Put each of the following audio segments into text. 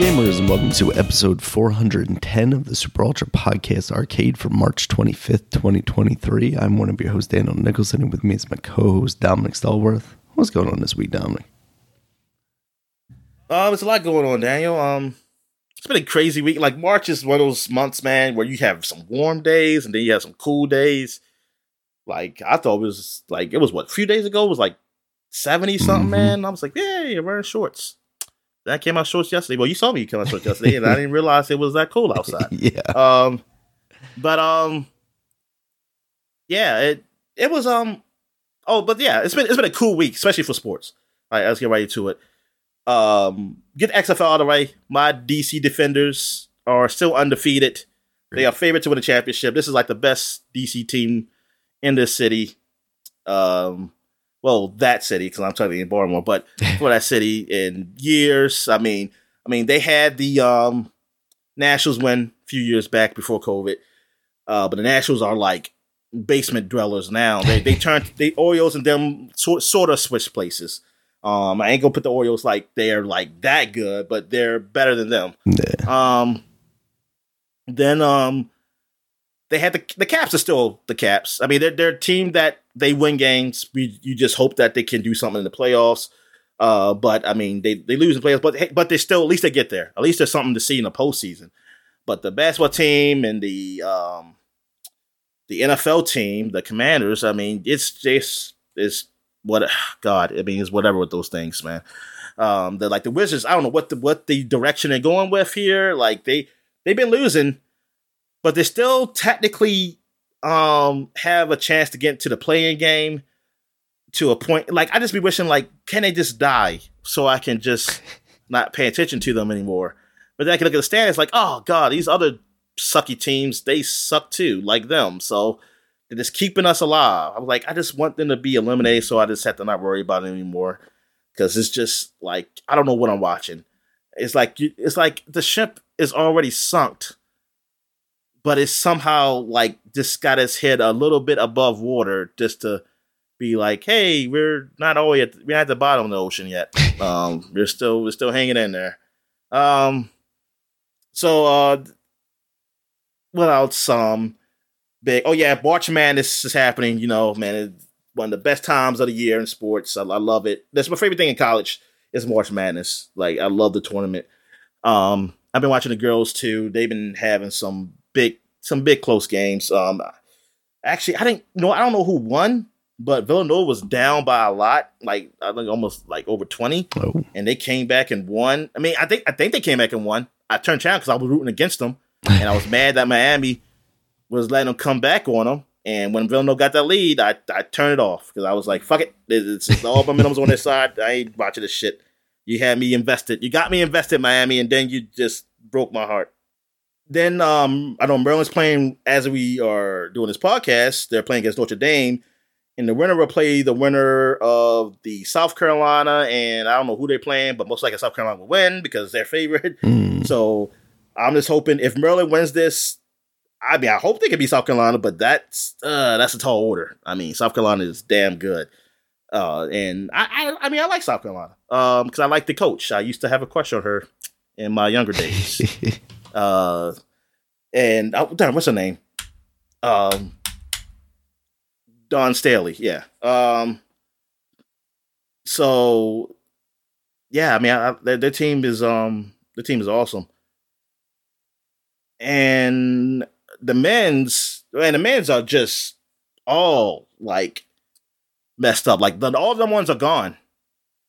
gamers, and welcome to episode 410 of the Super Ultra Podcast Arcade for March 25th, 2023. I'm one of your hosts, Daniel Nicholson, and with me is my co host, Dominic Stallworth. What's going on this week, Dominic? Um, there's a lot going on, Daniel. Um, it's been a crazy week. Like March is one of those months, man, where you have some warm days and then you have some cool days. Like I thought it was like it was what a few days ago it was like seventy something, Mhm. man. I was like, yeah, you're wearing shorts. I came out shorts yesterday. Well, you saw me come out shorts yesterday, and I didn't realize it was that cold outside. yeah. um, but um, yeah, it it was um, oh, but yeah, it's been it's been a cool week, especially for sports. All right, let's get right into it. Um, get the XFL out of the way. My DC Defenders are still undefeated. They are favored to win the championship. This is like the best DC team in this city. Um, well, that city because I'm talking in Baltimore, but for that city in years. I mean, I mean they had the um Nationals win a few years back before COVID, uh, but the Nationals are like basement dwellers now. They they turned the Orioles and them sort sort of switched places. Um, I ain't gonna put the Orioles like they're like that good, but they're better than them. Yeah. Um, then um, they had the the Caps are still the Caps. I mean, they're they're a team that they win games. We you just hope that they can do something in the playoffs. Uh, but I mean, they they lose the playoffs, but hey, but they still at least they get there. At least there's something to see in the postseason. But the basketball team and the um the NFL team, the Commanders. I mean, it's just it's what God. I mean, it's whatever with those things, man. Um, they're like the Wizards. I don't know what the what the direction they're going with here. Like they they've been losing, but they're still technically um have a chance to get into the playing game to a point. Like I just be wishing like can they just die so I can just not pay attention to them anymore. But then I can look at the standings like, oh god, these other sucky teams they suck too, like them. So they're just keeping us alive. I'm like, I just want them to be eliminated so I just have to not worry about it anymore. Cause it's just like I don't know what I'm watching. It's like you- it's like the ship is already sunk, but it's somehow like just got its head a little bit above water just to be like, hey, we're not all yet we're not at the bottom of the ocean yet. Um, we're still we're still hanging in there. Um, so uh, what else? Um, big. Oh yeah, March Madness is happening. You know, man, it's one of the best times of the year in sports. I, I love it. That's my favorite thing in college is March Madness. Like I love the tournament. Um, I've been watching the girls too. They've been having some big, some big close games. Um, actually, I didn't know. I don't know who won, but Villanova was down by a lot, like I think almost like over twenty, Oh, and they came back and won. I mean, I think I think they came back and won. I turned channel because I was rooting against them, and I was mad that Miami was letting them come back on them. And when Villanova got that lead, I, I turned it off because I was like, "Fuck it, it's, it's all momentum's on their side. I ain't watching this shit." You had me invested. You got me invested, Miami, and then you just broke my heart. Then um, I know Maryland's playing as we are doing this podcast. They're playing against Notre Dame, and the winner will play the winner of the South Carolina. And I don't know who they're playing, but most likely South Carolina will win because they're favorite. mm. So I'm just hoping if Maryland wins this, I mean, I hope they can be South Carolina, but that's uh, that's a tall order. I mean, South Carolina is damn good, uh, and I, I I mean, I like South Carolina um because I like the coach. I used to have a crush on her in my younger days. uh, and oh, what's her name? Um, Dawn Staley. Yeah. Um. So, yeah, I mean, I, their, their team is um the team is awesome, and the men's and the men's are just all like messed up. Like the, all the ones are gone.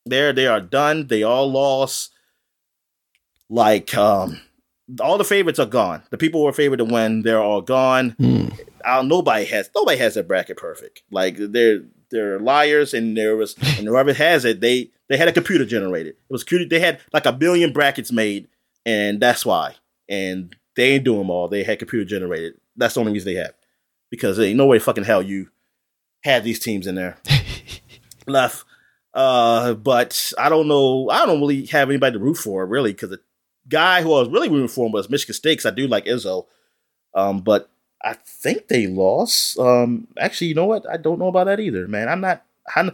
They're they are done. They all lost. Like um, all the favorites are gone. The people who were favored to win, they're all gone. Mm. Uh, nobody has nobody has their bracket perfect. Like they're they're liars, and there was and whoever has it, they they had a computer generated. It was cute. They had like a billion brackets made, and that's why. And they ain't doing them all. They had computer generated. That's the only reason they have, because there ain't no way fucking hell you had these teams in there left. Uh, but I don't know. I don't really have anybody to root for really, because guy who I was really rooting for was Michigan State because I do like Izzo, um, but I think they lost. Um, actually, you know what? I don't know about that either, man. I'm not. I'm,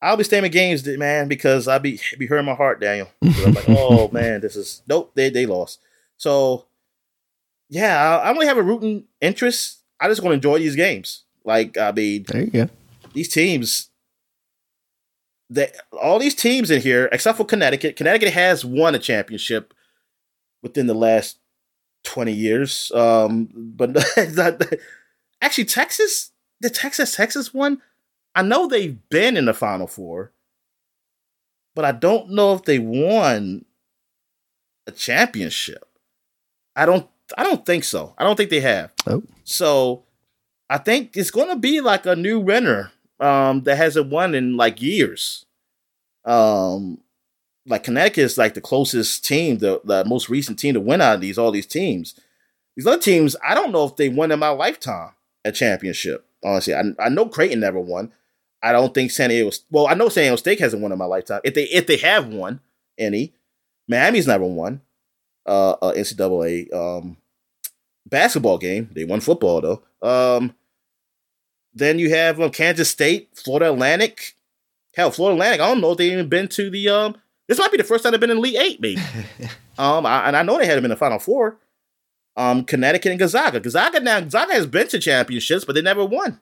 I'll be staying in games, man, because I be be hurting my heart, Daniel. I'm like, oh man, this is nope. They they lost. So yeah, I, I only have a rooting interest. I just want to enjoy these games. Like I mean, there you go. These teams, that all these teams in here, except for Connecticut, Connecticut has won a championship within the last twenty years. Um, but actually, Texas, the Texas Texas one I know they've been in the Final Four, but I don't know if they won a championship. I don't. I don't think so. I don't think they have. Oh. So I think it's going to be like a new winner um, that hasn't won in like years. Um, like Connecticut is like the closest team, the the most recent team to win out of these all these teams. These other teams, I don't know if they won in my lifetime a championship. Honestly, I, I know Creighton never won. I don't think San Diego. Well, I know San Diego State hasn't won in my lifetime. If they if they have won any, Miami's never won. Uh, uh NCAA um basketball game. They won football though. Um, then you have um, Kansas State, Florida Atlantic. Hell, Florida Atlantic. I don't know if they even been to the um. This might be the first time they've been in Elite Eight, maybe. um, I, and I know they had them in the Final Four. Um, Connecticut and Gonzaga. Gonzaga now Gonzaga has been to championships, but they never won.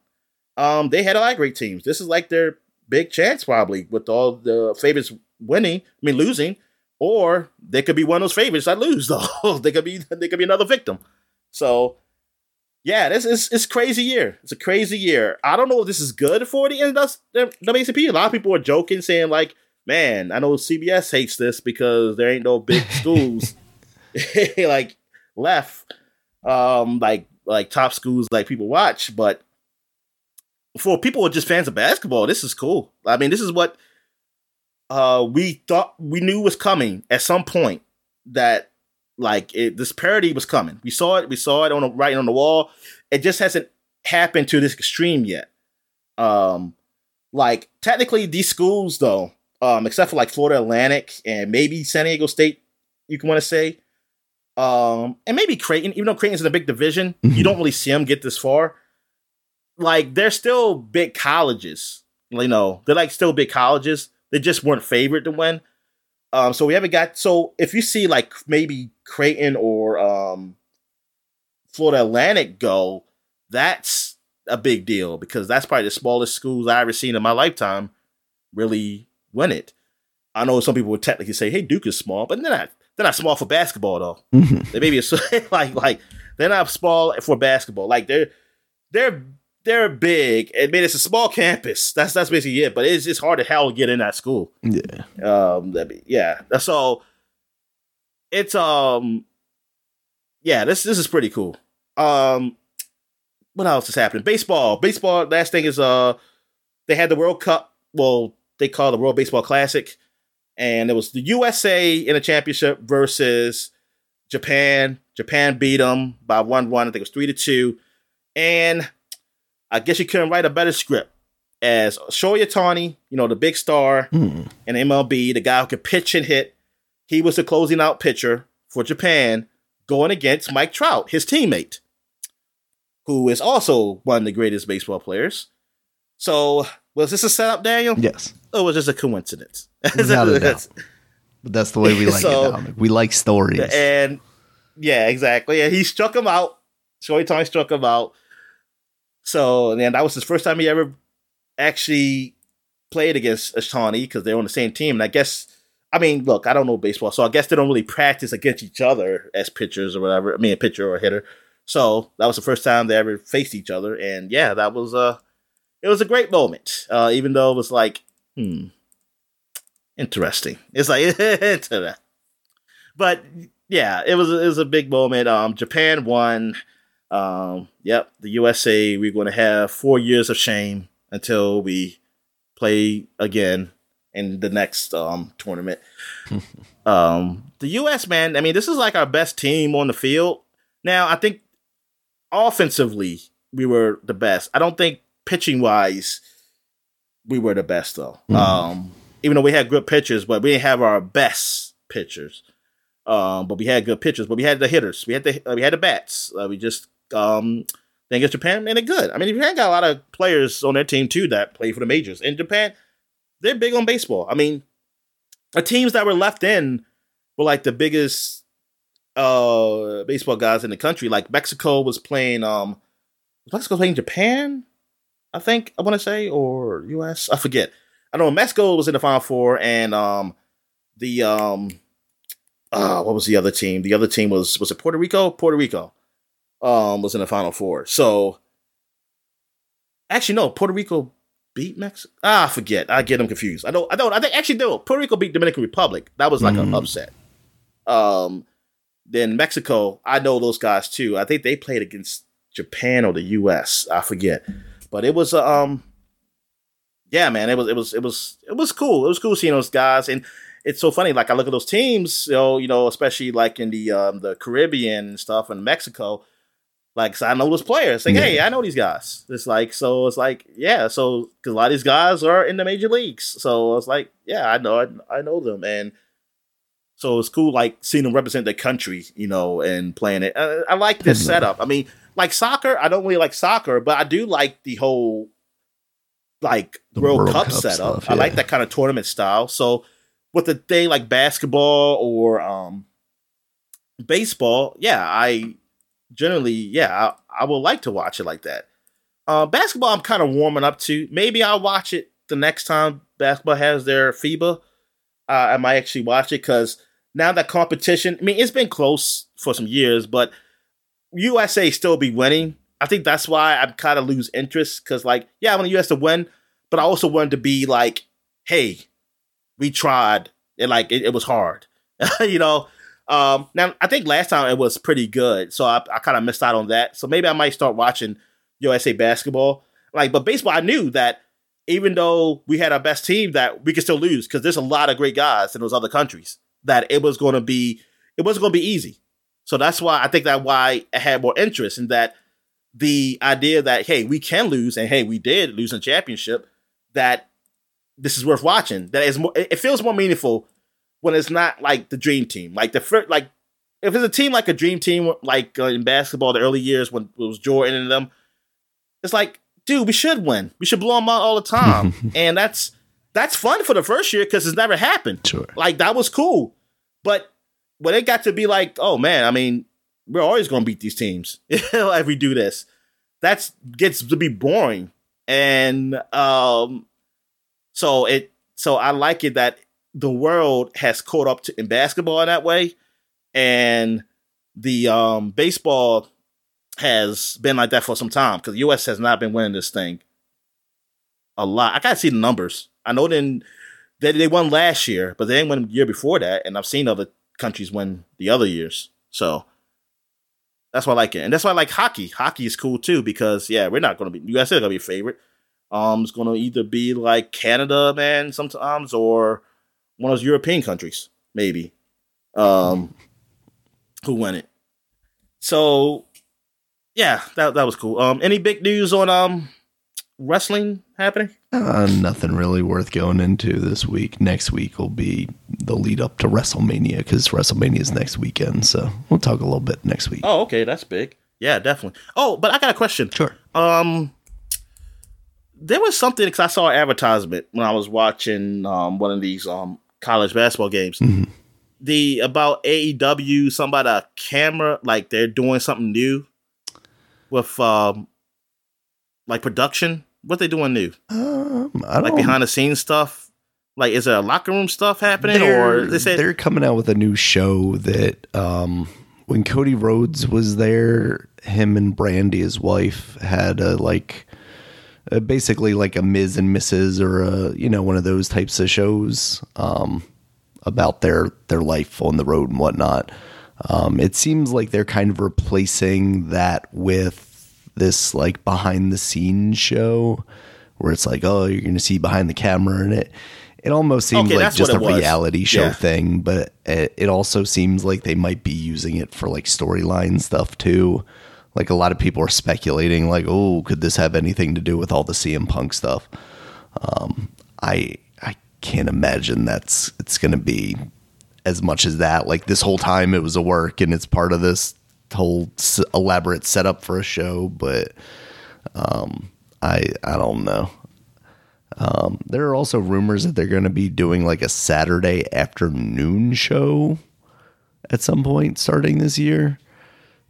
Um, they had a lot of great teams. This is like their big chance, probably, with all the favorites winning. I mean, losing, or they could be one of those favorites that lose. Though they could be, they could be another victim. So, yeah, this is it's crazy year. It's a crazy year. I don't know if this is good for the NAACP. A lot of people are joking, saying like, "Man, I know CBS hates this because there ain't no big schools like left, um, like like top schools like people watch." But for people who are just fans of basketball, this is cool. I mean, this is what uh, we thought we knew was coming at some point. That like it, this parody was coming. We saw it. We saw it on the writing on the wall. It just hasn't happened to this extreme yet. Um, like technically, these schools though, um, except for like Florida Atlantic and maybe San Diego State, you can want to say, um, and maybe Creighton. Even though Creighton's in a big division, mm-hmm. you don't really see them get this far like they're still big colleges. You know, they're like still big colleges. They just weren't favored to win. Um, so we haven't got. So if you see like maybe Creighton or um, Florida Atlantic go, that's a big deal because that's probably the smallest schools I've ever seen in my lifetime really win it. I know some people would technically say, "Hey, Duke is small," but they're not. They're not small for basketball though. Mm-hmm. They maybe a, like like they're not small for basketball. Like they're they're they're big. I mean, it's a small campus. That's that's basically it. But it's it's hard to hell get in that school. Yeah. Um. Yeah. So it's um. Yeah. This this is pretty cool. Um. What else is happening? Baseball. Baseball. Last thing is uh, they had the World Cup. Well, they call it the World Baseball Classic, and it was the USA in a championship versus Japan. Japan beat them by one one. I think it was three to two, and I guess you couldn't write a better script. As Shohei Ohtani, you know, the big star mm. in MLB, the guy who could pitch and hit, he was the closing out pitcher for Japan going against Mike Trout, his teammate, who is also one of the greatest baseball players. So, was this a setup, Daniel? Yes. Or was just a coincidence? Without a doubt. But that's the way we like so, it. We like stories. And yeah, exactly. And he struck him out. Shohei Ohtani struck him out. So and that was his first time he ever actually played against Ohtani because they're on the same team. And I guess, I mean, look, I don't know baseball, so I guess they don't really practice against each other as pitchers or whatever. I mean, a pitcher or a hitter. So that was the first time they ever faced each other, and yeah, that was uh it was a great moment. Uh, even though it was like, hmm, interesting. It's like but yeah, it was it was a big moment. Um, Japan won. Um, yep, the USA, we're going to have four years of shame until we play again in the next um, tournament. um, the US, man, I mean, this is like our best team on the field. Now, I think offensively, we were the best. I don't think pitching wise, we were the best, though. Mm. Um, even though we had good pitchers, but we didn't have our best pitchers. Um, but we had good pitchers, but we had the hitters. We had the uh, we had the bats. Uh, we just um, then against Japan, man, they're good. I mean, Japan got a lot of players on their team too that play for the majors. In Japan, they're big on baseball. I mean, the teams that were left in were like the biggest uh baseball guys in the country. Like Mexico was playing um Mexico playing Japan, I think I want to say, or US. I forget. I know Mexico was in the final four and um the um uh what was the other team? The other team was was it Puerto Rico? Puerto Rico um was in the final four. So actually no, Puerto Rico beat Mexico. Ah, I forget. I get them confused. I don't. I don't. I think actually no. Puerto Rico beat Dominican Republic. That was like mm. an upset. Um, then Mexico. I know those guys too. I think they played against Japan or the U.S. I forget, but it was um, yeah, man. It was it was it was it was cool. It was cool seeing those guys, and it's so funny. Like I look at those teams, you know, you know, especially like in the um the Caribbean and stuff, and Mexico like, so I know those players. Like, yeah. hey, I know these guys. It's like, so it's like, yeah. So, because a lot of these guys are in the major leagues. So it's like, yeah, I know, I, I know them, and so it's cool, like seeing them represent their country, you know, and playing it. I, I like this setup. I mean, like soccer, I don't really like soccer, but I do like the whole like the World, World, Cup, Cup setup. Stuff, yeah. I like that kind of tournament style. So with a thing like basketball or um baseball, yeah, I generally, yeah, I, I would like to watch it like that. Uh, basketball, I'm kind of warming up to. Maybe I'll watch it the next time basketball has their FIBA. Uh, I might actually watch it because now that competition, I mean, it's been close for some years, but USA still be winning. I think that's why I kind of lose interest because, like, yeah, I want the US to win, but I also wanted to be like, hey, we tried, and like it, it was hard, you know. Um, now I think last time it was pretty good, so I, I kind of missed out on that. So maybe I might start watching USA basketball. Like, but baseball, I knew that even though we had our best team, that we could still lose because there's a lot of great guys in those other countries. That it was going to be, it wasn't going to be easy. So that's why I think that why I had more interest in that the idea that hey we can lose and hey we did lose a championship that this is worth watching that is more it feels more meaningful when it's not like the dream team. Like the first, like if it's a team like a dream team, like uh, in basketball, the early years when it was Jordan and them, it's like, dude, we should win. We should blow them out all the time, and that's that's fun for the first year because it's never happened. Sure, like that was cool, but when it got to be like, oh man, I mean, we're always to beat these teams if we do this. That's gets to be boring, and um, so it so I like it that the world has caught up to in basketball in that way, and the um, baseball has been like that for some time because the U.S. has not been winning this thing a lot. I gotta see the numbers. I know then they, they won last year, but they didn't win the year before that, and I've seen other countries win the other years. So that's why I like it, and that's why I like hockey. Hockey is cool too because yeah, we're not going to be USA going to be favorite. Um, it's going to either be like Canada, man, sometimes, or one of those European countries, maybe, um, who won it. So, yeah, that that was cool. Um, any big news on um wrestling happening? Uh, nothing really worth going into this week. Next week will be the lead up to WrestleMania because WrestleMania is next weekend. So we'll talk a little bit next week. Oh, okay, that's big. Yeah, definitely. Oh, but I got a question. Sure. Um, there was something because I saw an advertisement when I was watching um one of these um college basketball games. Mm-hmm. The about AEW, about a camera, like they're doing something new with um like production. What they doing new? Um, like behind the scenes stuff. Like, is there a locker room stuff happening, they're, or they said they're coming out with a new show that um when Cody Rhodes was there, him and Brandi, his wife, had a like uh, basically like a Ms. and Mrs. or a you know one of those types of shows um, about their their life on the road and whatnot. Um, it seems like they're kind of replacing that with this like behind the scenes show where it's like oh you're going to see behind the camera and it it almost seems okay, like just a reality show yeah. thing but it, it also seems like they might be using it for like storyline stuff too like a lot of people are speculating, like, oh, could this have anything to do with all the CM Punk stuff? Um, I I can't imagine that's it's going to be as much as that. Like this whole time, it was a work, and it's part of this whole elaborate setup for a show. But um, I I don't know. Um, there are also rumors that they're going to be doing like a Saturday afternoon show at some point starting this year,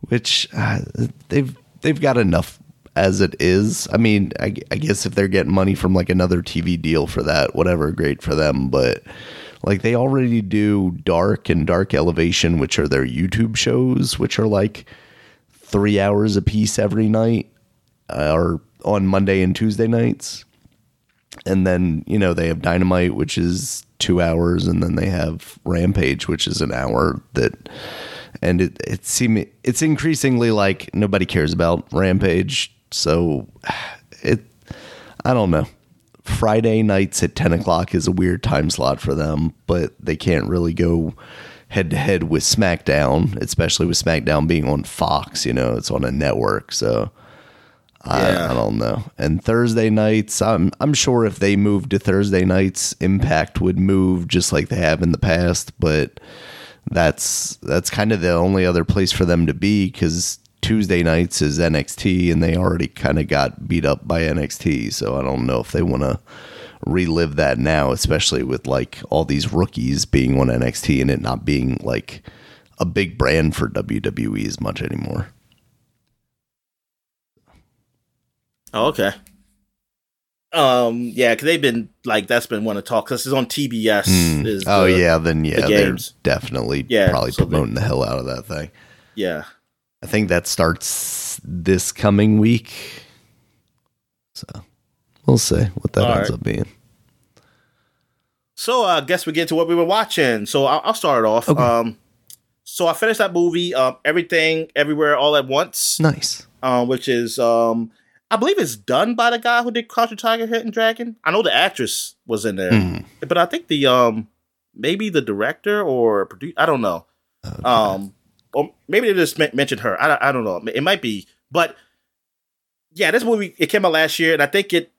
which uh, they've they've got enough as it is. I mean, I, I guess if they're getting money from like another TV deal for that, whatever, great for them. But like they already do Dark and Dark Elevation, which are their YouTube shows, which are like three hours a piece every night, uh, or on Monday and Tuesday nights. And then you know they have Dynamite, which is two hours, and then they have Rampage, which is an hour. That and it it seem it's increasingly like nobody cares about Rampage, so it I don't know. Friday nights at ten o'clock is a weird time slot for them, but they can't really go head to head with SmackDown, especially with SmackDown being on Fox. You know, it's on a network, so. Yeah. I, I don't know. And Thursday nights, I'm I'm sure if they moved to Thursday nights, Impact would move just like they have in the past. But that's that's kind of the only other place for them to be because Tuesday nights is NXT, and they already kind of got beat up by NXT. So I don't know if they want to relive that now, especially with like all these rookies being on NXT and it not being like a big brand for WWE as much anymore. Oh, okay. Um, yeah, because they've been like that's been one of the talk because it's on TBS. Mm. Is oh the- yeah, then yeah, the they're definitely Yeah, probably so they- promoting the hell out of that thing. yeah. I think that starts this coming week. So we'll see what that All ends right. up being. So uh, I guess we get to what we were watching. So I'll, I'll start it off. Okay. Um, so I finished that movie, um, Everything, Everywhere, All at Once, Nice. um, which is um, I believe it's done by the guy who did Crouch Tiger, Hidden Dragon. I know the actress was in there, Mhm. but I think the um, maybe the director or producer, I don't know. Okay. Um, or maybe they just men- mentioned her. I, I don't know. It might be, but yeah, this movie it came out last year, and I think it.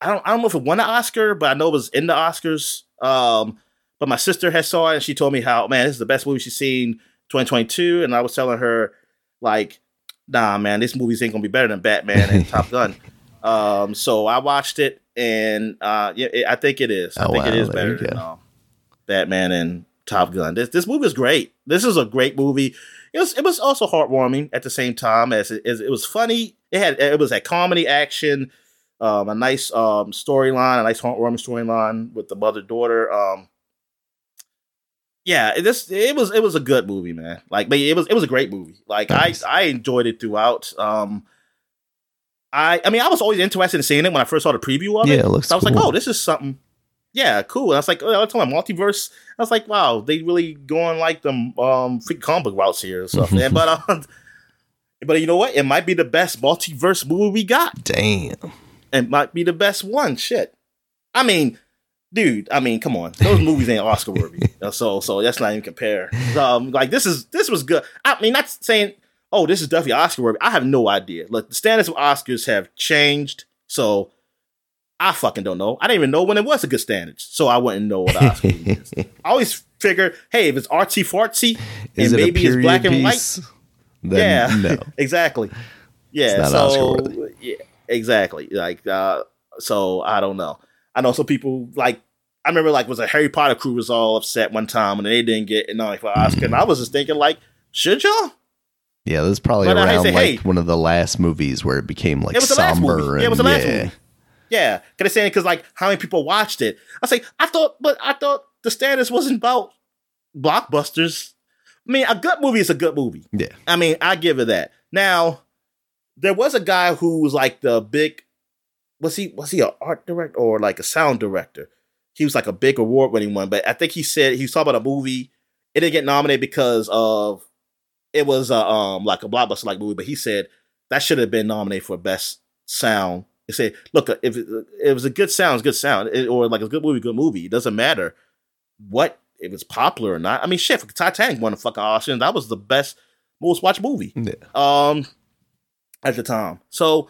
I don't. I don't know if it won an Oscar, but I know it was in the Oscars. Um, but my sister has saw it, and she told me how man, this is the best movie she's seen 2022, and I was telling her like, nah, man, this movie's ain't gonna be better than Batman and Top Gun. Um, so I watched it, and uh, yeah, it, I think it is. I Oh, think it wow, is there better than um, Batman and Top Gun. This this movie is great. This is a great movie. It was it was also heartwarming at the same time as it, as it was funny. It had it was a comedy action, um, a nice um, storyline, a nice heartwarming storyline with the mother daughter. Um, yeah, it, this it was it was a good movie, man. Like, but it was it was a great movie. Like Nice. I I enjoyed it throughout. Um, I I mean I was always interested in seeing it when I first saw the preview of Yeah, it. it looks So I was like, oh, this is something. Yeah, cool. And I was like, oh, it's on multiverse. I was like, wow, they really going like the um freak comic book routes here and stuff. man. But uh, but you know what? It might be the best multiverse movie we got. Damn. It might be the best one. Shit. I mean, dude. I mean, come on. Those movies ain't Oscar worthy. so so that's not even compare. Um, like this is this was good. I mean, not saying oh this is definitely Oscar worthy. I have no idea. Look, the standards of Oscars have changed. So I fucking don't know. I didn't even know when it was a good standards. So I wouldn't know what Oscar is. I always figure, hey, if it's artsy fartsy and it maybe it's black and white. Then yeah, no. exactly. Yeah, not so yeah, exactly. Like, uh, so I don't know. I know some people like. I remember like was a Harry Potter crew was all upset one time and they didn't get nominated for Oscar, and I was just thinking like, should y'all? Yeah, this is probably But around say, like hey. one of the last movies where it became like It was the last somber movie. and Yeah, it was the last yeah. movie. Yeah, can I say it? Because like, how many people watched it? I say, I thought, but I thought the status wasn't about blockbusters. I mean, a good movie is a good movie. Yeah. I mean, I give it that. Now, there was a guy who was like the big. Was he was he an art director or like a sound director? He was like a big award winning one, but I think he said he was talking about a movie. It didn't get nominated because of it was a um like a blockbuster like movie, but he said that should have been nominated for best sound. He said, "Look, if it, it was a good sound, it's good sound, It- or like a good movie, good movie. It doesn't matter what if it's popular or not. I mean, shit, Titanic won a fucking Oscar, that was the best, most watched movie Yeah. um at the time. So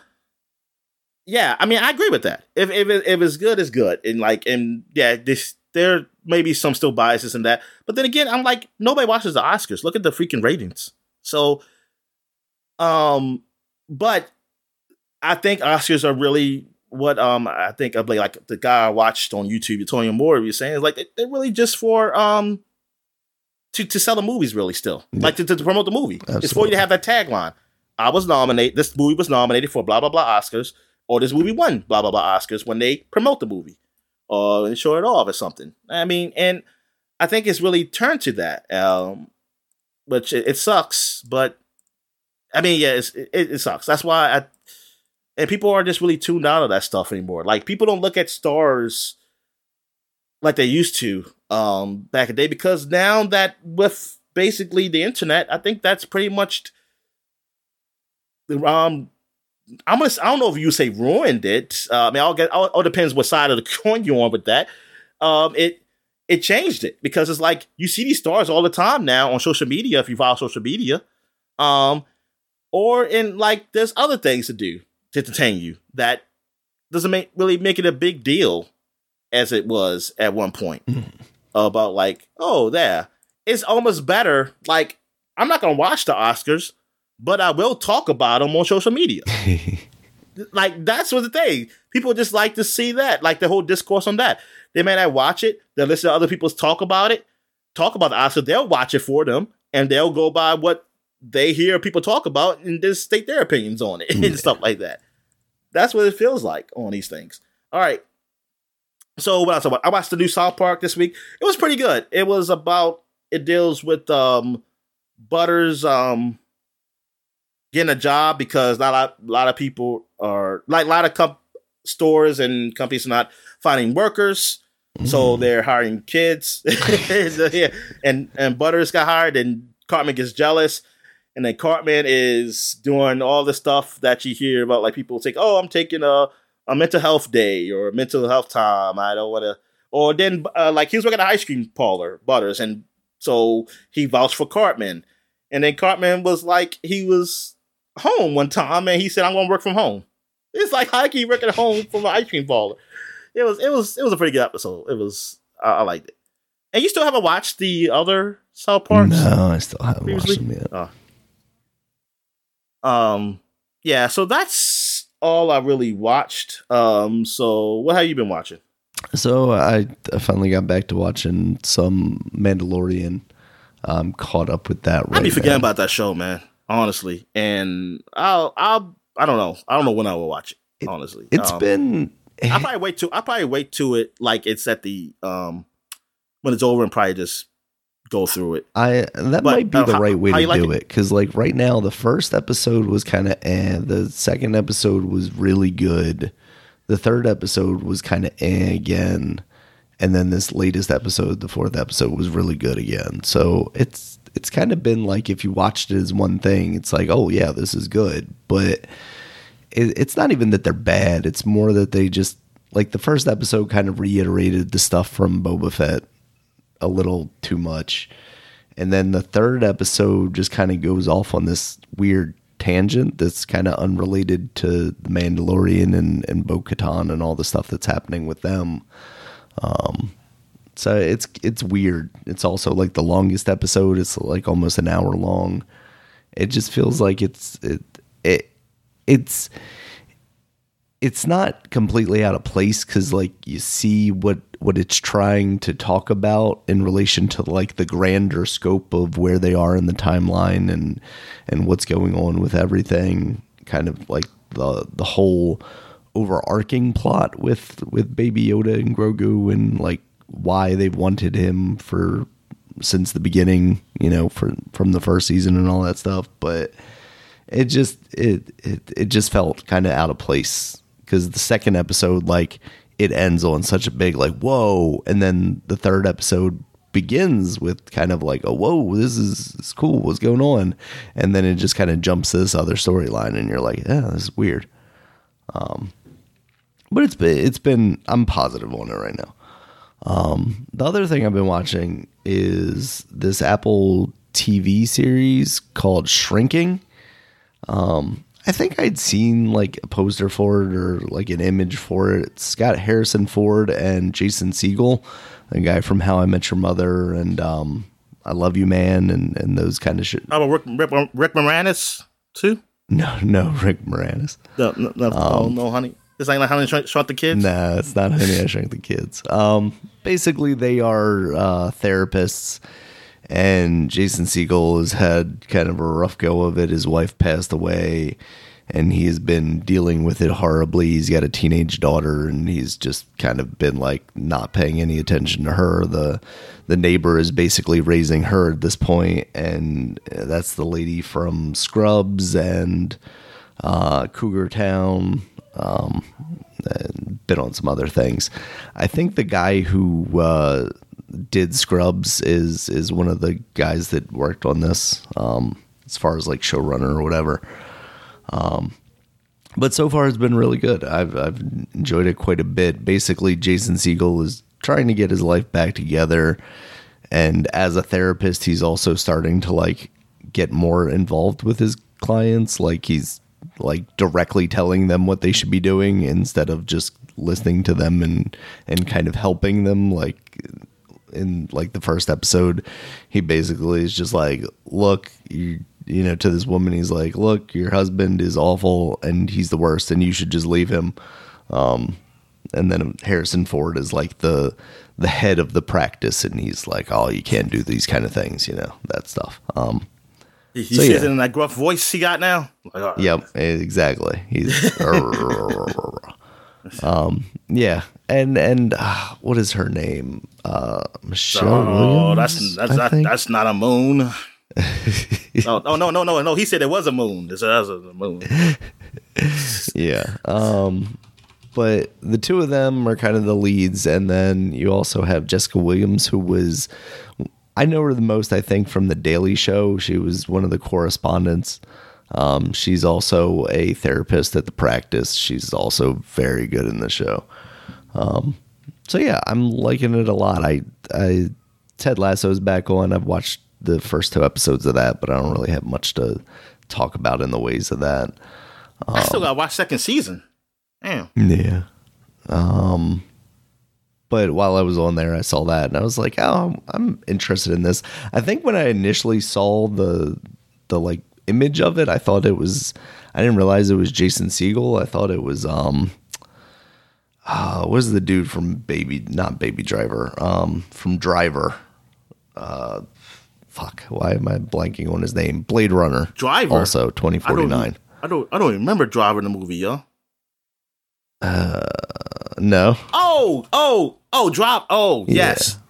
yeah, I mean, I agree with that. If if it, if it's good, it's good, and like, and yeah, this there may be some still biases in that, but then again, I'm like, nobody watches the Oscars. Look at the freaking ratings. So, um, but I think Oscars are really what um I think of like, like the guy I watched on YouTube, Tony Moore, was saying is like they, they're really just for um to to sell the movies really still Yeah. like to, to promote the movie. It's for you to have that tagline. I was nominated. This movie was nominated for blah blah blah Oscars, or this movie won blah blah blah Oscars when they promote the movie or and show it off or something. I mean, and I think it's really turned to that, um, which it, it sucks. But I mean, yeah, it's, it, it sucks. That's why I and people aren't just really tuned out of that stuff anymore. Like people don't look at stars like they used to um back in the day because now that with basically the internet, I think that's pretty much the um I'm gonna I don't know if you say ruined it. Uh, I mean, I'll get all, all depends what side of the coin you're on with that. Um, it it changed it because it's like you see these stars all the time now on social media if you follow social media, um, or in like there's other things to do to entertain you that doesn't make really make it a big deal as it was at one point mm-hmm. about like oh there it's almost better like I'm not gonna watch the Oscars but I will talk about them on social media like that's what the thing. People just like to see that, like the whole discourse on that. They may not watch it. They'll listen to other people's talk about it, talk about the Oscar. They'll watch it for them, and they'll go by what they hear people talk about and just state their opinions on it Yeah. and stuff like that. That's what it feels like on these things. All right. So what else? I watched? I watched the new South Park this week. It was pretty good. It was about. It deals with um, Butters um, getting a job because not a lot, a lot of people are like a lot of com- stores and companies are not finding workers, so they're hiring kids. Yeah. and and Butters got hired, and Cartman gets jealous, and then Cartman is doing all the stuff that you hear about, like people take, "Oh, I'm taking a a mental health day or a mental health time. I don't want to." Or then, uh, like he was working at an ice cream parlor, Butters, and so he vouched for Cartman. And then Cartman was like, he was home one time, and he said, "I'm going to work from home." It's like how can you work at home from an ice cream parlor? It was, it was, it was a pretty good episode. It was, I, I liked it. And you still haven't watched the other South Parks? no, I still haven't Previously? watched them yet. Um, yeah. So that's all I really watched. Um, so what have you been watching? So I, I finally got back to watching some Mandalorian. I'm caught up with that right I'd be forgetting now. about that show, man. Honestly, and I'll, I'll, I don't know. I don't know when I will watch it. It- honestly, It's Um, been I probably wait to I probably wait to it like it's at the um when it's over and probably just go through it. I that But, might be uh, the how- right way to like do it? because like right now the first episode was kind of eh, the second episode was really good, the third episode was kind of eh again, and then this latest episode, the fourth episode, was really good again. So it's it's kind of been like if you watched it as one thing, it's like oh yeah this is good, but it, it's not even that they're bad. It's more that they just like the first episode kind of reiterated the stuff from Boba Fett a little too much. And then the third episode just kind of goes off on this weird tangent that's kind of unrelated to the Mandalorian and, and Bo Katan and all the stuff that's happening with them. Um, so it's it's weird. It's also like the longest episode. It's like almost an hour long. It just feels like it's it it it's it's not completely out of place because like you see what what it's trying to talk about in relation to like the grander scope of where they are in the timeline and and what's going on with everything kind of like the the whole overarching plot with with baby yoda and grogu and like why they've wanted him for since the beginning you know for from the first season and all that stuff. But it just it it, it just felt kind of out of place because the second episode like it ends on such a big like whoa and then the third episode begins with kind of like a whoa this is, this is cool what's going on? And then it just kind of jumps to this other storyline and you're like yeah this is weird. Um but it's been it's been i'm positive on it right now. Um the other thing i've been watching is this apple tv series called shrinking. Um, I think I'd seen like a poster for it or like an image for it. It's got Harrison Ford and Jason Segel, the guy from How I Met Your Mother and um, I Love You Man and, and those kind of shit. About Rick, Rick, Rick Moranis too? No, no, Rick Moranis. No, no, no, oh, no, honey. It's like Honey I Shrunk the Kids. Nah, it's not Honey I Shrunk the Kids. Um, basically, they are uh, therapists, and Jason Segel has had kind of a rough go of it. His wife passed away, and he's been dealing with it horribly. He's got a teenage daughter, and he's just kind of been like not paying any attention to her. the The neighbor is basically raising her at this point, and that's the lady from Scrubs and uh, Cougar Town um, and been on some other things. I think the guy who uh, did Scrubs is is one of the guys that worked on this, um, as far as like showrunner or whatever. Um, but so far it's been really good. I've I've enjoyed it quite a bit. Basically, Jason Segel is trying to get his life back together, and as a therapist, he's also starting to like get more involved with his clients. Like he's like directly telling them what they should be doing instead of just listening to them and and kind of helping them like in like the first episode he basically is just like look you you know to this woman he's like look your husband is awful and he's the worst and you should just leave him um and then Harrison Ford is like the the head of the practice and he's like oh you can't do these kind of things you know that stuff um he, he so, says yeah. it in that gruff voice he got now. Like, oh. Yep, exactly. He's um, yeah, and and uh, what is her name? Uh, Michelle. Oh, Williams, that's that's not, that's not a moon. oh, oh no no no no! He said it was a moon. This was a moon. yeah. Um, but the two of them are kind of the leads, and then you also have Jessica Williams, who was I know her the most, I think, from The Daily Show. She was one of the correspondents. Um, she's also a therapist at the practice. She's also very good in the show. Um, so yeah, I'm liking it a lot. I, I Ted Lasso is back on. I've watched the first two episodes of that, but I don't really have much to talk about in the ways of that. Um, I still got to watch second season. Damn. Yeah. Um, but while I was on there, I saw that and I was like, oh, I'm interested in this. I think when I initially saw the the like image of it, I thought it was. I didn't realize it was Jason Segel. I thought it was um. Uh, what is the dude from Baby? Not Baby Driver. Um, from Driver. Uh, fuck. Why am I blanking on his name? Blade Runner. Driver. Also, twenty forty nine. I don't. I don't remember Driver in the movie, yo. Uh, no. Oh, oh, oh, drop. Oh, yes. Yeah.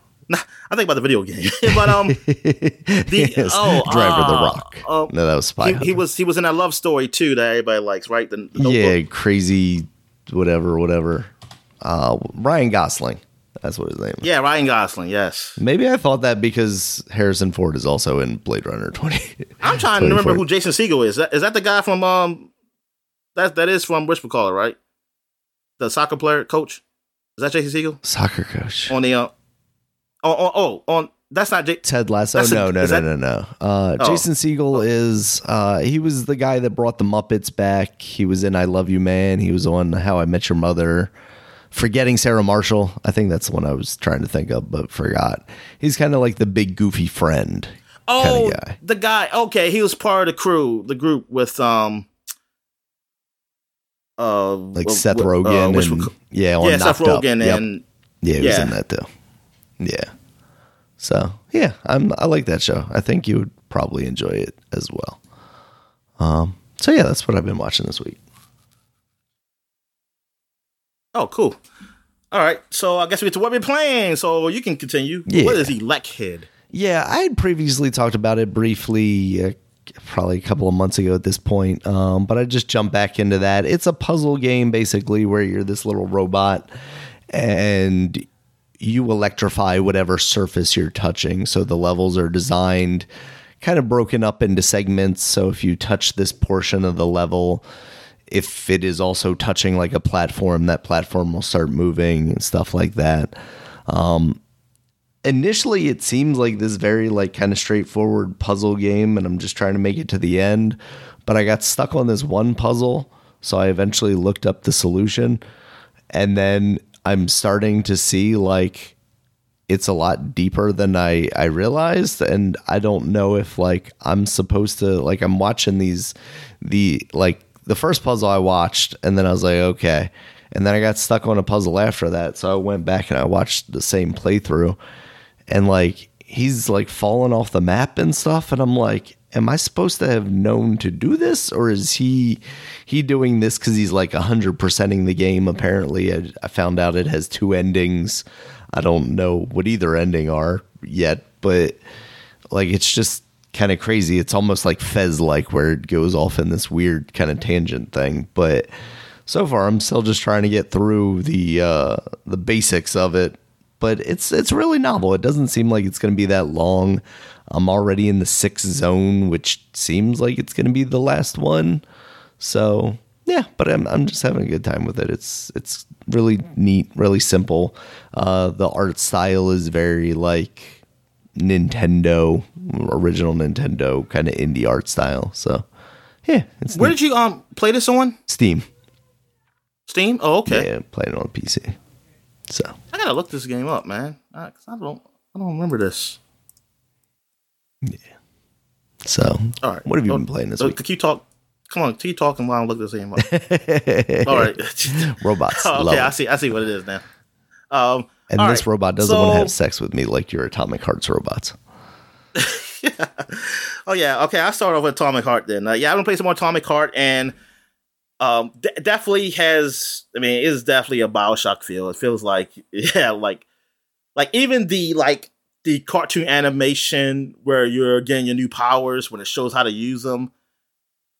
I think about the video game, but um, the yes. oh, Driver uh, the Rock. Uh, no, that was Spy. He, he, was he was in that love story too that everybody likes, right? The, the yeah, crazy, whatever, whatever. Uh, Ryan Gosling. That's what his name. Is. Yeah, Ryan Gosling. Yes. Maybe I thought that because Harrison Ford is also in Blade Runner twenty. I'm trying to remember who Jason Segel is. Is that, is that the guy from um? That that is from Whisper Caller, right? the soccer player coach? Is that Jason Segel? Soccer coach on the uh, oh, oh, oh on that's not J- Ted Lasso. No, a, no, no, that, no, no, uh, oh. Jason Segel is uh, he was the guy that brought the Muppets back. He was in I Love You Man. He was on How I Met Your Mother. Forgetting Sarah Marshall. I think that's the one I was trying to think of, but forgot. He's kind of like the big goofy friend. Oh, guy. the guy. Okay, he was part of the crew, the group with um uh, like Seth uh, Rogen uh, and yeah, yeah, Seth Rogen yep. and yeah, he was in that too. Yeah, so yeah, I'm I like that show. I think you would probably enjoy it as well. Um, so yeah, that's what I've been watching this week. Oh, cool. All right, so I guess we get to what we're playing. So you can continue. Yeah. What is Elechead? Yeah, I had previously talked about it briefly uh, probably a couple of months ago at this point. Um, but I just jumped back into that. It's a puzzle game basically where you're this little robot and you electrify whatever surface you're touching. So the levels are designed kind of broken up into segments. So if you touch this portion of the level, if it is also touching like a platform, that platform will start moving and stuff like that. Um, initially it seems like this very like kind of straightforward puzzle game and I'm just trying to make it to the end, but I got stuck on this one puzzle, so I eventually looked up the solution and then I'm starting to see like it's a lot deeper than I I realized. And I don't know if like I'm supposed to like I'm watching these the like the first puzzle I watched, and then I was like, okay. And then I got stuck on a puzzle after that, so I went back and I watched the same playthrough, and like he's like falling off the map and stuff, and I'm like, am I supposed to have known to do this, or is he he doing this because he's like hundred percenting the game? Apparently, I, I found out it has two endings. I don't know what either ending are yet, but like it's just kind of crazy. It's almost like Fez like where it goes off in this weird kind of tangent thing. But so far I'm still just trying to get through the uh the basics of it. But it's it's really novel. It doesn't seem like it's gonna be that long. I'm already in the sixth zone, which seems like it's gonna be the last one. So yeah, but I'm I'm just having a good time with it. It's it's really neat, really simple. Uh the art style is very like Nintendo, original Nintendo kind of indie art style. So, yeah. It's Where neat. did you um play this on? Steam. Steam? Oh, okay. Yeah, playing it on PC. So I gotta look this game up, man. I, I don't, I don't remember this. Yeah. So, all right. What have you been playing this week? Can you talk? Come on, keep talking while I look the same up. all right. Robots. oh, okay, I see. I see what it is now. Um, and this right. robot doesn't so, want to have sex with me like your Atomic Hearts robots. yeah. Oh yeah. Okay. I'll start off with Atomic Heart then. Uh, yeah, I'm gonna play some more Atomic Heart, and um, d- definitely has. I mean, it is definitely a Bioshock feel. It feels like yeah, like like even the like the cartoon animation where you're getting your new powers when it shows how to use them.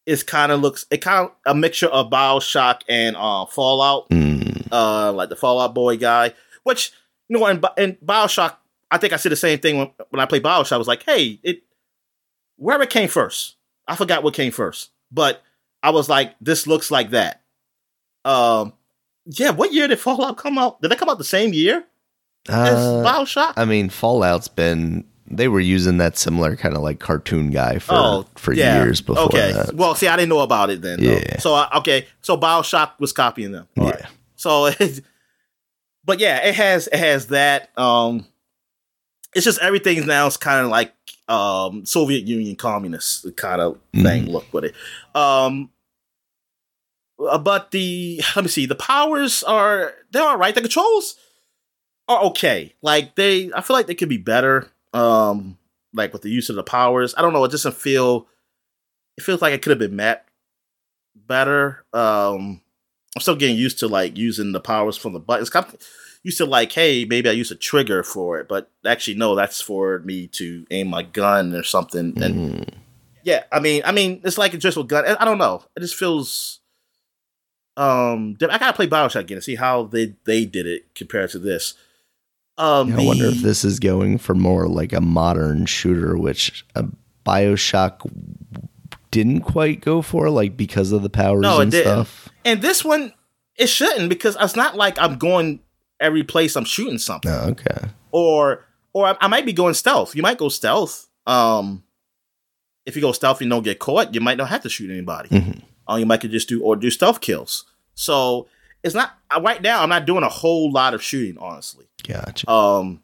It's kind of looks it kind of a mixture of Bioshock and uh, Fallout, mm. uh, like the Fallout Boy guy, which you know, in, in Bioshock, I think I said the same thing when, when I played Bioshock. I was like, hey, it wherever it came first. I forgot what came first, but I was like, this looks like that. Um, yeah. What year did Fallout come out? Did they come out the same year uh, Bioshock? I mean, Fallout's been they were using that similar kind of like cartoon guy for oh, for yeah. years before. Okay, that. well, see, I didn't know about it then. Yeah. Though. So uh, okay, so Bioshock was copying them. All yeah. Right. So but yeah, it has it has that. Um, it's just everything now is kind of like um Soviet Union communist kind of thing. Mm. Look with it. Um, uh, but the let me see. The powers are they're all right. The controls are okay. Like they, I feel like they could be better. Um, like with the use of the powers. I don't know. It doesn't feel. It feels like it could have been met better. Um, I'm still getting used to like using the powers from the buttons. Kind of used to like, hey, maybe I use a trigger for it, but actually, no, that's for me to aim my gun or something. And mm. yeah, I mean, I mean, it's like a just a gun. I don't know. It just feels. Um, I gotta play Bioshock again and see how they they did it compared to this. Um, I wonder if this is going for more like a modern shooter, which a Bioshock didn't quite go for, like because of the powers no, and didn't. stuff. And this one, it shouldn't because it's not like I'm going every place I'm shooting something. Oh, okay. Or or I, I, might be going stealth. You might go stealth. Um, if you go stealth and don't get caught, you might not have to shoot anybody. Mm-hmm. Uh, you might could just do or do stealth kills. So it's not right now. I'm not doing a whole lot of shooting, honestly. Gotcha. Um,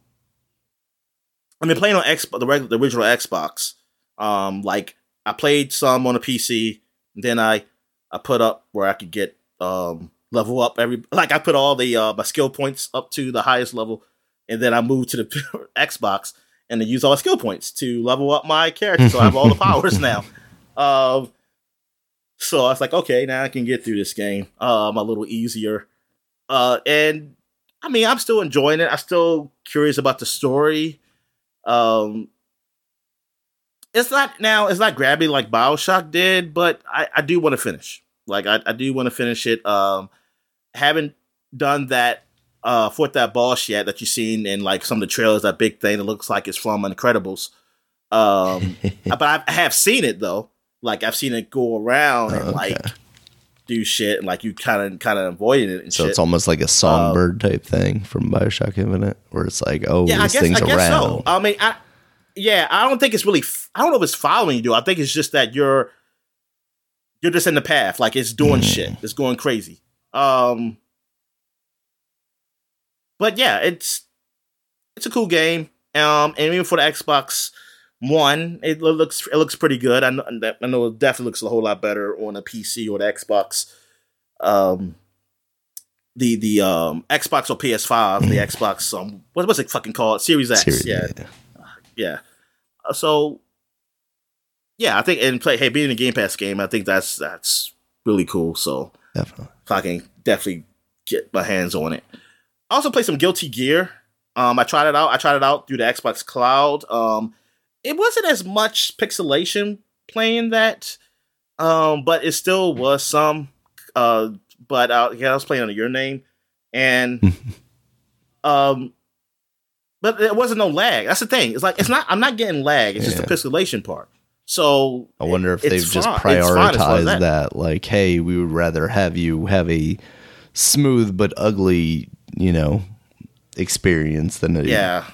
I've been playing on X the regular the original Xbox. Um, like I played some on a PC, then I I put up where I could get um level up every like I put all the uh, my skill points up to the highest level, and then I moved to the Xbox and then use all my skill points to level up my character. So I have all the powers now. Um, so I was like, okay, now I can get through this game um a little easier. Uh, and I mean, I'm still enjoying it. I'm still curious about the story. Um, it's not now. It's not grabby like Bioshock did, but I, I do want to finish. Like I, I do want to finish it. Um, haven't done that uh for that boss yet that you've seen in like some of the trailers. That big thing that looks like it's from Incredibles. Um, but I, I have seen it though. Like I've seen it go around and okay. like do shit and like you kind of kind of avoiding it. so shit. it's almost like a songbird um, type thing from Bioshock Infinite, where it's like, oh, yeah, this I guess, thing's I guess around. So. I mean, I yeah, I don't think it's really. I don't know if it's following you. I think it's just that you're you're just in the path. Like it's doing mm. shit. It's going crazy. Um, but yeah, it's it's a cool game. Um, and even for the Xbox one. It looks it looks pretty good. I know, I know it definitely looks a whole lot better on a PC or the Xbox. Um, the the um Xbox or PS5, the Xbox um what was it fucking called? Series X. Series, yeah, yeah. yeah. Uh, so yeah, I think and play hey being a Game Pass game, I think that's that's really cool. So Definitely. if I can definitely get my hands on it. I also play some Guilty Gear. Um, I tried it out. I tried it out through the Xbox Cloud. Um, it wasn't as much pixelation playing that, um, but it still was some. Uh, but uh, yeah, I was playing under your name, and um, but it wasn't no lag. That's the thing. It's like it's not. I'm not getting lag. It's just the pixelation part. So I wonder if they've just fine. It's fine as prioritized that. Like, hey, we would rather have you have a smooth but ugly, you know, experience than a Yeah.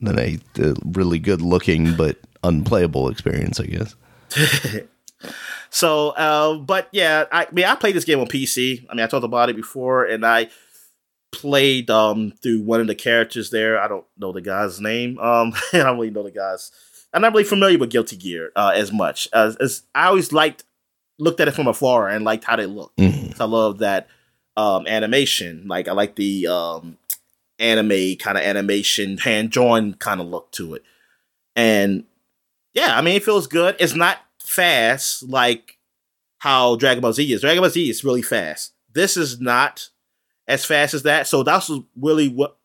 Than a, a really good looking but unplayable experience. I guess. So, uh, but yeah, I, I mean, I played this game on PC. I mean, I talked about it before, and I played um through one of the characters there. I don't know the guy's name. Um, I don't really know the guys. I'm not really familiar with Guilty Gear uh, as much as, as I always liked looked at it from afar and liked how they look. Mhm. I love that um, animation. Like I like the um, anime kind of animation, hand drawn kind of look to it. And yeah, I mean, it feels good. It's not fast like how Dragon Ball Z is. Dragon Ball Z is really fast. This is not as fast as that. So that was really what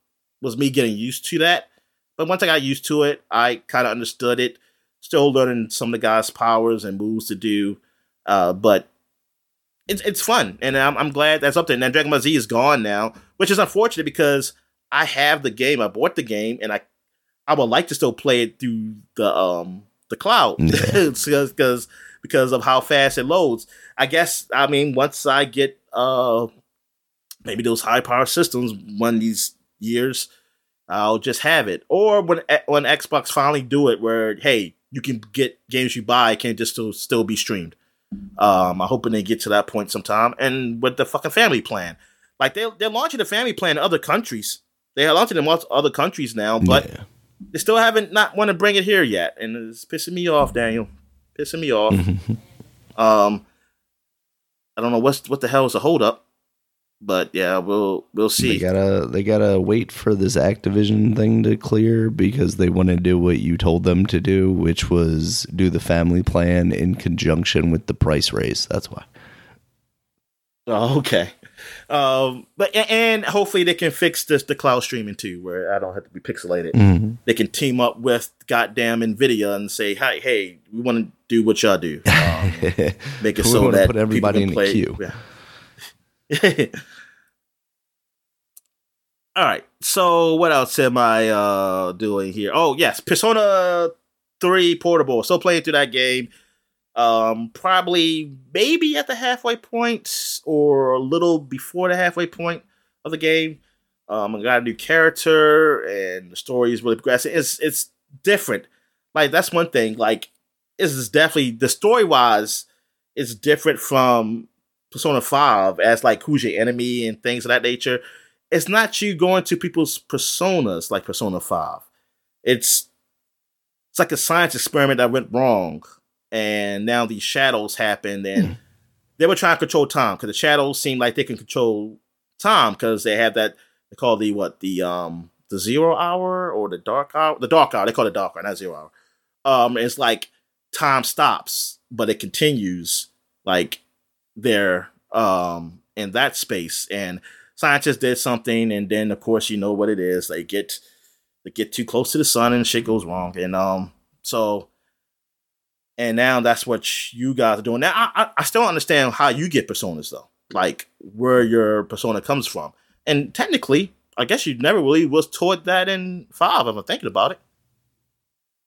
was me getting used to that. But once I got used to it, I kind of understood it. Still learning some of the guys' powers and moves to do. Uh, but it's it's fun, and I'm I'm glad that's up there. And Dragon Ball Z is gone now, which is unfortunate because I have the game. I bought the game, and I I would like to still play it through the um the cloud Yeah. because because of how fast it loads. I guess I mean once I get uh maybe those high power systems one of these years, I'll just have it. Or when when Xbox finally do it, where hey you can get games you buy can just still still be streamed. Um, I'm hoping they get to that point sometime. And with the fucking family plan, like they they're launching the family plan in other countries. They have launching it in lots of other countries now, but Yeah. they still haven't not want to bring it here yet, and it's pissing me off, Daniel. Pissing me off. um, I don't know what's what the hell is the hold up, but yeah, we'll we'll see. They gotta they gotta wait for this Activision thing to clear because they want to do what you told them to do, which was do the family plan in conjunction with the price raise. That's why. Oh, okay. Um, but and hopefully they can fix this the cloud streaming too, where I don't have to be pixelated. Mhm. They can team up with goddamn Nvidia and say, "Hey, hey, we want to do what y'all do." Um, make it so that put everybody in a can play. Yeah. All right. So what else am I uh doing here? Oh yes, Persona Three Portable. Still playing through that game. Um, probably maybe at the halfway point or a little before the halfway point of the game. Um, I got a new character and the story is really progressing. It's it's different. Like that's one thing. Like this is definitely the story wise is different from Persona 5 as like who's your enemy and things of that nature. It's not you going to people's personas like Persona 5. It's it's like a science experiment that went wrong. And now these shadows happened and they were trying to control time because the shadows seem like they can control time because they have that they call the what the um the zero hour or the dark hour the dark hour they call it dark hour not zero hour. Um it's like time stops but it continues like there um in that space and scientists did something and then of course you know what it is they get they get too close to the sun and shit goes wrong and um so and now that's what you guys are doing now i i, I still don't understand how you get personas though like where your persona comes from and technically i guess you never really was taught that in five if i'm thinking about it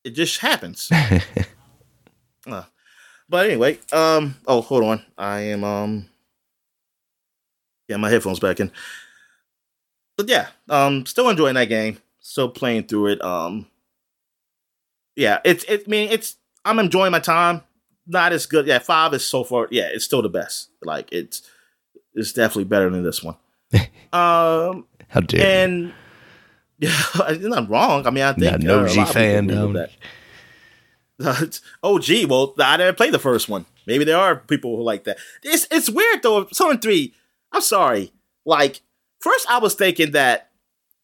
it just happens uh, but anyway, um, oh, hold on. I am, um, yeah, my headphones back in. But yeah, um, still enjoying that game. Still playing through it. Um, yeah, it's, it, I mean, it's, I'm enjoying my time. Not as good. Yeah, five is so far. Yeah, it's still the best. Like it's, it's definitely better than this one. um, How dare you. and yeah, it's not wrong. I mean, I think no uh, a G lot fan agree that. oh, gee, well, I didn't play the first one. Maybe there are people who like that. It's it's weird though. Persona Three. I'm sorry. Like first, I was thinking that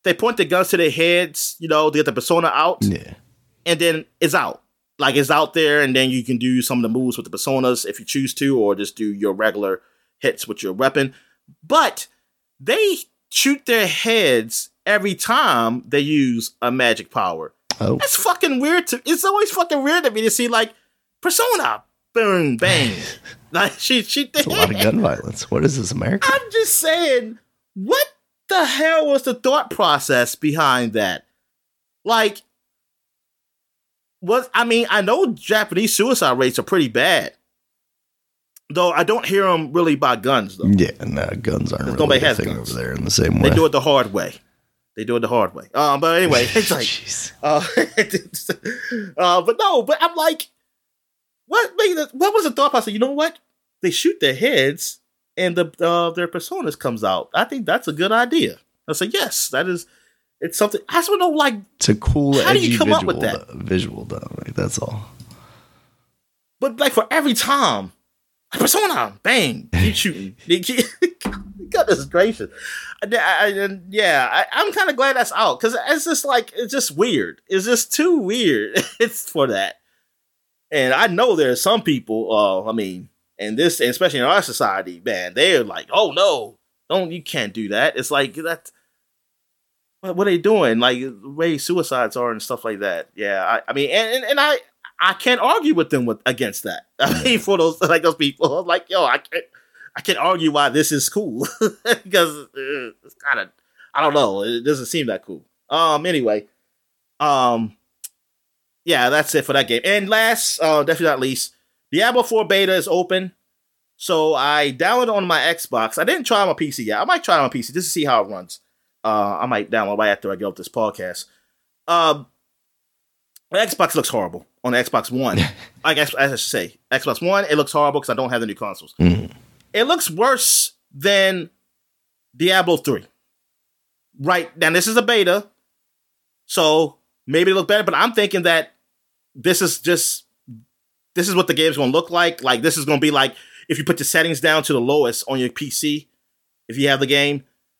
they point the guns to their heads, you know, to get the persona out, Yeah. and then it's out. Like it's out there, and then you can do some of the moves with the personas if you choose to, or just do your regular hits with your weapon. But they shoot their heads every time they use a magic power. Oh. That's fucking weird to it's always fucking weird to me to see like persona boom bang. like she she It's a lot of gun violence. What is this, America? I'm just saying, what the hell was the thought process behind that? Like, what I mean, I know Japanese suicide rates are pretty bad, though. I don't hear them really by guns though. Yeah, no, guns aren't really a has thing guns. over there in the same way. They do it the hard way. They do it the hard way. Um, but anyway, it's like, Jeez. uh, uh, but no, but I'm like, what? What was the thought process? You know what? They shoot their heads, and the uh, their personas comes out. I think that's a good idea. I say yes, that is. It's something. I just want to know, like, It's a cool, How do you come visual, up with that? though- visual, though. Like, that's all. but like for every time, persona, bang, keep shooting. Goodness gracious, I, I, and yeah, I, I'm kind of glad that's out because it's just like it's just weird. It's just too weird. it's for that, and I know there are some people. Uh, I mean, and this, and especially in our society, man, they're like, "Oh no, don't you can't do that." It's like that. What, what are they doing? Like the way suicides are and stuff like that. Yeah, I, I mean, and, and, and I I can't argue with them with against that. I mean, for those like those people, I'm like, yo, I can't I can't argue why this is cool because uh, it's kind of I don't know. It doesn't seem that cool. Um. Anyway, um. Yeah, that's it for that game. And last, uh, definitely not least, Diablo 4 beta is open. So I downloaded on my Xbox. I didn't try it on my PC yet. I might try it on my PC just to see how it runs. Uh, I might download right after I get off this podcast. Um, Xbox looks horrible on the Xbox One. I guess as I should say, Xbox One, it looks horrible because I don't have the new consoles. Mhm. It looks worse than Diablo 3. Right now, this is a beta, so maybe it look better. But I'm thinking that this is just this is what the game's going to look like. Like this is going to be like if you put the settings down to the lowest on your PC, if you have the game,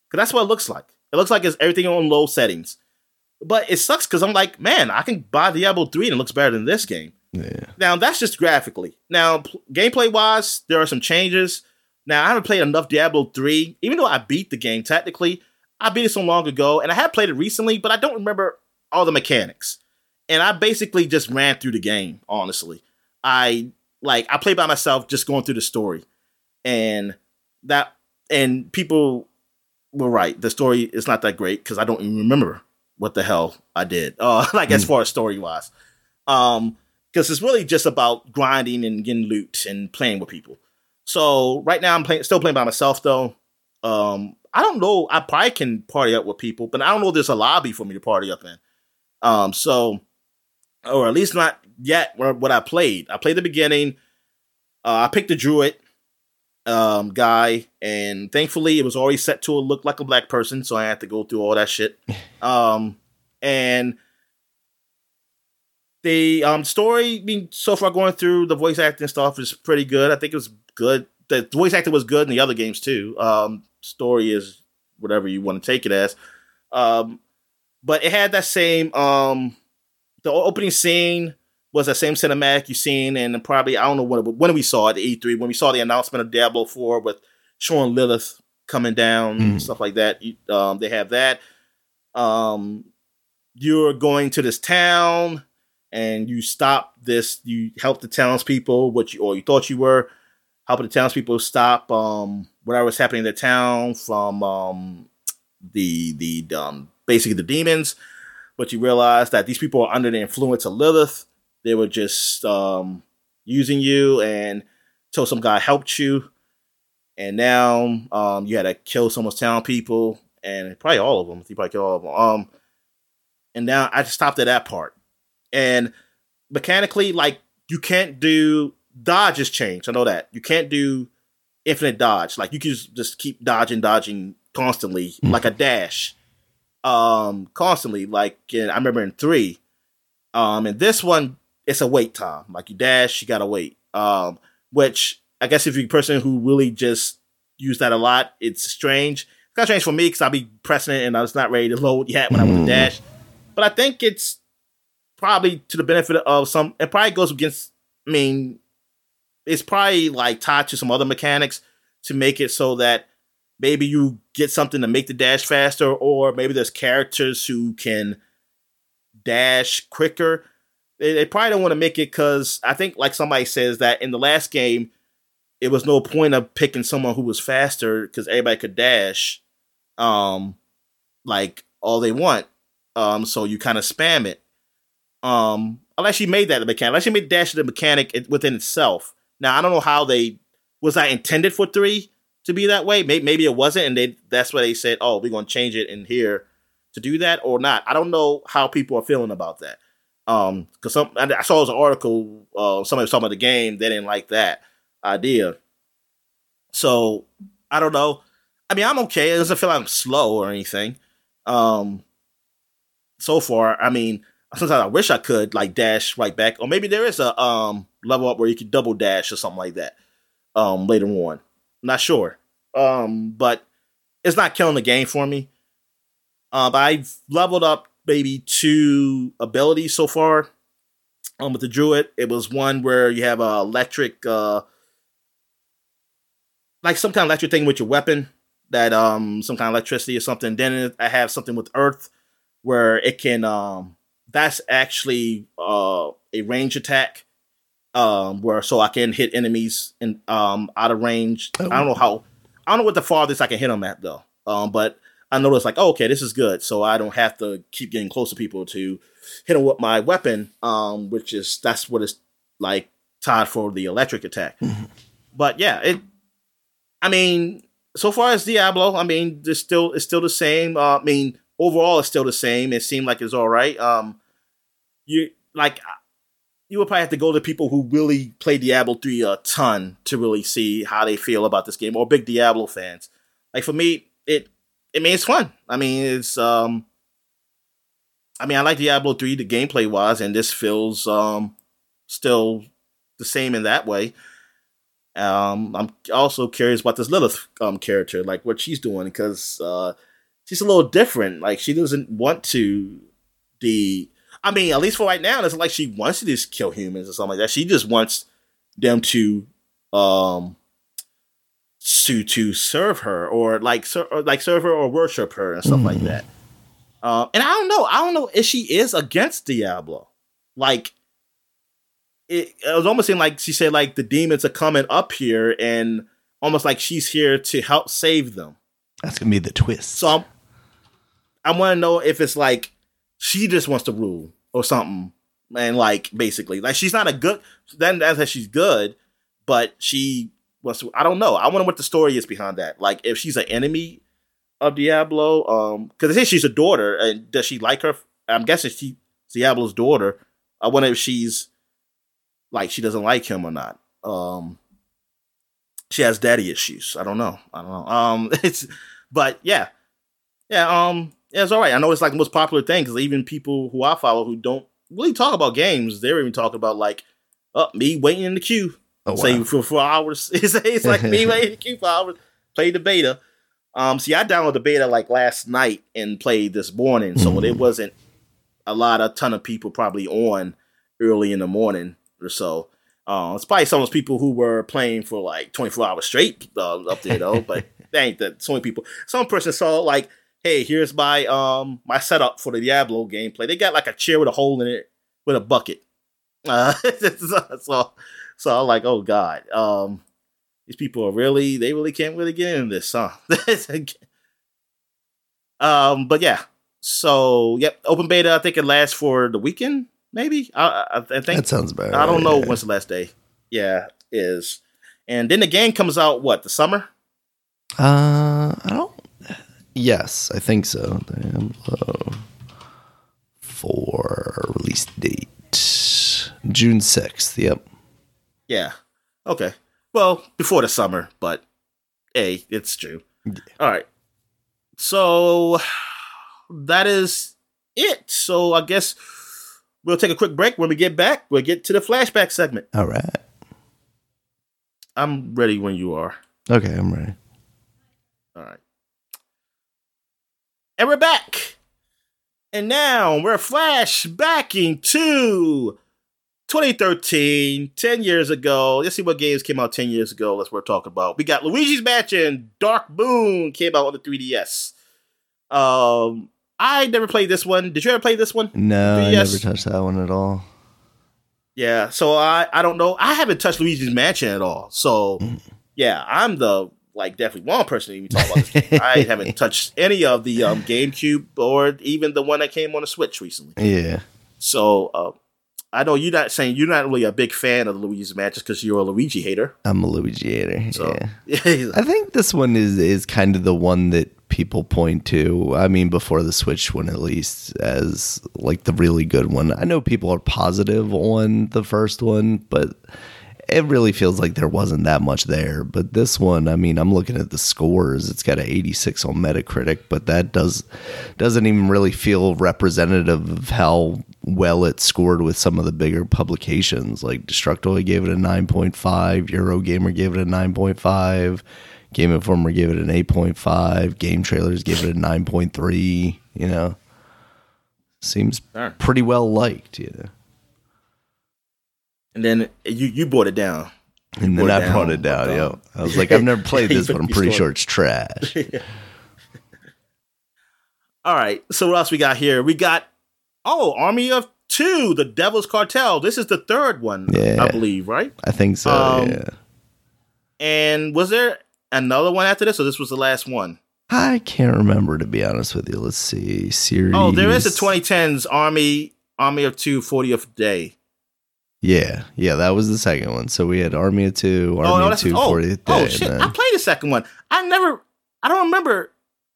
because that's what it looks like. It looks like it's everything on low settings. But it sucks because I'm like, man, I can buy Diablo 3 and it looks better than this game. Yeah. Now that's just graphically. Now pl- gameplay wise, there are some changes. Now I haven't played enough Diablo 3, even though I beat the game technically. I beat it so long ago, and I have played it recently, but I don't remember all the mechanics. And I basically just ran through the game, honestly. I like I played by myself just going through the story. And that and people were right. The story is not that great because I don't even remember what the hell I did. Uh like as Hmm. far as story wise. Um because it's really just about grinding and getting loot and playing with people. So right now I'm playing, still playing by myself though. Um, I don't know. I probably can party up with people, but I don't know if there's a lobby for me to party up in. Um, so, or at least not yet. What what I played, I played the beginning. Uh, I picked the druid um, guy, and thankfully it was already set to look like a black person, so I had to go through all that shit. Um, and the um story I mean so far going through the voice acting stuff is pretty good. I think it was good. The voice acting was good in the other games too. Um story is whatever you want to take it as. Um but it had that same um the opening scene was that same cinematic you seen and probably I don't know when when we saw it at E3 when we saw the announcement of Diablo 4 with Sean Lilith coming down Mm. and stuff like that. Um they have that. Um you're going to this town and you stop this, you help the townspeople, what you or you thought you were helping the townspeople stop um whatever was happening in the town from um the the um basically the demons. But you realize that these people are under the influence of Lilith. They were just um using you and till some guy helped you. And now um you had to kill some of those town people and probably all of them. You probably killed all of them. Um and now I just stopped at that part and mechanically like you can't do dodge has changed i know that you can't do infinite dodge like you can just- keep dodging dodging constantly Mhm. like a dash um constantly like in, i remember in three um and this one it's a wait time. Like you dash, you gotta wait. Um, which I guess if you're a person who really just use that a lot, it's strange. It's kind of strange for me because I'll be pressing it and I was not ready to load yet when I went to dash. But I think it's probably to the benefit of some. It probably goes against. I mean, it's probably like tied to some other mechanics to make it so that maybe you get something to make the dash faster, or maybe there's characters who can dash quicker. They, they probably don't want to make it because I think, like somebody says, that in the last game, it was no point of picking someone who was faster because everybody could dash, um, like all they want. Um, so you kind of spam it. Um, unless you made that the mechanic, unless you made dash the mechanic within itself. Now I don't know how they was that intended for three to be that way. Maybe, maybe it wasn't, and they that's why they said, "Oh, we're gonna change it in here to do that," or not. I don't know how people are feeling about that. Um, because some I saw this article, uh, somebody was talking about the game. They didn't like that idea. So I don't know. I mean, I'm okay. It doesn't feel like I'm slow or anything. Um, so far, I mean, sometimes I wish I could like dash right back, or maybe there is a um level up where you could double dash or something like that. Um, later on, not sure. Um, but it's not killing the game for me. Uh, but I've leveled up maybe two abilities so far. Um, with the druid, it was one where you have a electric, uh, like some kind of electric thing with your weapon, that um, some kind of electricity or something. Then I have something with earth, where it can um, that's actually uh a range attack, um, where so I can hit enemies in um out of range. Oh. I don't know how, I don't know what the farthest I can hit them at though. Um, but I noticed like, oh, okay, this is good. So I don't have to keep getting close to people to hit them with my weapon, um, which is that's what it's like tied for the electric attack. Mm-hmm. But yeah, it. I mean, so far as Diablo, I mean, it's still it's still the same. Uh, I mean, overall, it's still the same. It seemed like it's all right. Um, you like you would probably have to go to people who really play Diablo three a ton to really see how they feel about this game, or big Diablo fans. Like for me, it I mean, it's fun. I mean, it's um, I mean, I like Diablo three the gameplay wise, and this feels um still the same in that way. Um, I'm also curious about this Lilith um character, like what she's doing, because uh, she's a little different. Like she doesn't want to the. I mean, at least for right now, it's like she wants to just kill humans or something like that. She just wants them to um to to serve her or like ser- or like serve her or worship her and stuff mm. like mm-hmm. that. Um, and I don't know. I don't know if she is against Diablo. Like it, it was almost seemed like she said like the demons are coming up here and almost like she's here to help save them. That's gonna be the twist. So I'm, I want to know if it's like she just wants to rule or something, and like basically like she's not a good. Then that's that she's good, but she what's I don't know. I wonder what the story is behind that. Like if she's an enemy of Diablo, um, because they say she's a daughter, and does she like her? I'm guessing she Diablo's daughter. I wonder if she's like she doesn't like him or not. Um, she has daddy issues. I don't know. I don't know. Um, it's but yeah, yeah. Um, yeah, it's all right. I know it's like the most popular thing because even people who I follow who don't really talk about games, they're even talking about like, oh, me waiting in the queue Oh, Say wow. for four hours. it's, it's like me waiting to for hours. Play the beta. Um, see, I downloaded the beta like last night and played this morning, so mm. it wasn't a lot, a ton of people probably on early in the morning or so. Uh, it's probably some of those people who were playing for like 24 hours straight uh, up there though, but they ain't that so many people. Some person saw like, hey, here's my um my setup for the Diablo gameplay. They got like a chair with a hole in it with a bucket. Uh, so so I'm like, oh god, um, these people are really they really can't really get into this, huh? um, but yeah. So yep, open beta. I think it lasts for the weekend, maybe. I, I, I think that sounds bad. I don't know yeah. when's the last day. Yeah, is. And then the game comes out what the summer? Uh, I don't. Yes, I think so. Damn low for release date June sixth. Yep. Yeah. Okay. Well, before the summer, but hey, it's true. All right. So that is it. So I guess we'll take a quick break. When we get back, we'll get to the flashback segment. All right. I'm ready when you are. Okay, I'm ready. All right. And we're back. And now we're flashbacking to 2013, 10 years ago. Let's see what games came out 10 years ago. Let's we're talking about. We got Luigi's Mansion, Dark Moon came out on the 3DS. Um, I never played this one. Did you ever play this one? No, I never touched that one at all. Yeah, so I I don't know. I haven't touched Luigi's Mansion at all. So mm. yeah, I'm the like definitely one person to even talk about this. I haven't touched any of the um, GameCube or even the one that came on the Switch recently. Yeah. So uh, I know you're not saying you're not really a big fan of the Luigi's Mansion because you're a Luigi hater. I'm a Luigi hater. So, yeah. I think this one is is kind of the one that people point to. I mean, before the Switch one, at least, as like the really good one. I know people are positive on the first one, but it really feels like there wasn't that much there. But this one, I mean, I'm looking at the scores. It's got an 86 on Metacritic, but that does doesn't even really feel representative of how well it scored with some of the bigger publications. Like Destructoid gave it a 9.5, Eurogamer gave it a 9.5. Game Informer gave it an 8.5. Game Trailers gave it a 9.3. You know, seems pretty well liked. You know, and then you you brought it down. You and then I brought it down. Yo, I was like, I've never played this, but I'm pretty sure it's trash. All right. So what else we got here? We got oh, Army of Two, the Devil's Cartel. This is the third one, yeah, I believe, right? I think so. Um, yeah. And was there another one after this, or this was the last one? I can't remember to be honest with you. Let's see. Series. Oh, there is a 2010s Army Army of Two 40th Day. Yeah, yeah, that was the second one. So we had Army of Two, oh, Army oh, no, of Two, oh, 40th Day. Oh shit! Then... I played the second one. I never, I don't remember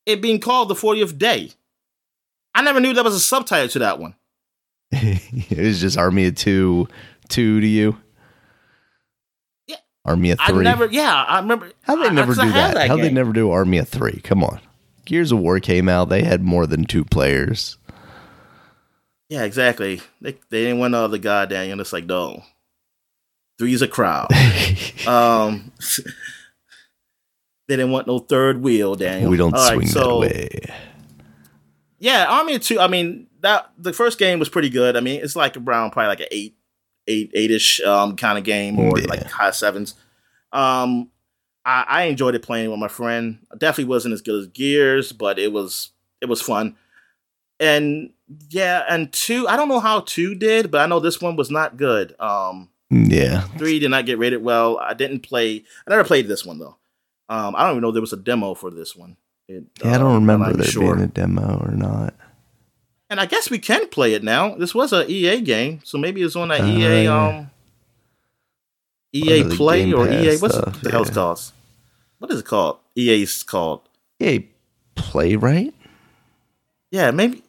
it being called the 40th Day. I never knew there was a subtitle to that one. it was just Army of Two, two to you. Yeah, Army of Three. I never, yeah, I remember. How they never do that? that How they never do Army of Three? Come on, Gears of War came out. They had more than two players. Yeah, exactly. They they didn't want all the goddamn. And it's like no, three's a crowd. um, they didn't want no third wheel, Daniel. We don't all swing right, so, that way. Yeah, Army of Two. I mean, that the first game was pretty good. I mean, it's like around probably like an eight eight eight ish um, kind of game or yeah. like high sevens. Um, I, I enjoyed it playing with my friend. Definitely wasn't as good as Gears, but it was it was fun. And yeah, and two, I don't know how two did, but I know this one was not good. Um, yeah, three did not get rated well. I didn't play. I never played this one though. Um, I don't even know there was a demo for this one. It, yeah, I don't um, remember there sure. being a demo or not. And I guess we can play it now. This was a EA game, so maybe it's on that uh, EA um EA Play or EA what's stuff, the yeah. hell's called? What is it called? EA's called EA Play, right? Yeah, maybe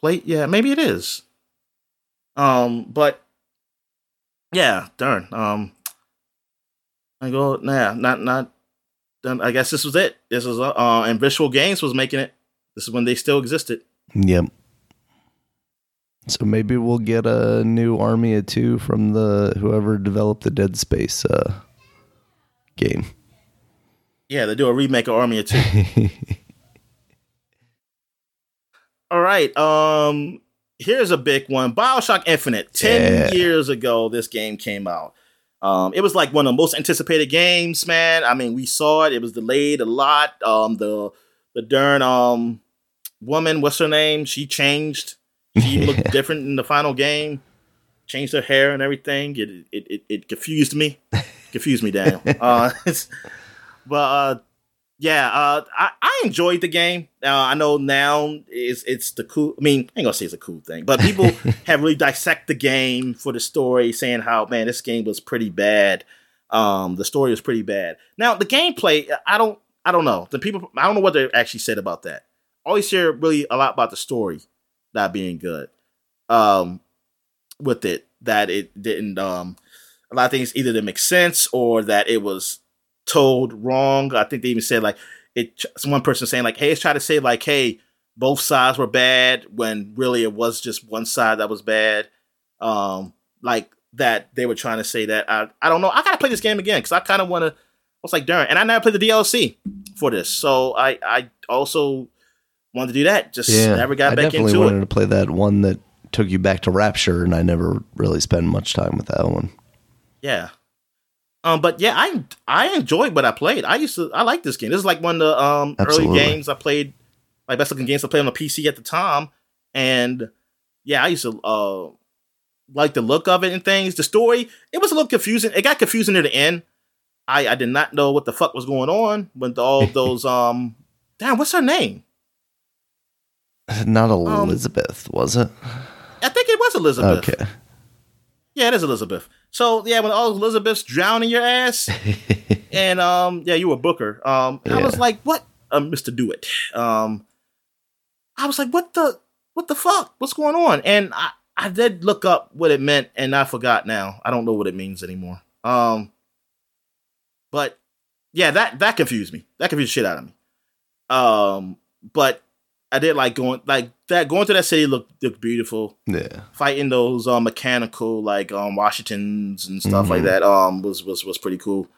play. Yeah, maybe it is. Um, but yeah, darn. Um, I go nah, not not. Done. I guess this was it. This was uh, and Visceral Games was making it. This is when they still existed. Yep. So maybe we'll get a new army of two from the whoever developed the Dead Space uh, game. Yeah, they do a remake of Army of Two. All right. Um, here's a big one: Bioshock Infinite. Ten yeah. years ago, this game came out. Um, it was like one of the most anticipated games, man. I mean, we saw it; it was delayed a lot. Um, the the darn um woman, what's her name? She changed she looked different in the final game. Changed her hair and everything. It it it, it confused me. confused me, Daniel. Uh, but uh, yeah, uh, I, I enjoyed the game. Uh, I know now it's it's the cool. I mean, I ain't gonna say it's a cool thing, but people have really dissect the game for the story, saying how man this game was pretty bad. Um, the story was pretty bad. Now the gameplay, I don't, I don't know. The people, I don't know what they actually said about that. always hear really a lot about the story not being good um, with it. That it didn't. Um, a lot of things either didn't make sense or that it was told wrong. I think they even said like it. One person saying like, "Hey, it's trying to say like, hey, both sides were bad when really it was just one side that was bad. Um, like that they were trying to say that I I don't know. I gotta play this game again because I kind of want to. I was like, darn, and I never played the DLC for this, so I I also wanted to do that. Just Yeah, never got I back definitely into wanted it. to play that one that took you back to Rapture, and I never really spent much time with that one. Yeah. Um, but yeah, I I enjoyed what I played. I used to I like this game. This is like one of the um early games I played, like best looking games I played on the PC at the time. And yeah, I used to uh like the look of it and things. The story, it was a little confusing. It got confusing near the end. I I did not know what the fuck was going on with all those um damn, what's her name? Not Um, Elizabeth, was it? I think it was Elizabeth. Okay. Yeah, it is Elizabeth. So yeah, when all Elizabeths drowning your ass, and um, yeah, you were Booker. Um, I was like, what, um, Mister DeWitt? Um, I was like, what the, what the fuck? What's going on? And I, I did look up what it meant, and I forgot now. I don't know what it means anymore. Um, but yeah, that that confused me. That confused the shit out of me. Um, but I did like going like that. Going to that city looked looked beautiful Yeah. fighting those um, mechanical like um Washingtons and stuff like Mhm. that um was was was pretty cool.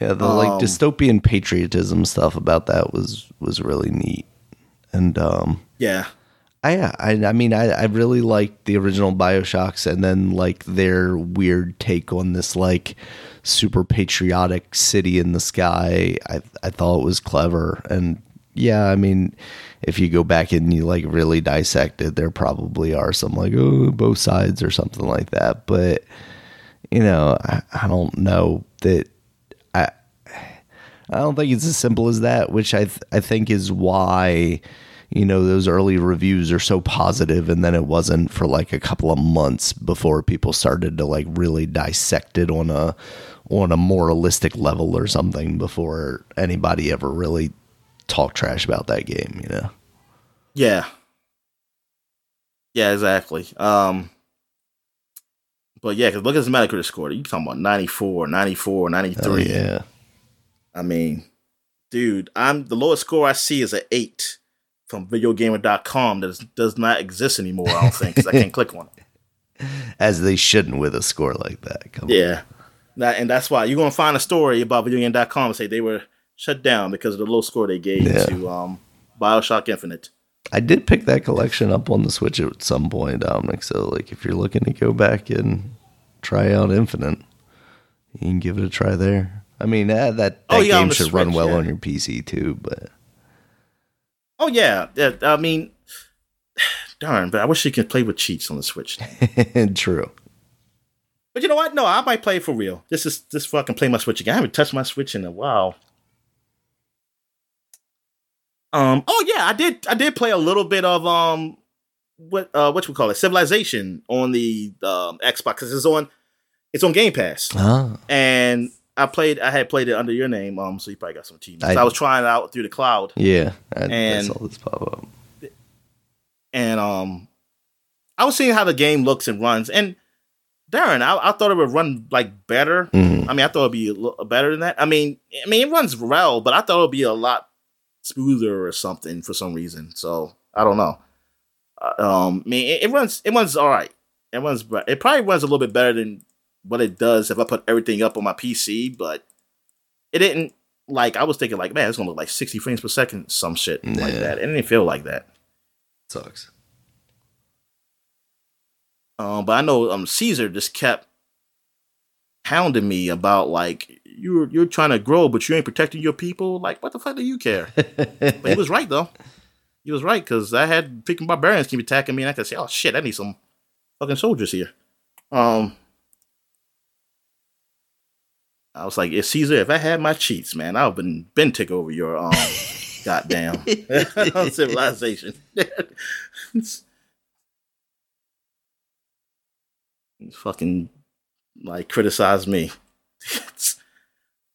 Yeah, the like Um, dystopian patriotism stuff about that was was really neat. And um Yeah. I I I mean I I really liked the original BioShocks and then like their weird take on this like super patriotic city in the sky. I I thought it was clever and yeah, I mean if you go back and you like really dissect it, there probably are some like oh both sides or something like that. But you know, I, I don't know that I I don't think it's as simple as that, which I th- I think is why you know those early reviews are so positive, and then it wasn't for like a couple of months before people started to like really dissect it on a on a moralistic level or something before anybody ever really talked trash about that game. You know, Yeah. Yeah, exactly. Um but yeah, because look at his Metacritic score. You talking about 94, 94, 93. oh yeah, I mean, dude, I'm the lowest score I see is an eight from videogamer.com that is, does not exist anymore, I don't think, because I can't click on it. as they shouldn't with a score like that. Come on. Yeah. That, and that's why you're going to find a story about videogame.com and say they were shut down because of the low score they gave Yeah. to um, Bioshock Infinite. I did pick that collection up on the Switch at some point, Dominic. So, like, if you're looking to go back and try out Infinite, you can give it a try there. I mean, that, that Oh, yeah, game should run well yeah. on your PC too. But Oh, yeah. yeah. I mean, darn, but I wish you could play with cheats on the Switch. true. But you know what? No, I might play for real. This is this fucking play my Switch again. I haven't touched my Switch in a while. Um. Oh yeah, I did. I did play a little bit of um, what uh, what you call it, Civilization on the um, Xbox because it's on, it's on Game Pass, Ah, and I played. I had played it under your name, um. So you probably got some teams. I, I- was trying it out through the cloud, yeah. I, I saw this pop up. and um, I was seeing how the game looks and runs, and Darren, I, I thought it would run like better. Mhm. I mean, I thought it'd be a little better than that. I mean, I mean, it runs well, but I thought it'd be a lot smoother or something for some reason. So I don't know. Uh, Um, I mean, it, it runs, it runs all right. It runs, it probably runs a little bit better than what it does if I put everything up on my PC. But it didn't like I was thinking like, man, it's gonna look like sixty frames per second, some shit like that. It didn't feel like that. Sucks. Um, but I know um Caesar just kept hounding me about like you're you're trying to grow, but you ain't protecting your people. Like, what the fuck do you care? but he was right though. He was right because I had freaking barbarians keep attacking me, and I could say, "Oh shit, I need some fucking soldiers here." Um, I was like, "If Caesar, if I had my cheats, man, I've been been take over your um, goddamn civilization." fucking like criticize me.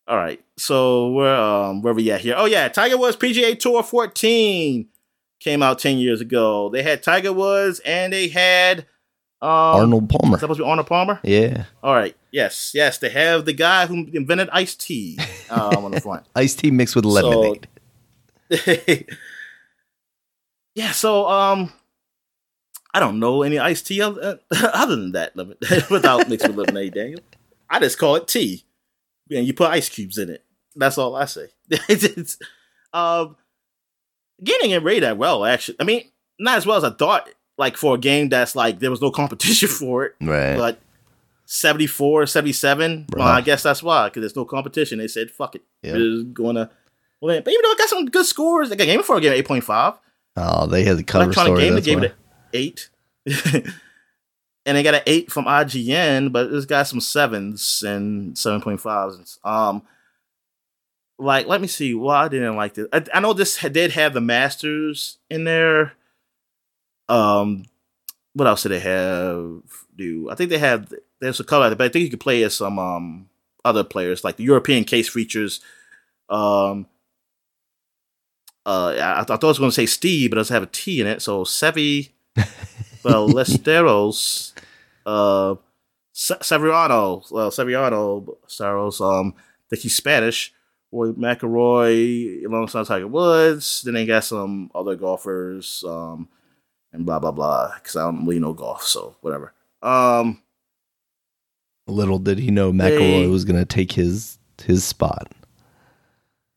All right, so where um where we at here? Oh yeah, Tiger Woods PGA Tour 14 came out 10 years ago. They had Tiger Woods and they had um Arnold Palmer. Is that supposed to be Arnold Palmer? Yeah. All right, yes, yes. They have the guy who invented iced tea um, on the front. Iced tea mixed with lemonade. yeah, so um, I don't know any iced tea other, other than that without mixed with lemonade, Daniel. I just call it tea, and you put ice cubes in it. That's all I say. it's, um, getting it rated well, actually. I mean, not as well as I thought. Like for a game that's like there was no competition for it, Right. but 74, 77. Well, I guess that's why because there's no competition. They said, "Fuck it, Yeah. we're gonna." Well, but even though I got some good scores, like Game Informer gave it eight point five. oh, they had the cover Electronic story. Game they gave why. it an eight, and they got an eight from IGN, but it's got some sevens and seven point fives. Um, like let me see. Well, I didn't like this. I, I know this did have the Masters in there. Um, what else did they have? Do I think they have? There's a color, but I think you could play as some um other players, like the European case features. Um, uh, I, I thought I was going to say Steve, but it doesn't have a T in it. So Seve Ballesteros, uh, Se- Severiano, uh, Severiano, Saros, um, I think he's Spanish. Roy McIlroy alongside Tiger Woods. Then they got some other golfers, um, and blah blah blah. Because I don't really know golf, so whatever. Um, Little did he know McIlroy They- was going to take his his spot.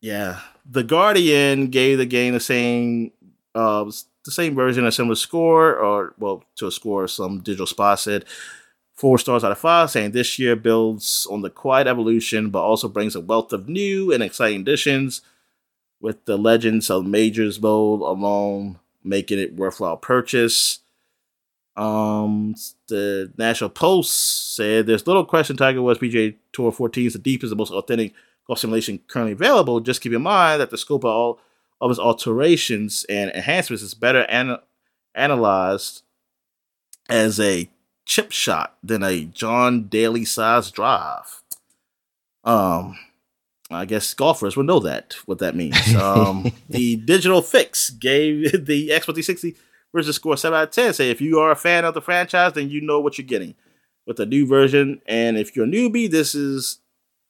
Yeah, the Guardian gave the game the same, uh, the same version, a similar score, or well, to a score. Some digital spot said four stars out of five, saying this year builds on the quiet evolution, but also brings a wealth of new and exciting additions. With the Legends of Majors mode alone making it worthwhile purchase. Um, the National Post said there's little question Tiger Woods PGA Tour 14 is the deepest and most authentic golf simulation currently available. Just keep in mind that the scope of all of its alterations and enhancements is better an- analyzed as a chip shot than a John Daly size drive. Um, I guess golfers will know that what that means. Um, the digital fix gave the Xbox 360 version score seven out of ten. Say if you are a fan of the franchise, then you know what you're getting with the new version. And if you're a newbie, this is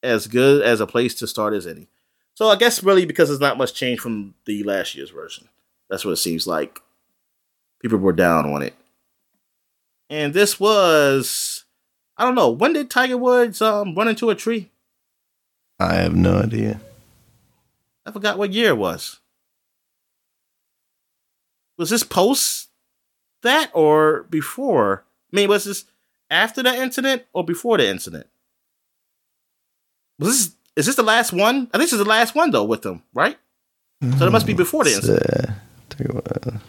as good as a place to start as any. So I guess really because there's not much change from the last year's version. That's what it seems like. People were down on it. And this was I don't know, when did Tiger Woods um run into a tree? I have no idea. I forgot what year it was. Was this post that or before? I mean, was this after that incident or before the incident? Was this is this the last one? I think this is the last one though with them, right? So it must be before the incident. uh, tell you what.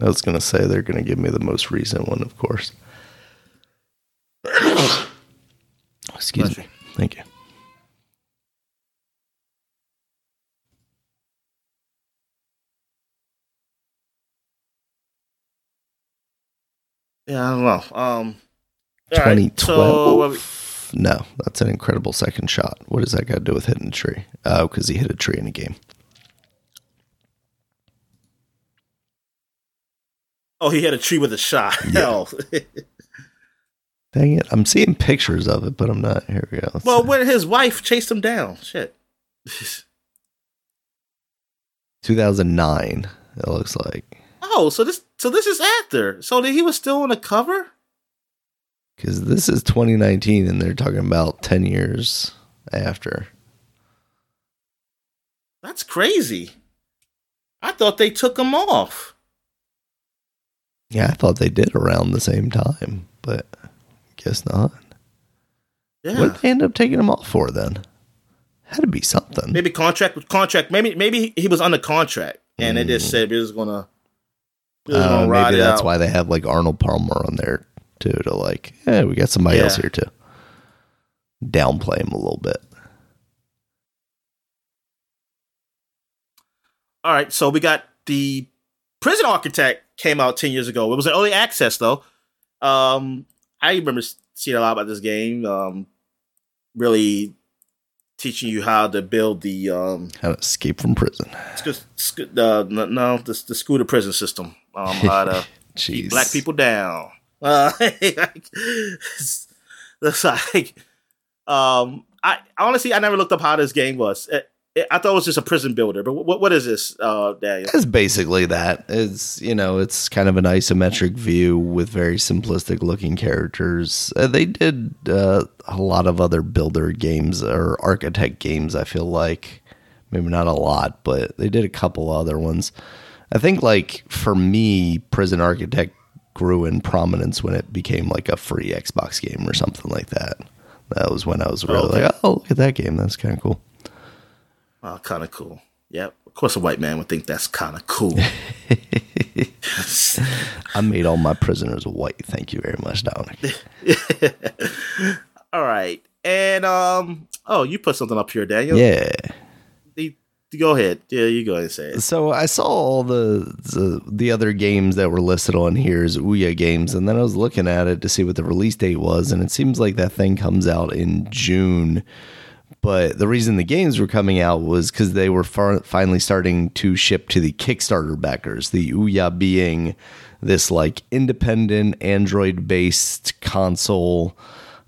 I was gonna say they're gonna give me the most recent one, of course. Excuse me. Thank you. Yeah, I don't know. Um, all right, 2012. so no, that's an incredible second shot. What does that got to do with hitting a tree? Oh, because he hit a tree in a game. oh, he hit a tree with a shot. Hell. Dang it. I'm seeing pictures of it, but I'm not. Here we go. Let's well, see. when his wife chased him down. Shit. 2009, it looks like. Oh, so this so this is after. So that he was still on the cover? Because this is 2019 and they're talking about 10 years after. That's crazy. I thought they took him off. Yeah, I thought they did around the same time, but guess not. Yeah. What did they end up taking him off for then? Had to be something. Maybe contract with contract. Maybe maybe he was under contract and they just mm. said we're just gonna, Uh, maybe that's out. why they have like Arnold Palmer on there too, to like, yeah, we got somebody else here to downplay him a little bit. All right, so we got the Prison Architect came out ten years ago. It was an early access though. Um, I remember seeing a lot about this game. Um, really teaching you how to build the um How to escape from prison. sc- sc- uh, no, no the, the school to prison system. Um, how to keep black people down. Uh, That's like, um, I honestly I never looked up how this game was. It, I thought it was just a prison builder, but what what is this, uh, Daniel? It's basically that. It's you know, it's kind of an isometric view with very simplistic looking characters. Uh, they did uh, a lot of other builder games or architect games. I feel like maybe not a lot, but they did a couple other ones. I think like for me, Prison Architect grew in prominence when it became like a free Xbox game or something like that. That was when I was really okay. like, oh, look at that game. That's kind of cool. Oh, kind of cool. Yep. Of course, a white man would think that's kind of cool. I made all my prisoners white. Thank you very much, Dominic. All right, and um, oh, you put something up here, Daniel. Yeah. The- go ahead. Yeah, you go ahead and say it. So I saw all the, the the other games that were listed on here as Ouya games, and then I was looking at it to see what the release date was, and it seems like that thing comes out in June. But the reason the games were coming out was because they were far, finally starting to ship to the Kickstarter backers. The Ouya being this like independent Android based console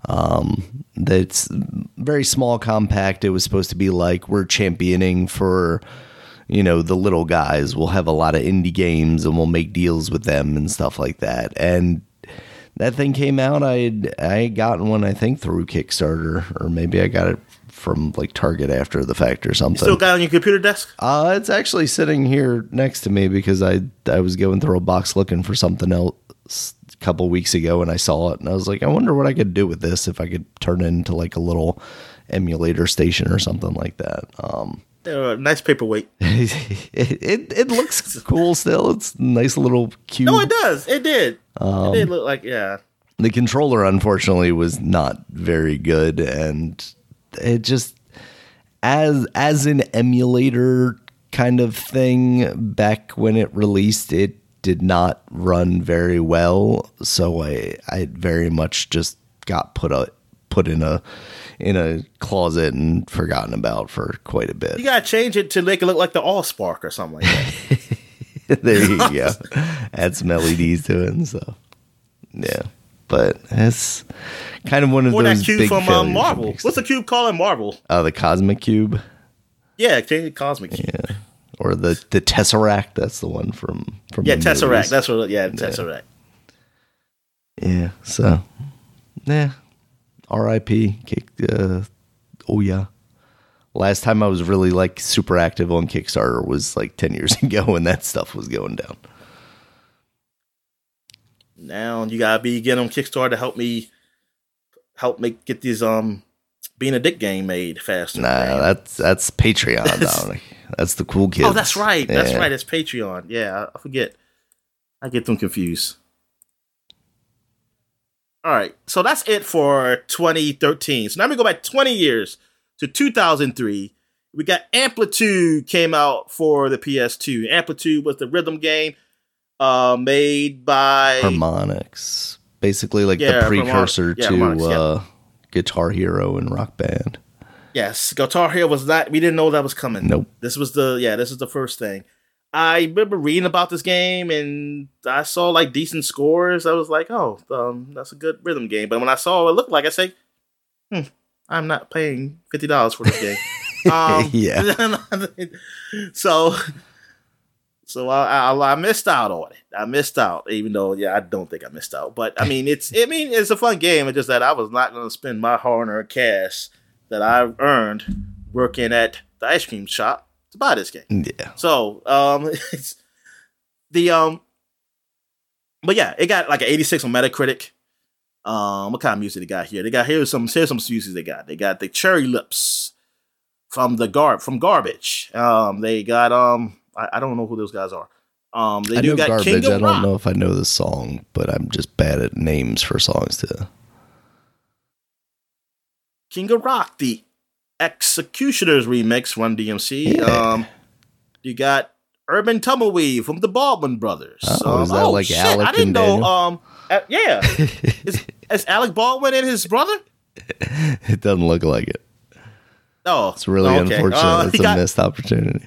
um, that's very small, compact. It was supposed to be like we're championing for you know the little guys. We'll have a lot of indie games and we'll make deals with them and stuff like that. And that thing came out. I had, I had gotten one I think through Kickstarter or maybe I got it from like Target after the fact or something. Still got on your computer desk? Uh, it's actually sitting here next to me because I I was going through a box looking for something else a couple weeks ago and I saw it and I was like, I wonder what I could do with this if I could turn it into like a little emulator station or something like that. Um, Uh, nice paperweight. it, it it looks cool still. It's nice little cube. No, it does. It did. Um, it did look like yeah. the controller unfortunately was not very good and it just as as an emulator kind of thing back when it released it did not run very well so i i very much just got put a put in a in a closet and forgotten about for quite a bit You gotta change it to make it look like the Allspark or something like that. there you go. Add some LEDs to it and stuff. Yeah, but it's kind of one of or those that cube big from from Marvel. What's the cube called in Marvel? Uh, the Cosmic Cube, Yeah, Cosmic Cube. yeah, or the the Tesseract. That's the one from from Yeah, Tesseract. movies. That's what. Yeah, Tesseract. yeah. So, yeah. R.I.P. Kick. Uh, oh yeah. Last time I was really like super active on Kickstarter was like ten years ago, when that stuff was going down. Now you gotta be getting on Kickstarter to help me help make get these um being a dick game made faster. Nah, man. that's that's Patreon, Dominic. That's the cool kids. oh, that's right. That's right. It's Patreon. Yeah, I- I forget. I get them confused. All right, so that's it for 2013. So now we go back 20 years to 2003. We got Amplitude came out for the PS2. Amplitude was the rhythm game uh, made by Harmonix, basically like Yeah, the precursor Yeah, to uh, Guitar Hero and Rock Band. Yes, Guitar Hero was not. We didn't know that was coming. Nope. This was the yeah. This is the first thing. I remember reading about this game and I saw like decent scores. I was like, oh, um, that's a good rhythm game. But when I saw what it looked like, I say, hmm, I'm not paying fifty dollars for this game. um, Yeah. so, so I, I I missed out on it. I missed out, even though yeah, I don't think I missed out. But I mean, it's I mean, it's a fun game. It's just that I was not going to spend my hard-earned cash that I earned working at the ice cream shop to buy this game. Yeah. So, um, it's the um, but yeah, it got like an 86 on Metacritic. Um, what kind of music they got here? They got here's some here's some music they got. They got the Cherry Lips from the garb from Garbage. Um, they got um, I, I don't know who those guys are. Um, they I do know got garbage. I don't Rock. know if I know the song, but I'm just bad at names for songs too. King of Rock, the Executioners remix, Run DMC. Yeah. Um, you got Urban Tumbleweed from the Baldwin Brothers. Oh, Um, is that like shit, Alec I didn't know. Um, uh, yeah, is, is Alec Baldwin and his brother? it doesn't look like it. Oh, It's really okay. unfortunate. Uh, it's a got- missed opportunity.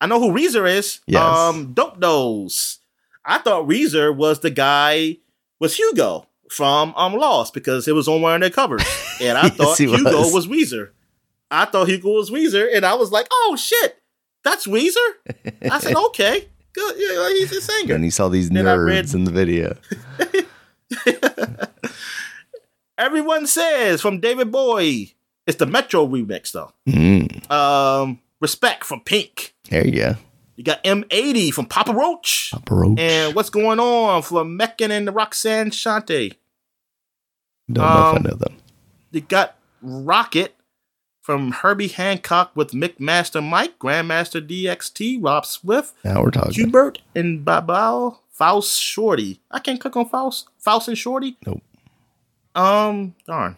I know who Weezer is. Yes. Um, Dope Nose. I thought Weezer was the guy was Hugo from um Lost because it was on one of their covers, and I Yes, thought Hugo was. was. Weezer. I thought Hugo was Weezer, and I was like, "Oh shit, that's Weezer." I said, "Okay, good. Yeah, he's a singer." and he saw these Then nerds read- in the video. Everyone says from David Bowie. It's the Metro remix though. Mm, Um, respect from Pink. There you go. You got M80 from Papa Roach. Papa Roach. And what's going on from Mekon and Roxanne Shante? Don't know um, if I know them. You got Rocket from Herbie Hancock with Mix Master Mike, Grandmaster DXT, Rob Swift, Now we're talking. Q-Bert and Babao, Faust Shorty. I can't click on Faust. Faust and Shorty? Nope. Um, darn.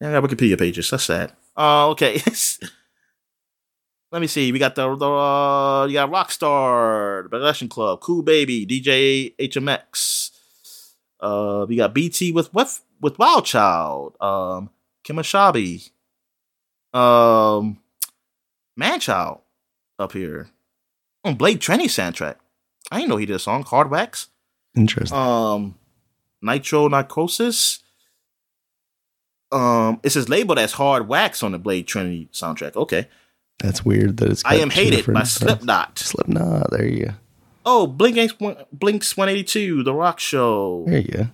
Yeah, I got Wikipedia pages. That's sad. Uh, okay. Let me see. We got the, the uh, you got Rockstar, the Progression Club, Cool Baby, DJ HMX. Uh, we got BT with with with Wild Child, um, Kimosabe, um, Manchild up here on Blade Trinity soundtrack. I didn't know he did a song. Hard Wax, Interesting. um, Nitro Narcosis. Um, it says labeled as Hard Wax on the Blade Trinity soundtrack. Okay, That's weird that it's. I Am Hated by. Slipknot. Slipknot. There you go. Oh, Blink Blinks One Eighty Two, The Rock Show, There you go.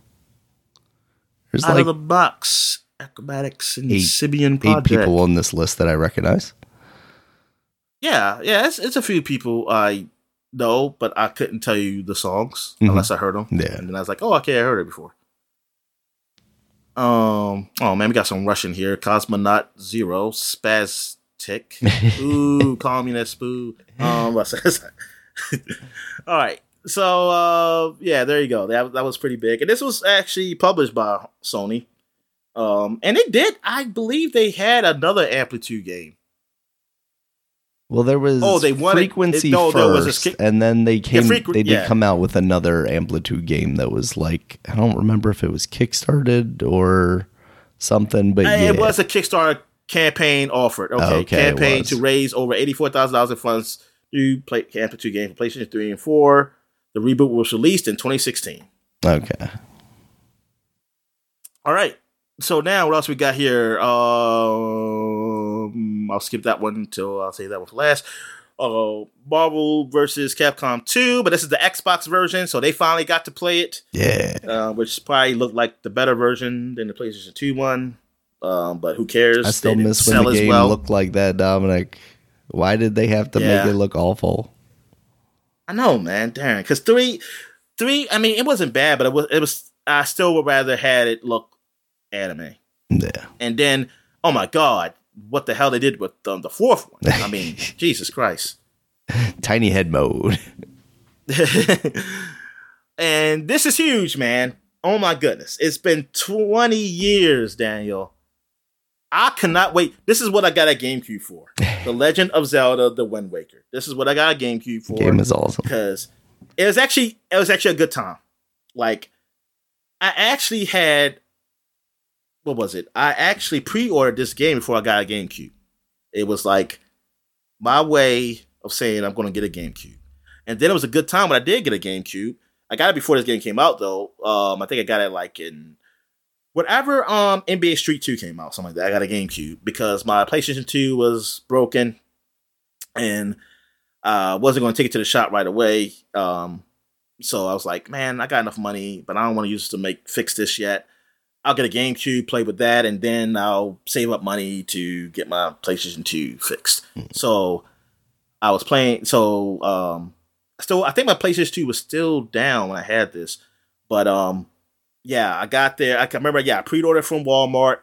There's Out like of the Box, Acrobatics and Eight- Sibian eight people on this list that I recognize. Yeah, yeah, it's, it's a few people I know, but I couldn't tell you the songs Mhm. unless I heard them. Yeah. And then I was like, oh, okay, I heard it before. Um, oh man, we got some Russian here. Cosmonaut Zero, Spastic. Ooh, communist boo. Um, all right. So uh, yeah, there you go. That that was pretty big, and this was actually published by Sony. Um, and they did, I believe, they had another Amplitude game. Well, there was Oh, they wanted- frequency it- no, first, there was a and then they came. frequ- they did yeah. come out with another amplitude game that was like I don't remember if it was kickstarted or something, but Uh, yeah, It was a Kickstarter campaign offered. Okay, Okay, campaign to raise over eighty-four thousand dollars in funds to play Amplitude game for PlayStation Three and Four. The reboot was released in 2016. okay. All right. So now, what else we got here? Um, I'll skip that one until I'll say that one for last. Uh, Marvel versus Capcom 2, but this is the Xbox version, so they finally got to play it, Yeah, uh, which probably looked like the better version than the PlayStation 2 one. Um, but who cares? I still miss when the game well. looked like that, Dominic. Why did they have to Yeah. make it look awful? I know, man. Darn, because three, three. I mean, it wasn't bad, but it was. It was. I still would rather had it look anime. Yeah, And then, oh my god, what the hell they did with um, the fourth one? I mean, Jesus Christ. tiny head mode. and this is huge, man. Oh my goodness. It's been 20 years, Daniel. I cannot wait. This is what I got a GameCube for. The Legend of Zelda, The Wind Waker. This is what I got a GameCube for. Game is awesome. because it was actually it was actually a good time. Like I actually had what was it? I actually pre-ordered this game before I got a GameCube. It was like my way of saying I'm going to get a GameCube. And then it was a good time when I did get a GameCube. I got it before this game came out though. Um, I think I got it like in whatever um NBA Street 2 came out, something like that. I got a GameCube because my PlayStation 2 was broken and uh wasn't going to take it to the shop right away. Um so I was like, man, I got enough money, but I don't want to use it to make fix this yet. I'll get a GameCube, play with that, and then I'll save up money to get my PlayStation 2 fixed. So I was playing so um still I think my PlayStation 2 was still down when I had this. But um yeah, I got there. I can remember, yeah, I pre-ordered from Walmart.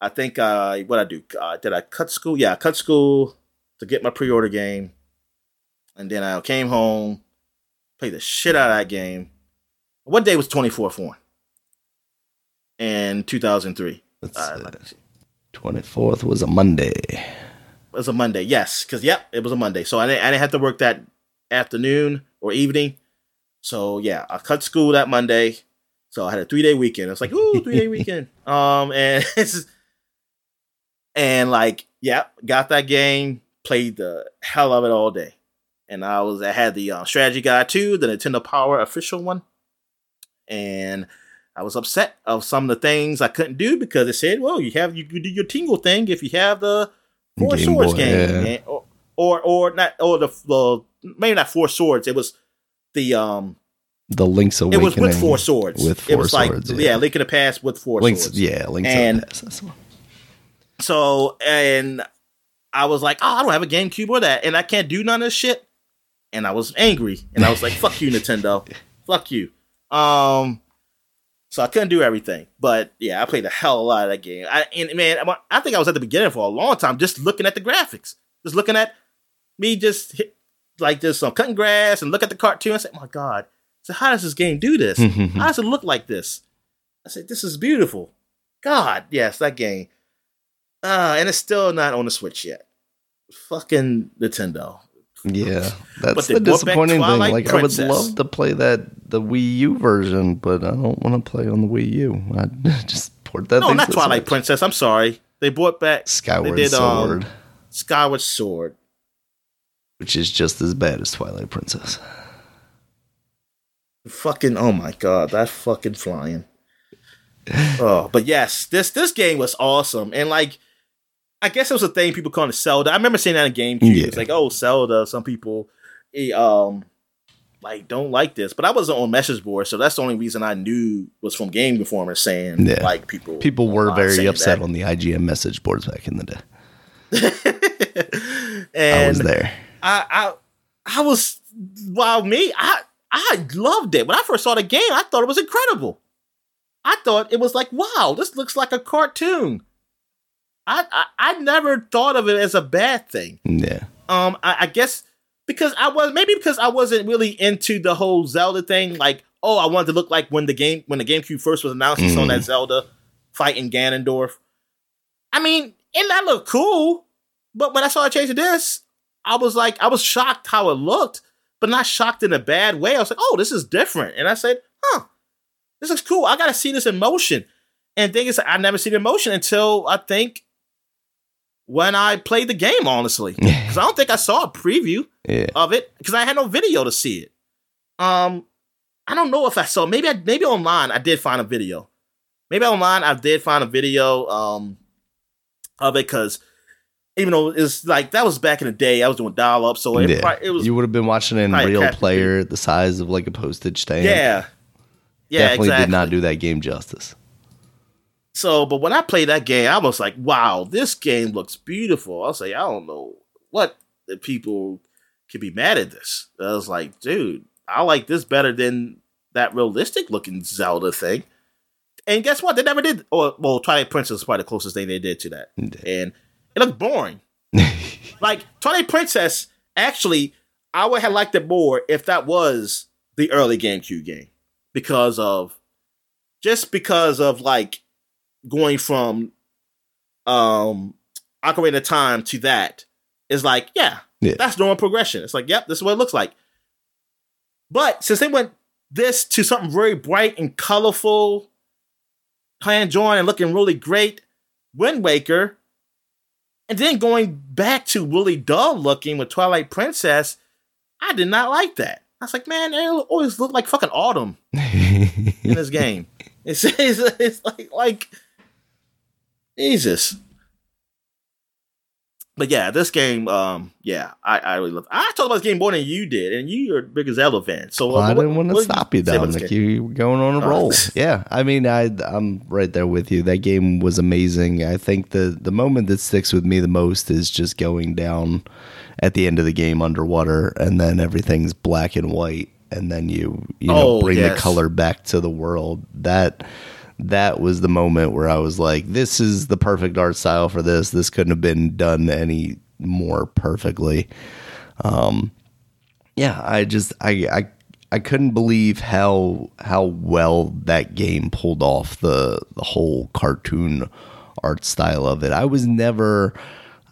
I think uh what I do, uh, did I cut school? Yeah, I cut school to get my pre-order game. And then I came home, played the shit out of that game. What day was 24th one? In 2003. Let's Uh, see. let me see. 24th was a Monday. It was a Monday, yes, because yep, it was a Monday. So I didn't, I didn't have to work that afternoon or evening. So yeah, I cut school that Monday. So I had a three day weekend. I was like, ooh, three day weekend. Um, and it's and like, yeah, got that game, played the hell of it all day. And I was I had the uh, strategy guide too, the Nintendo Power official one, and I was upset of some of the things I couldn't do because it said, "Well, you have you do your tingle thing if you have the Four Game Swords Boy, game, yeah. and- or, or or not or the, the maybe not Four Swords. It was the um The Link's Awakening. it was with four swords. With it four was like swords, yeah. yeah. Link in the Past with four Link's, swords. yeah, Link's And- and, past. That's the one. So and I was like, oh, I don't have a GameCube or that, and I can't do none of this shit. And I was angry, and I was like, fuck you, Nintendo, fuck you. Um, so I couldn't do everything, but yeah, I played the hell a lot of that game. I and man, I- think I was at the beginning for a long time, just looking at the graphics, just looking at me, just hit, like just um, cutting grass and look at the cartoon. I said, my god, so how does this game do this? how does it look like this? I said, this is beautiful. God, yes, that game. Uh, and it's still not on the Switch yet. Fucking Nintendo. Yeah, that's the disappointing thing. Like, Princess. I would love to play that the Wii U version, but I don't want to play on the Wii U. I just port that. No, thing not to Twilight Switch. Princess. I'm sorry. They brought back Skyward they did, um, Sword, Skyward Sword. which is just as bad as Twilight Princess. Fucking oh my god, that fucking flying. oh, but yes, this this game was awesome, and like, I guess it was a thing people calling it Zelda. I remember seeing that in GameCube. Yeah. It's like, oh, Zelda. Some people, eh, um, like don't like this, but I wasn't on message board, so that's the only reason I knew was from Game Informer saying Yeah. like people People were very upset that. on the IGN message boards back in the day. and I was there. I, I, I was, wow, me, I, I loved it. When I first saw the game, I thought it was incredible. I thought it was like, wow, this looks like a cartoon. I, I, I never thought of it as a bad thing. Yeah, Um, I, I guess because I was maybe because I wasn't really into the whole Zelda thing. Like, oh, I wanted to look like when the game when the GameCube first was announced, you saw Mhm. that Zelda fighting Ganondorf. I mean, and that looked cool, but when I saw a change to this, I was like, I was shocked how it looked, but not shocked in a bad way. I was like, oh, this is different, and I said, huh, this looks cool. I got to see this in motion. And the thing is, I never seen it in motion until I think when I played the game, honestly, because I don't think I saw a preview yeah. of it because I had no video to see it. Um, I don't know if I saw. Maybe I maybe online I did find a video. Maybe online I did find a video um of it because even though it's like that was back in the day, I was doing dial up, so it, yeah. probably- it was you would have been watching it in real player, the size of like a postage stamp. yeah, yeah, definitely exactly. did not do that game justice. So, but when I played that game, I was like, wow, this game looks beautiful. I was like, I don't know what the people could be mad at this. I was like, dude, I like this better than that realistic looking Zelda thing. And guess what? They never did. Or, well, Twilight Princess is probably the closest thing they did to that. And it looked boring. like, Twilight Princess, actually, I would have liked it more if that was the early GameCube game. Because of, just because of like, going from um Ocarina of Time to that is like, yeah, Yeah. that's normal progression. It's like, yep, this is what it looks like. But since they went this to something very bright and colorful, hand drawn and looking really great, Wind Waker, and then going back to really dull looking with Twilight Princess, I did not like that. I was like, man, they always look like fucking autumn in this game. It's, it's, it's like like Jesus. But yeah, this game, um, yeah, I, I really love. I talked about this game more than you did, and you are a big Zelda fan. So Well, I uh, didn't what- want to stop you, Dominic. You were going on a Oh. roll. yeah, I mean, I I'm right there with you. That game was amazing. I think the the moment that sticks with me the most is just going down at the end of the game underwater, and then everything's black and white, and then you you know Oh, bring yes. the color back to the world. That that was the moment where I was like, this is the perfect art style for this. This couldn't have been done any more perfectly Um, yeah, I just I I I couldn't believe how how well that game pulled off the the whole cartoon art style of it. I was never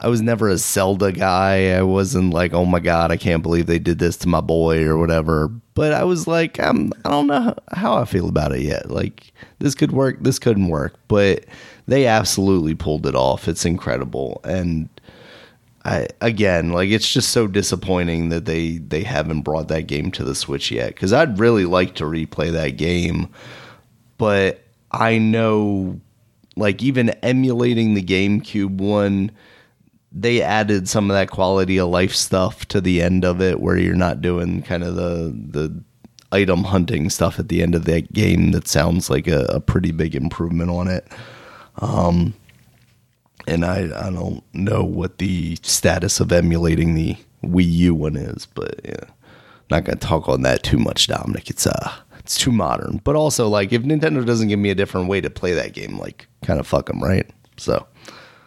I was never a Zelda guy. I wasn't like, "Oh my god, I can't believe they did this to my boy" or whatever. But I was like, I'm I don't know how I feel about it yet. Like this could work, this couldn't work, but they absolutely pulled it off. It's incredible. And I again, like it's just so disappointing that they they haven't brought that game to the Switch yet. Because I'd really like to replay that game but I know like even emulating the GameCube one, they added some of that quality of life stuff to the end of it where you're not doing kind of the the item hunting stuff at the end of that game that sounds like a, a pretty big improvement on it. Um and I I don't know what the status of emulating the Wii U one is, but yeah. Not gonna talk on that too much, Dominic. It's uh it's too modern. But also, like, if Nintendo doesn't give me a different way to play that game, like, kind of fuck them, right? So,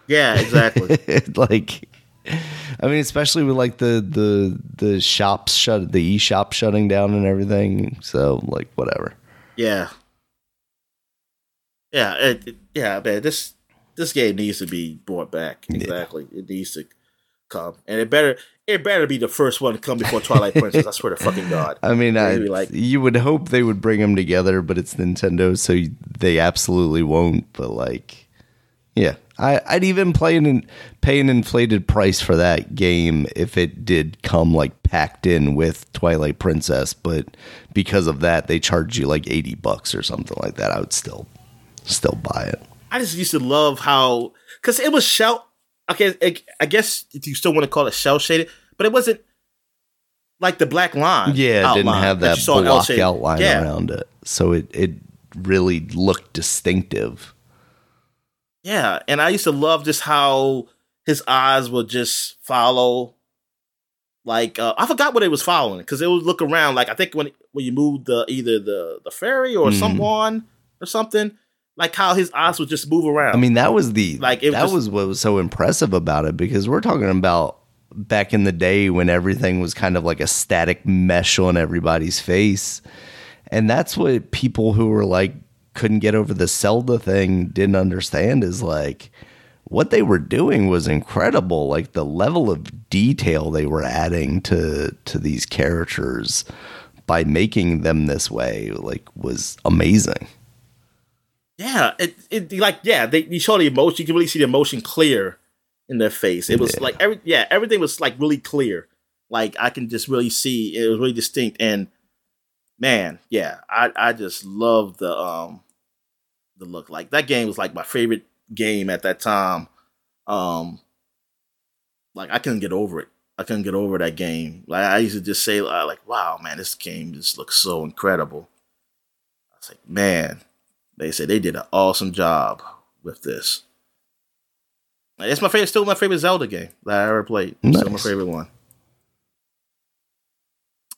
yeah, exactly. like, I mean, especially with like the the the shops shut, the e shop shutting down and everything. So, like, whatever. Yeah, yeah, it, it, yeah, man. This this game needs to be brought back. Exactly, yeah. it needs to come, and it better it better be the first one to come before Twilight Princess. I swear to fucking god. I mean, I, like, you would hope they would bring them together, but it's Nintendo, so they absolutely won't. But like, yeah, I, would even play an pay an inflated price for that game if it did come like packed in with Twilight Princess. But because of that, they charge you like eighty bucks or something like that. I would still still buy it. I just used to love how because it was shout okay, I guess if you still want to call it cel shaded, but it wasn't like the black line. Yeah, it didn't have that, that block outline yeah. around it, so it it really looked distinctive. Yeah, and I used to love just how his eyes would just follow. Like uh, I forgot what it was following because it would look around. Like I think when when you moved the either the the ferry or mm. someone or something, like how his eyes would just move around. I mean, that was the like that was, was what was so impressive about it because we're talking about back in the day when everything was kind of like a static mesh on everybody's face. And that's what people who were like couldn't get over the Zelda thing didn't understand is like what they were doing was incredible. Like the level of detail they were adding to to these characters by making them this way like was amazing. Yeah, it, it like yeah, they you show the emotion. You can really see the emotion clear in their face. It was yeah. like every yeah, everything was like really clear. Like I can just really see it was really distinct. And man, yeah, I I just love the um the look. Like that game was like my favorite game at that time. Um, like I couldn't get over it. I couldn't get over that game. Like I used to just say, like, "Wow, man, this game just looks so incredible." I was like, "Man, they said they did an awesome job with this. It's my favorite, still my favorite Zelda game that I ever played. Nice. Still my favorite one.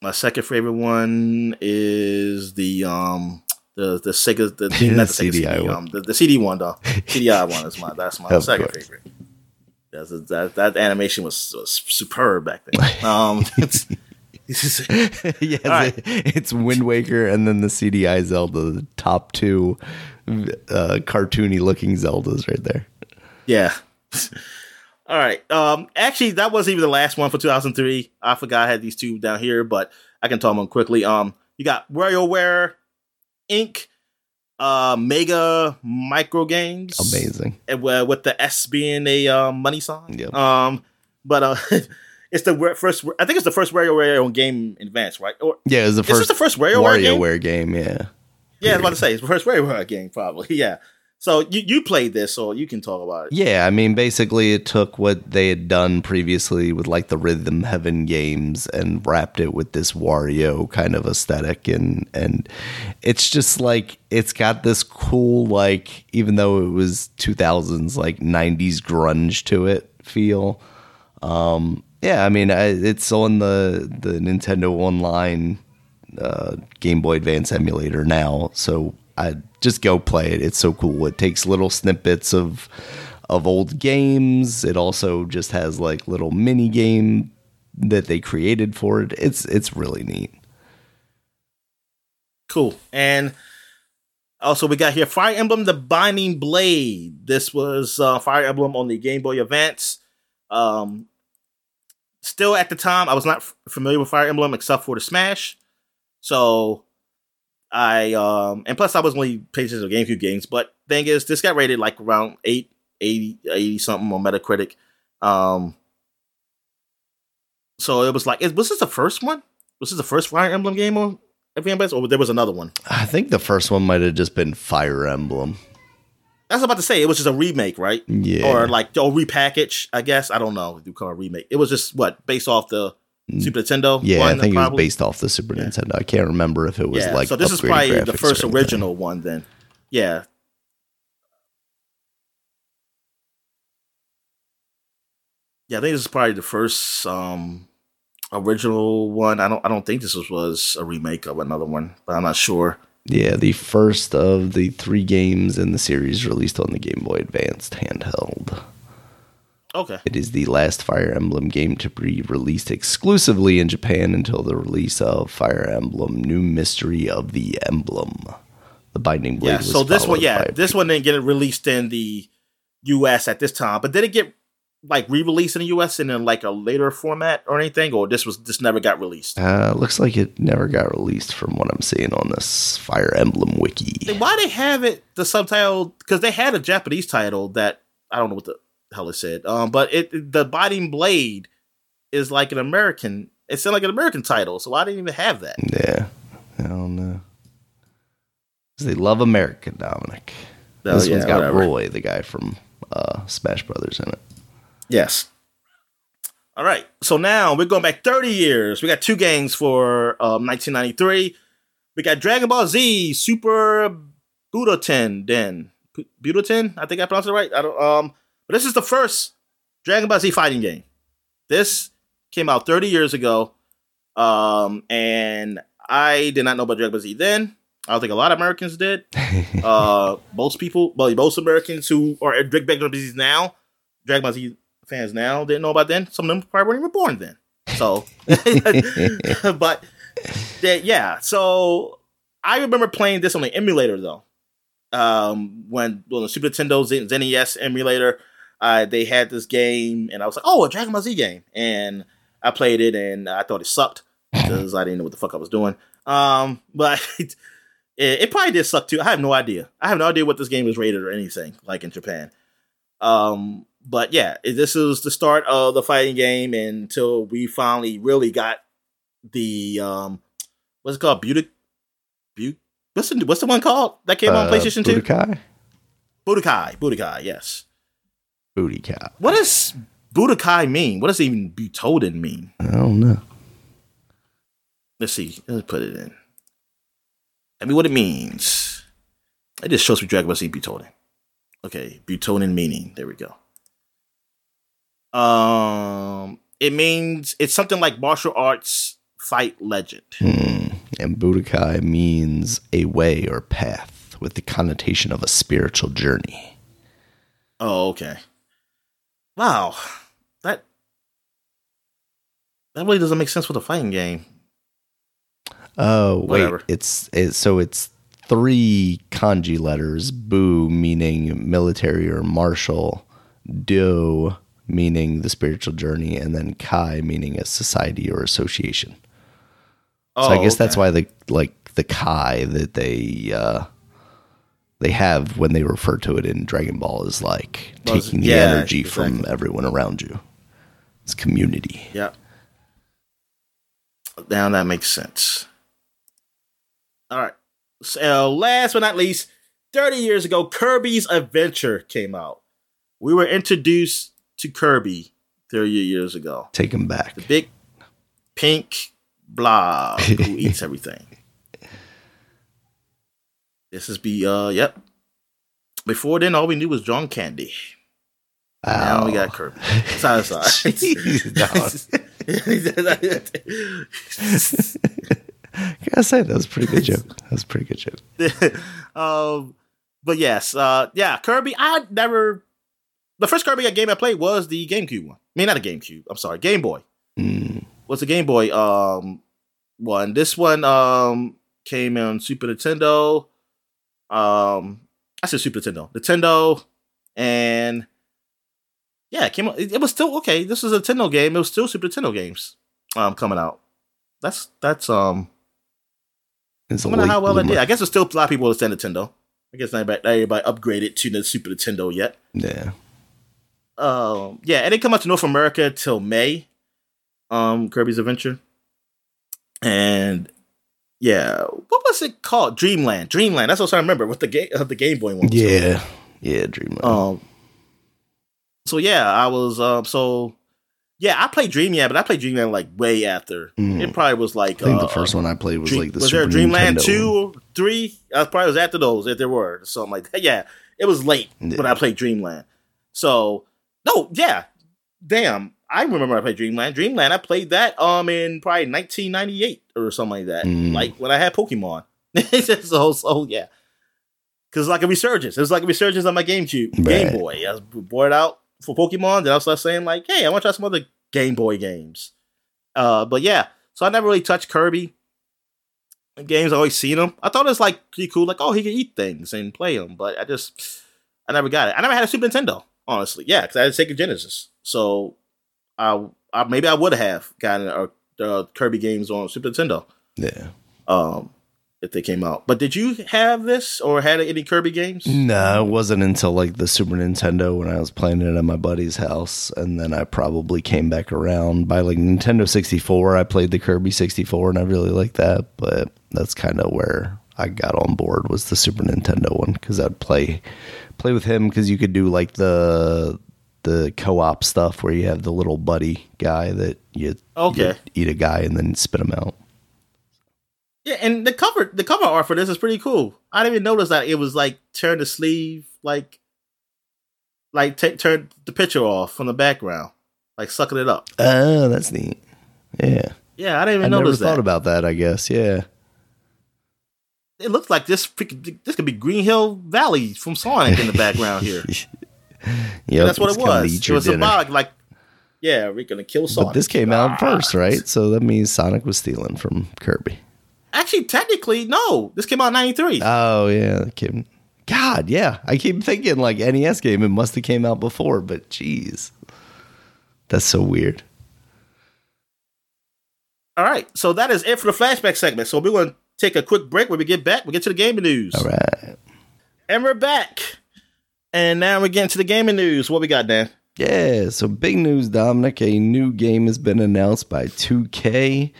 My second favorite one is the um the the Sega the, the, not the CDI CD, one. Um, the, the CD one though CDI one is my that's my second course. favorite. That's a, that that animation was, was superb back then. Um, yes, right. it's Wind Waker and then the CDI Zelda, the top two uh, cartoony looking Zeldas right there. Yeah. All right. Um, actually, that wasn't even the last one for 2003. I forgot I had these two down here, but I can talk them quickly. Um, you got WarioWare Inc. Uh, Mega Micro Games, amazing, and with the S being a uh, money sign. Yep. Um, but uh, it's the first. I think it's the first WarioWare on game in advance, right? Or yeah, it's the first. the first WarioWare, WarioWare game? game? Yeah. Yeah, I was about to say it's the first WarioWare game, probably. Yeah. So you you played this, so you can talk about it. Yeah, I mean, basically, it took what they had done previously with like the Rhythm Heaven games and wrapped it with this Wario kind of aesthetic, and and it's just like it's got this cool like even though it was two thousands like nineties grunge to it feel. Um, yeah, I mean, it's on the the Nintendo Online uh, Game Boy Advance emulator now, so I just go play it. It's so cool. It takes little snippets of of old games. It also just has like little mini game that they created for it. It's it's really neat. Cool. And also we got here Fire Emblem The Binding Blade. This was uh, Fire Emblem on the Game Boy Advance. Um, still at the time, I was not f- familiar with Fire Emblem except for the Smash. So I um and plus I was only playing of GameCube games, but thing is this got rated like around 8, 80, 80 something on Metacritic. Um so it was like was this the first one? Was this the first Fire Emblem game on Emblem, or there was another one. I think the first one might have just been Fire Emblem. I was about to say it was just a remake, right? Yeah. Or like or repackage, I guess. I don't know. You call it a remake. It was just what based off the Super Nintendo. Mm. Yeah, one, I think it was based off the Super Nintendo. I can't remember if it was yeah. like. so this is probably the first original one. Then, yeah. Yeah, I think this is probably the first um original one. I don't I don't think this was, was a remake of another one, but I'm not sure. Yeah, the first of the three games in the series released on the Game Boy Advanced handheld. Okay. It is the last Fire Emblem game to be released exclusively in Japan until the release of Fire Emblem New Mystery of the Emblem. The Binding Blade Yeah. So this one, yeah, this one didn't get released in the U.S. at this time, but did it get like re-released in the U.S. in a, like a later format or anything, or this was this never got released? Uh, looks like it never got released from what I'm seeing on this Fire Emblem wiki. Why they have it the subtitle? Because they had a Japanese title that I don't know what the hell it said. Um, but it the Biting Blade is like an American. It sounded like an American title, so I didn't even have that? Yeah, I don't know. they love America, Dominic. Oh, this yeah, one's got whatever. Roy, the guy from uh, Smash Brothers, in it. Yes. All right. So now we're going back 30 years. We got two games for um, 1993. We got Dragon Ball Z Super Budoten Den. Bu- Budoten? I think I pronounced it right. I don't um but this is the first Dragon Ball Z fighting game. This came out 30 years ago. Um and I did not know about Dragon Ball Z then. I don't think a lot of Americans did. uh most people, well, most Americans who are Dragon Ball Z now, Dragon Ball Z fans now didn't know about then. Some of them probably weren't even born then. So, but yeah. So I remember playing this on the emulator though. Um, when on the Super Nintendo Z- ZSNES emulator, uh, they had this game, and I was like, "Oh, a Dragon Ball Z game," and I played it, and I thought it sucked because I didn't know what the fuck I was doing. Um, but it, it probably did suck too. I have no idea. I have no idea what this game was rated or anything like in Japan. Um, but yeah, this is the start of the fighting game until we finally really got the um, what's it called? Beauty, Beauty. What's the what's the one called that came on Uh, PlayStation Two? Budokai? Budokai. Budokai. Yes. Cow. What does Budokai mean? What does even Butoden mean? I don't know. Let's see. Let's put it in. I mean, what it means. It just shows me Dragon Ball Z Butoden. Okay, Butoden meaning. There we go. Um, it means it's something like martial arts fight legend. Hmm. And Budokai means a way or path with the connotation of a spiritual journey. Oh, okay. Wow, that that really doesn't make sense for the fighting game. Oh, wait. Whatever. It's, it's so it's three kanji letters. Bu meaning military or martial. Do meaning the spiritual journey, and then Kai meaning a society or association. Oh, So I guess that's why the like the Kai that they uh they have when they refer to it in Dragon Ball is like Well, taking the yeah, energy from everyone around you. It's community. Yeah. Now that makes sense. All right. So uh, last but not least, 30 years ago, Kirby's Adventure came out. We were introduced to Kirby 30 years ago. Take him back. The big pink blob who eats everything. This is be uh yep. Before then, all we knew was John Candy. Now we got Kirby. Sorry, sorry. Jeez, I gotta say that was a pretty good joke. That was a pretty good joke. um, but yes, uh, yeah, Kirby. I never. The first Kirby game I played was the GameCube one. I mean, not a GameCube. I'm sorry, Game Boy. Mm, Was the Game Boy um one? This one um came on Super Nintendo. Um, I said Super Nintendo, Nintendo, and yeah, it came. out- It, it was still okay. This was a Nintendo game. It was still Super Nintendo games um coming out. That's that's um it's I wonder how well it did. I guess there's still a lot of people that stand Nintendo. I guess not everybody, not everybody upgraded to the Super Nintendo yet. Yeah. Um, yeah, it didn't come out to North America till May. Um, Kirby's Adventure, and yeah, what was it called? Dreamland. Dreamland. That's what I remember with the game, uh, the Game Boy one. Yeah, yeah, Dreamland. Um. So yeah, I was um. So yeah, I played Dreamland, but I played Dreamland like way after. Mhm. It probably was like I think uh, the first one I played was Dream- like the was Super there Dreamland Nintendo two, one. three? I probably was after those if there were something like that. Yeah, it was late, Yeah. but I played Dreamland. So no, yeah, damn, I remember I played Dreamland. Dreamland, I played that um in probably 1998 or something like that, Mm. like when I had Pokemon. so so yeah, because like a resurgence. It was like a resurgence on my GameCube, Game Boy. I was bored out for Pokemon. Then I was saying like, hey, I want to try some other Game Boy games. Uh, but yeah, so I never really touched Kirby games. I always seen them. I thought it was like pretty cool. Like, oh, he can eat things and play them. But I just, I never got it. I never had a Super Nintendo, honestly. Yeah, because I had a Sega Genesis. So, I, I maybe I would have gotten uh, the Kirby games on Super Nintendo. Yeah. Um, if they came out. But did you have this or had any Kirby games? No, it wasn't until like the Super Nintendo when I was playing it at my buddy's house, and then I probably came back around by like Nintendo 64. I played the Kirby 64, and I really liked that. But that's kind of where I got on board was the Super Nintendo one because I'd play play with him because you could do like the the co-op stuff where you have the little buddy guy that you Okay. you eat a guy and then spit him out. Yeah, and the cover the cover art for this is pretty cool. I didn't even notice that it was like turn the sleeve like like take turn the picture off from the background, like sucking it up. Oh, that's neat. Yeah, Yeah, I didn't even I never notice thought that. about that. I guess. Yeah. it looks like this this could be Green Hill Valley from Sonic in the background here. Yeah, that's what it was. It was symbolic, like yeah, we're gonna kill Sonic. But this came out Ah. first, right? So that means Sonic was stealing from Kirby. Actually, technically, no. This came out in '93. Oh yeah, that came. God, yeah. I keep thinking like NES game. It must have came out before, but jeez, that's so weird. All right, so that is it for the flashback segment. So we're going to take a quick break. When we get back, we get to the gaming news. All right. And we're back. And now we're getting to the gaming news. What we got, Dan? Yeah, so big news, Dominic. A new game has been announced by 2K.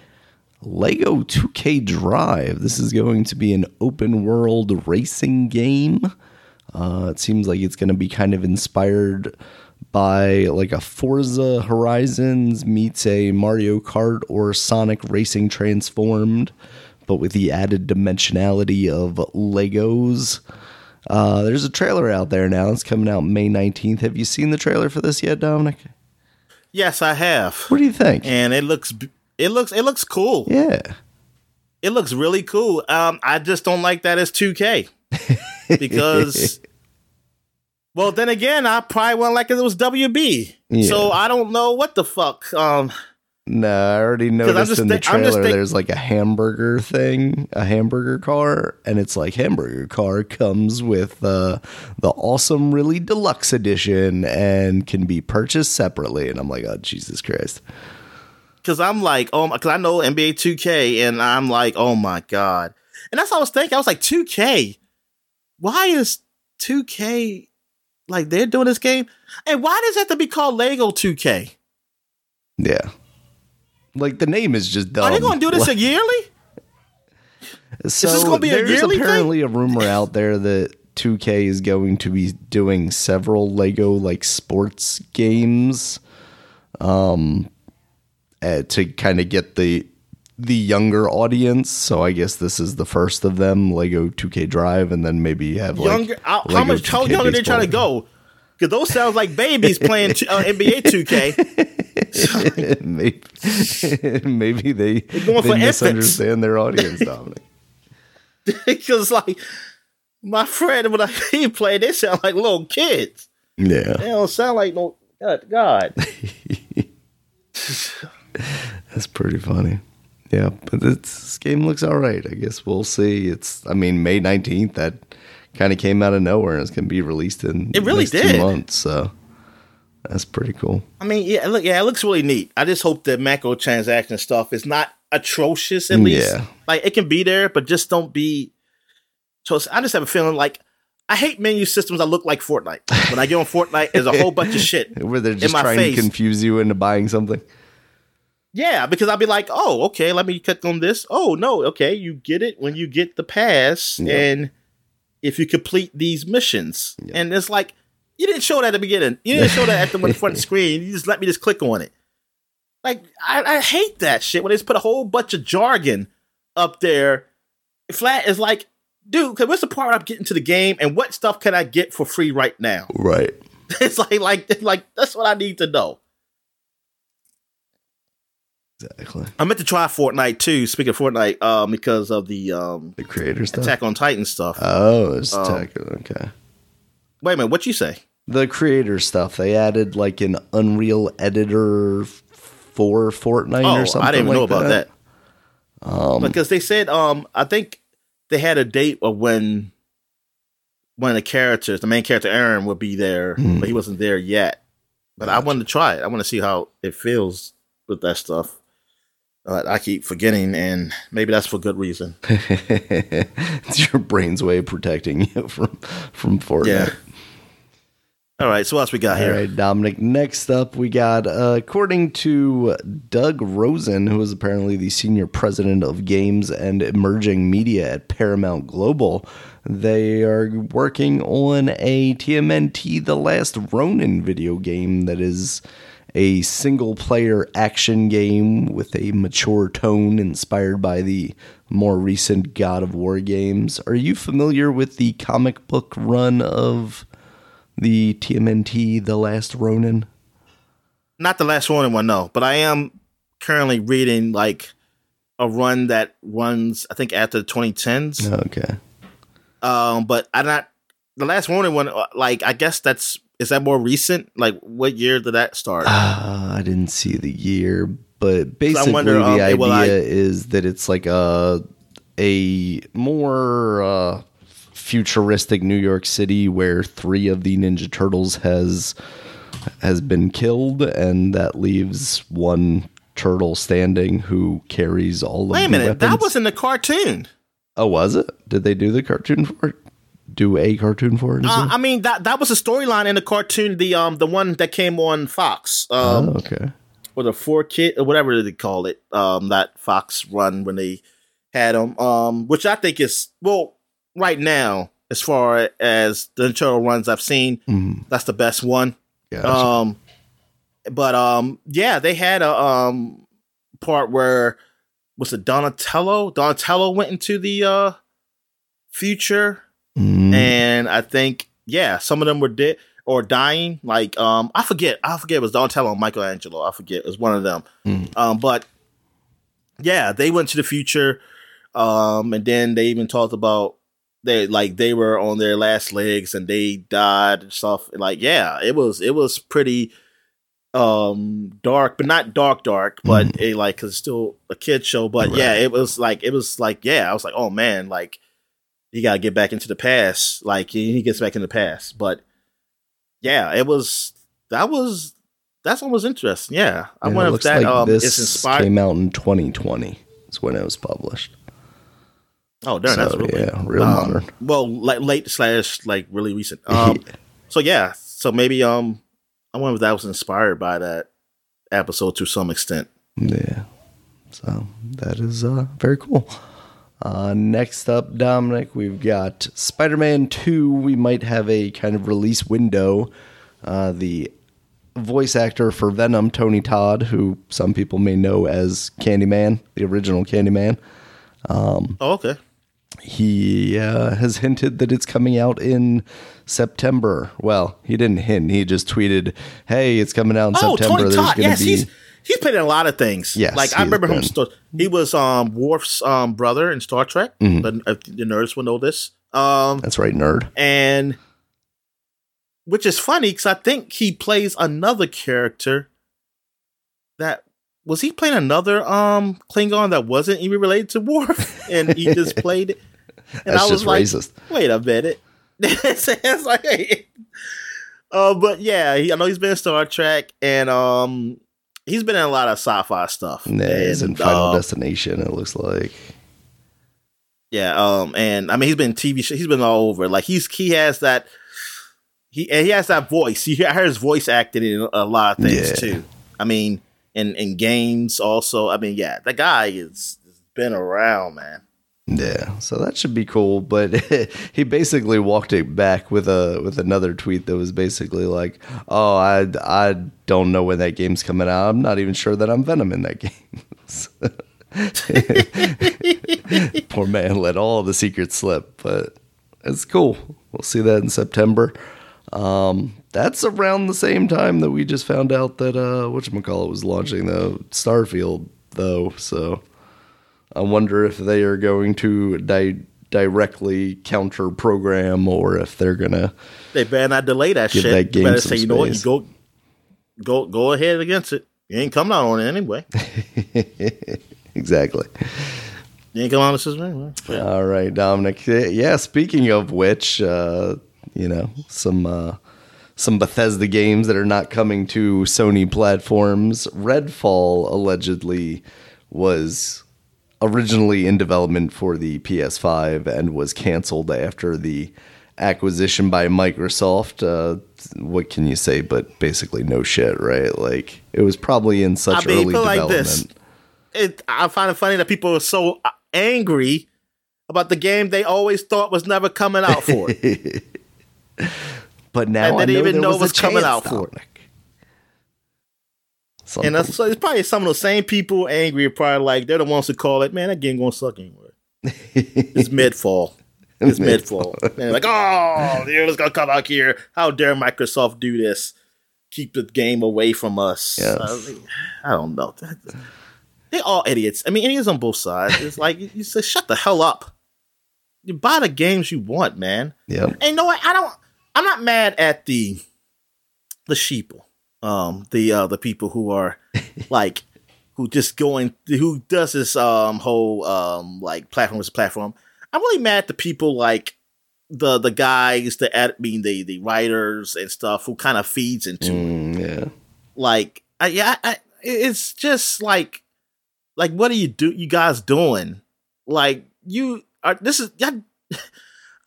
Lego 2K Drive. This is going to be an open world racing game. Uh, it seems like it's going to be kind of inspired by like a Forza Horizons meets a Mario Kart or Sonic Racing transformed, but with the added dimensionality of Legos. Uh, there's a trailer out there now. It's coming out May 19th. Have you seen the trailer for this yet, Dominic? Yes, I have. What do you think? And it looks it looks it looks cool. Yeah. It looks really cool. Um I just don't like that it's 2K. because Well, then again, I probably wouldn't like it, it was WB. Yeah. So I don't know what the fuck. Um No, I already noticed in the trailer think- there's like a hamburger thing, a hamburger car, and it's like hamburger car comes with uh, the awesome, really deluxe edition and can be purchased separately. And I'm like, oh Jesus Christ! because I'm like, oh, because I know NBA 2K, and I'm like, oh my god, and that's what I was thinking. I was like, 2K, why is 2K like they're doing this game, and why does it have to be called Lego 2K? Yeah, like the name is just dumb. Are they going to do this Like, yearly? so this gonna be a there's yearly thing? apparently a rumor out there that 2K is going to be doing several Lego like sports games, um, uh, to kind of get the the younger audience. So I guess this is the first of them, Lego 2K Drive, and then maybe have like Younger? How, how much? How young are they trying to go? Because those sounds like babies playing t- uh, NBA 2K. maybe, maybe they, going they misunderstand their audience, Dominic. Because like my friend when I, he played, they sound like little kids. Yeah. They don't sound like no God. God. That's pretty funny. Yeah, but it's, this game looks all right. I guess we'll see. It's, I mean, May 19th, that kind of came out of nowhere and it's going to be released in It really did. two months. So that's pretty cool. I mean, yeah, look, yeah, it looks really neat. I just hope the macro transaction stuff is not atrocious. At least, Yeah. like it can be there, but just don't be. So I just have a feeling like I hate menu systems that look like Fortnite. When I get on Fortnite, there's a whole bunch of shit. Where they're just my trying face. to confuse you into buying something. Yeah, because I'll be like, oh, okay, let me click on this. Oh no, okay, you get it when you get the pass, Yeah. and if you complete these missions, Yeah. and it's like you didn't show that at the beginning. You didn't show that at the front screen. You just let me just click on it. Like I, I hate that shit when they just put a whole bunch of jargon up there. Flat is like, dude, because what's the part where I'm getting to the game, and what stuff can I get for free right now? Right. It's like, like, like that's what I need to know. Exactly. I meant to try Fortnite too. Speaking of Fortnite, um, because of the um, The creator stuff. Attack on Titan stuff. Oh, it's Um, Attack. Okay. Wait a minute, what you say? The creator stuff. They added like an Unreal Editor for Fortnite Oh, or something. I didn't like know about that. Um, because they said, um, I think they had a date of when one of the characters, the main character Eren, would be there, Hmm. but he wasn't there yet. But I wanted to try it. I want to see how it feels with that stuff. Uh, I keep forgetting, and maybe that's for good reason. it's your brain's way of protecting you from from Fortnite. Yeah. All right, so what else we got All here? right, Dominic. Next up, we got, uh, according to Doug Rosen, who is apparently the senior president of games and emerging media at Paramount Global, they are working on a TMNT The Last Ronin video game that is a single player action game with a mature tone inspired by the more recent God of War games. Are you familiar with the comic book run of the TMNT The Last Ronin? Not the last one, one no, but I am currently reading like a run that runs, I think, after the 2010s. Okay. Um, but I not the last Ronin one. uh, Like, I guess that's is that more recent? Like, what year did that start? Uh, I didn't see the year, but basically wonder, um, the eh, idea I- is that it's like a a more uh, futuristic New York City where three of the Ninja Turtles has has been killed, and that leaves one turtle standing who carries all of Wait a minute, that was in the cartoon. oh, was it? Did they do the cartoon for it? Do a cartoon for it? Uh? I mean that that was a storyline in the cartoon. The um the one that came on Fox. Um, oh, okay. or the four kid or whatever they call it. Um, that Fox run when they had them. Um, which I think is well right now as far as the turtle runs I've seen. Mm, That's the best one. gotcha. Um, but um, yeah, they had a um part where was it Donatello? Donatello went into the uh future, Mm, and I think yeah, some of them were dead or dying. Like um, I forget, I forget it was Donatello and Michelangelo. I forget it was one of them. Mm. Um, but yeah, they went to the future. Um, and then they even talked about they like they were on their last legs and they died and stuff. Like yeah, it was it was pretty um dark, but not dark dark, but Mhm. it like cause it's still a kid show. But yeah, it was like it was like yeah, I was like oh man, like you gotta get back into the past. Like he he gets back in the past, but yeah, it was that was that's almost interesting. Yeah, I Yeah, wonder if that like um this is inspired. came out in 2020. Is when it was published. Oh, darn, that's So, real yeah, late. real Um, modern. Well, like late slash like really recent. Um, so yeah, so maybe um, I wonder if that was inspired by that episode to some extent. Yeah. So that is uh, very cool. Uh, next up, Dominic, we've got Spider Man 2. We might have a kind of release window. Uh, the voice actor for Venom, Tony Todd, who some people may know as Candyman, the original Candyman, Oh, okay. He uh, has hinted that it's coming out in September. Well, he didn't hint. He just tweeted, "Hey, it's coming out in Oh, September." Tony Todd. Yes, be he's he's played in a lot of things. Yes, like I remember him. he was um Worf's um brother in Star Trek. Mhm. But uh, the nerds will know this. Um, that's right, nerd. and which is funny because I think he plays another character that was he playing another um Klingon that wasn't even related to Worf, and he just played it. And That's I was just like, racist. wait a minute. it's, like, hey. uh, but yeah, he, I know he's been in Star Trek, and um, he's been in a lot of sci-fi stuff. Yeah, he's in Final uh, Destination. It looks like. Yeah, um, and I mean he's been TV show, he's been all over. Like he's he has that he and he has that voice. You hear I heard his voice acting in a lot of things Yeah. too. I mean, in in games. Also, I mean, yeah, the guy is has been around, man. Yeah, so that should be cool. But he basically walked it back with a with another tweet that was basically like, "Oh, I I don't know when that game's coming out. I'm not even sure that I'm Venom in that game." Poor man let all the secrets slip, but it's cool. We'll see that in September. Um, that's around the same time that we just found out that uh, whatchamacallit was launching the Starfield, though. So I wonder if they are going to di- directly counter program or if they're gonna. They better not delay that shit. that game better say, you know what, you go, go, go ahead against it. You ain't coming out on it anyway. exactly. You ain't coming out on system anyway. Yeah. All right, Dominic. Yeah, speaking of which, uh, you know, some uh, some Bethesda games that are not coming to Sony platforms. Redfall allegedly was originally in development for the PS5 and was canceled after the acquisition by Microsoft. Uh, what can you say? But basically, no shit, right? Like it was probably in such I mean, early it like development. this. It, I find it funny that people are so uh, angry about the game they always thought was never coming out for. But now I they didn't even there know was it was coming out for it. And that's, so it's probably some of those same people angry, are probably like they're the ones who call it, man, that game gonna suck anyway. it's mid fall. It's mid fall. And like, oh, dude, it's gonna come out here. How dare Microsoft do this? Keep the game away from us. Yes. I, I don't know. They're all idiots. I mean, idiots on both sides. It's like you say, shut the hell up. You buy the games you want, man. Yeah. And you know what? I don't. I'm not mad at the the sheeple, um, the uh, the people who are like who just going who does this um whole um like platform as a platform. I'm really mad at the people like the the guys, the ad, I mean the the writers and stuff who kind of feeds into it. Mm, yeah. Like, I, yeah, I, it's just like like what are you do you guys doing? Like you are this is y'all,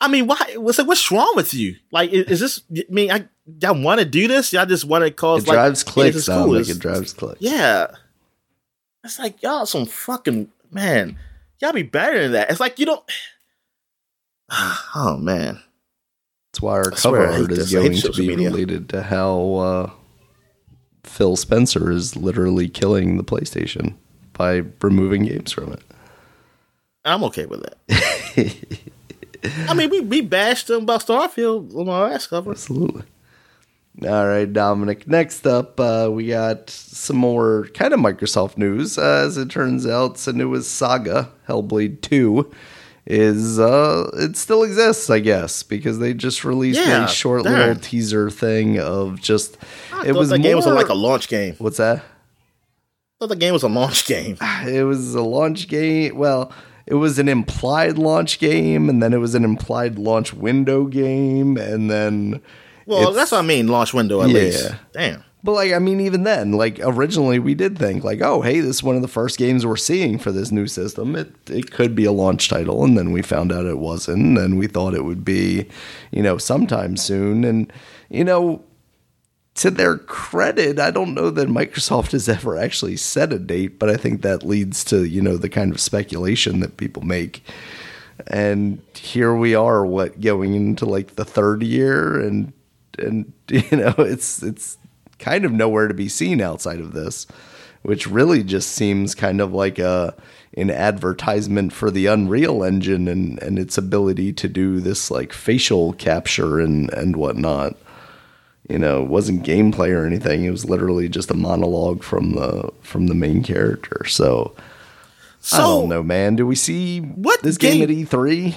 I mean, why? What's like? What's wrong with you? Like, is, is this? I mean, I y'all want to do this? Y'all just want to cause It like drives clicks, cool. Dominic. It drives clicks. yeah. It's like y'all some fucking man. Y'all be better than that. It's like you don't. Oh man. That's why our I cover swear I hate art is this. I hate going to be media. related to how uh, Phil Spencer is literally killing the PlayStation by removing games from it. I'm okay with that. I mean, we we bashed them about Starfield on our last cover. Absolutely. All right, Dominic. Next up, uh, we got some more kind of Microsoft news. Uh, as it turns out, Senua's Saga, Hellblade 2, is uh, it still exists, I guess, because they just released Yeah, a short darn. little teaser thing of just. I it thought was that more, game was like a launch game. What's that? thought the game was a launch game. It was a launch game. Well, it was an implied launch game, and then it was an implied launch window game, and then. Well, that's what I mean. Launch window at Yeah. least. Damn. But like, I mean, even then, like originally we did think like, oh, hey, this is one of the first games we're seeing for this new system. It it could be a launch title, and then we found out it wasn't, and we thought it would be, you know, sometime soon. And you know, to their credit, I don't know that Microsoft has ever actually set a date, but I think that leads to you know the kind of speculation that people make. And here we are, what going into like the third year, and and you know it's it's kind of nowhere to be seen outside of this, which really just seems kind of like a an advertisement for the Unreal Engine and and its ability to do this like facial capture and and whatnot. You know, it wasn't gameplay or anything. It was literally just a monologue from the from the main character. So, I don't know, man. Do we see What this game, game- at E3?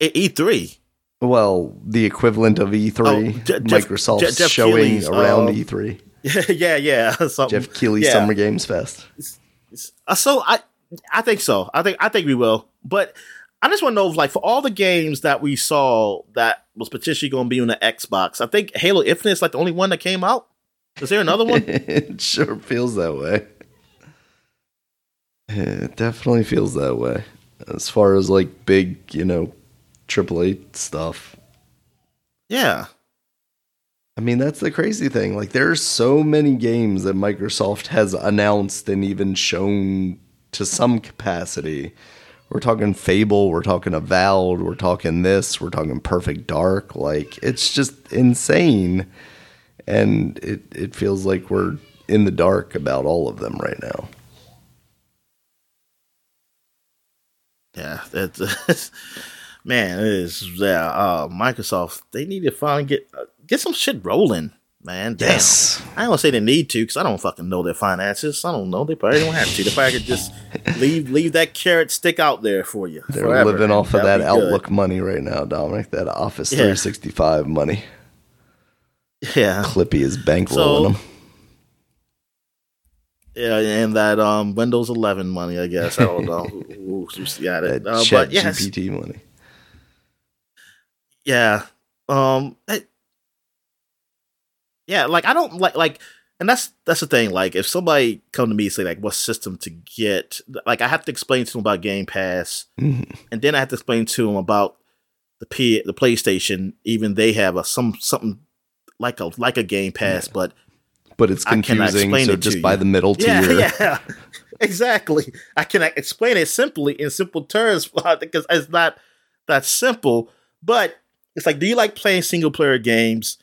E3. Well, the equivalent of E3, Oh, Je- Jeff showing Keighley's, around um, E3. yeah, yeah. Something. Jeff Keighley yeah. Summer Games Fest. Uh, So I, I think so. I think I think we will. But I just want to know, like, for all the games that we saw that was potentially going to be on the Xbox, I think Halo Infinite is like the only one that came out. Is there another one? it sure feels that way. It definitely feels that way. As far as like big, you know, AAA stuff. yeah. I mean, that's the crazy thing. Like, there are so many games that Microsoft has announced and even shown to some capacity. We're talking Fable, we're talking Avowed, we're talking this, we're talking Perfect Dark. Like, it's just insane. And it, it feels like we're in the dark about all of them right now. Yeah, that's man. It is yeah. Uh, Microsoft they need to finally get uh, get some shit rolling, man. Damn. Yes. I don't say they need to because I don't fucking know their finances. I don't know. They probably don't have to. If I could just leave leave that carrot stick out there for you. They're forever, living off of that be good. Outlook money right now, Dominic. That Office Yeah. 365 money. Yeah, Clippy is bankrolling So- them. yeah, and that um Windows 11 money. I guess I don't know who's got it, That uh, but yes, GPT money. yeah um I- yeah like i don't like like and that's that's the thing like if somebody come to me and say like what system to get like i have to explain to them about game pass Mhm. and then i have to explain to them about the p the playstation even they have a some something like a like a game pass but But it's confusing, so it just by the middle yeah tier. yeah exactly i cannot explain it simply in simple terms because it's not that simple but it's like do you like playing single player games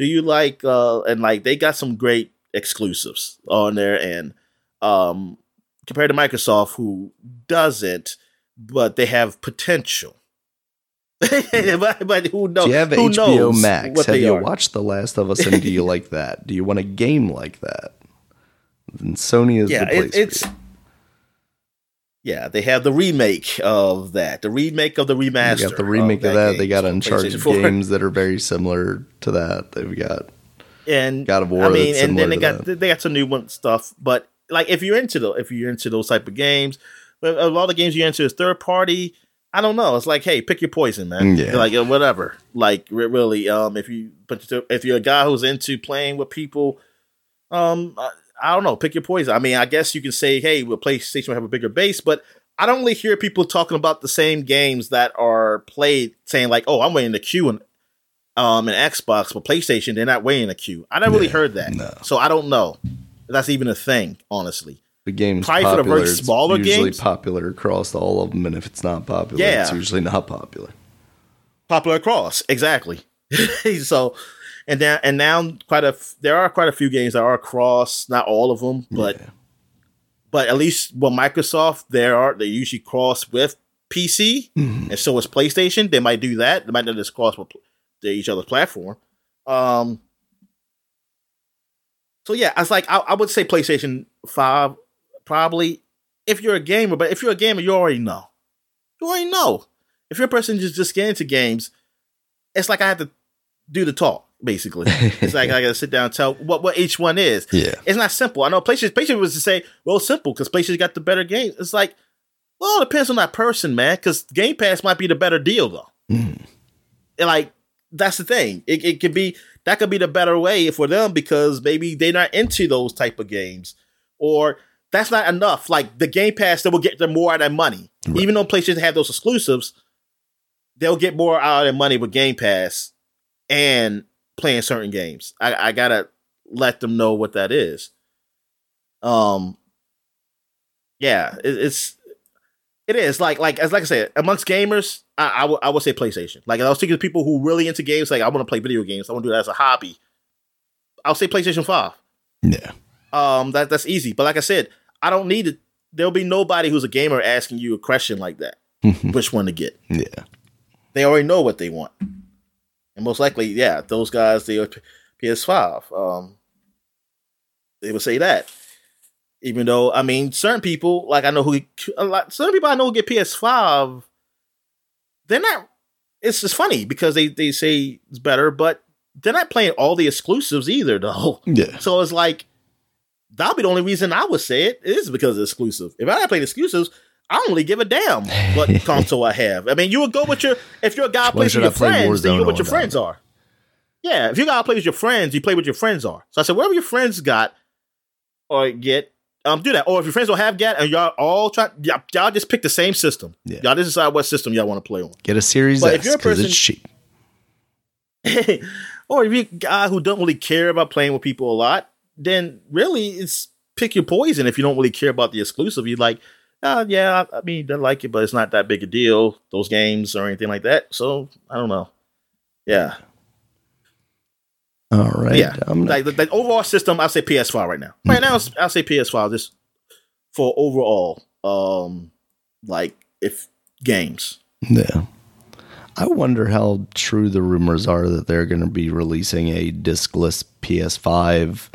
do you like uh and like they got some great exclusives on there and um compared to microsoft who doesn't but they have potential but, but who knows Do you have who HBO knows Max? Have you are? watched The Last of Us and do you like that? Do you want a game like that? Then Sony is yeah, the place it, it's. Yeah. They have the remake of that, the remake of the remaster. They got the remake of that. They got Uncharted games that are very similar to that. They've got and God of War I mean, and then they got that. they got some new one stuff. But like, if you're into the if you're into those type of games, but a lot of games you're into is third party. I don't know. It's like, hey, pick your poison, man. Yeah. Like uh, whatever. Like really, um, if you but if you're a guy who's into playing with people, um, I, don't know. Pick your poison. I mean, I guess you can say, hey, well, PlayStation will have a bigger base, but I don't really hear people talking about the same games that are played, saying like, oh, I'm waiting the queue and um an Xbox, but PlayStation they're not waiting a queue. I never really heard that, no. so I don't know. if That's even a thing, honestly. the game's Probably for the popular. very it's smaller usually games. popular across all of them, and if it's not popular, Yeah. it's usually not popular. popular across exactly so and now and now quite a f- there are quite a few games that are across not all of them but Yeah. but at least with microsoft there are they usually cross with pc Mhm. and so is playstation. They might do that. They might not just cross with each other's platform. Um so yeah i was like I, I would say playstation 5 probably if you're a gamer but if you're a gamer you already know. You already know. If you're a person just just getting into games it's like i have to do the talk basically it's like i gotta sit down and tell what what each one is Yeah, it's not simple. I know PlayStation. PlayStation was to say, well, simple because PlayStation got the better games. It's like, well, it depends on that person, man. Because Game Pass might be the better deal, though. Mhm. And like that's the thing. It, it could be that could be the better way for them because maybe they're not into those type of games, or that's not enough. Like the Game Pass, they will get them more out of their money. Right. Even though PlayStation have those exclusives, they'll get more out of their money with Game Pass and playing certain games. I, I gotta let them know what that is. Um, yeah, it, it's it is like like as like I said, amongst gamers, I, I would say PlayStation. Like I was thinking of people who really into games, like I want to play video games, I want to do that as a hobby. I'll say PlayStation Five. yeah. Um, that that's easy. But like I said, I don't need it. There'll be nobody who's a gamer asking you a question like that. Which one to get? yeah. They already know what they want, and most likely, yeah, those guys they are PS5. Um, they would say that. Even though, I mean, certain people, like I know who, a lot, certain people I know who get PS5, they're not. It's just funny because they they say it's better, but they're not playing all the exclusives either, though. Yeah. So it's like that'll be the only reason I would say it is because it's exclusive. If I not played exclusives, I don't really give a damn what console I have. I mean, you would go with your if you're a guy plays with your friends, then you go with your friends are. Yeah, if you gotta play with your friends, you play with your friends are. So I said, whatever your friends got or get, um, do that. Or if your friends don't have get, and y'all all try, y'all, y'all just pick the same system. Yeah. Y'all just decide what system y'all want to play on. Get a Series But if you're a person- it's cheap. or if you're a guy who don't really care about playing with people a lot, then really it's pick your poison. If you don't really care about the exclusive, you're like, uh, yeah, I, I mean, I like it, but it's not that big a deal. Those games or anything like that. So I don't know. Yeah. All right. Yeah. I'm Like the, the overall system, I'll say PS5 right now. Right now, I'll say PS5 just for overall, um, like if games. Yeah. I wonder how true the rumors are that they're going to be releasing a discless PS5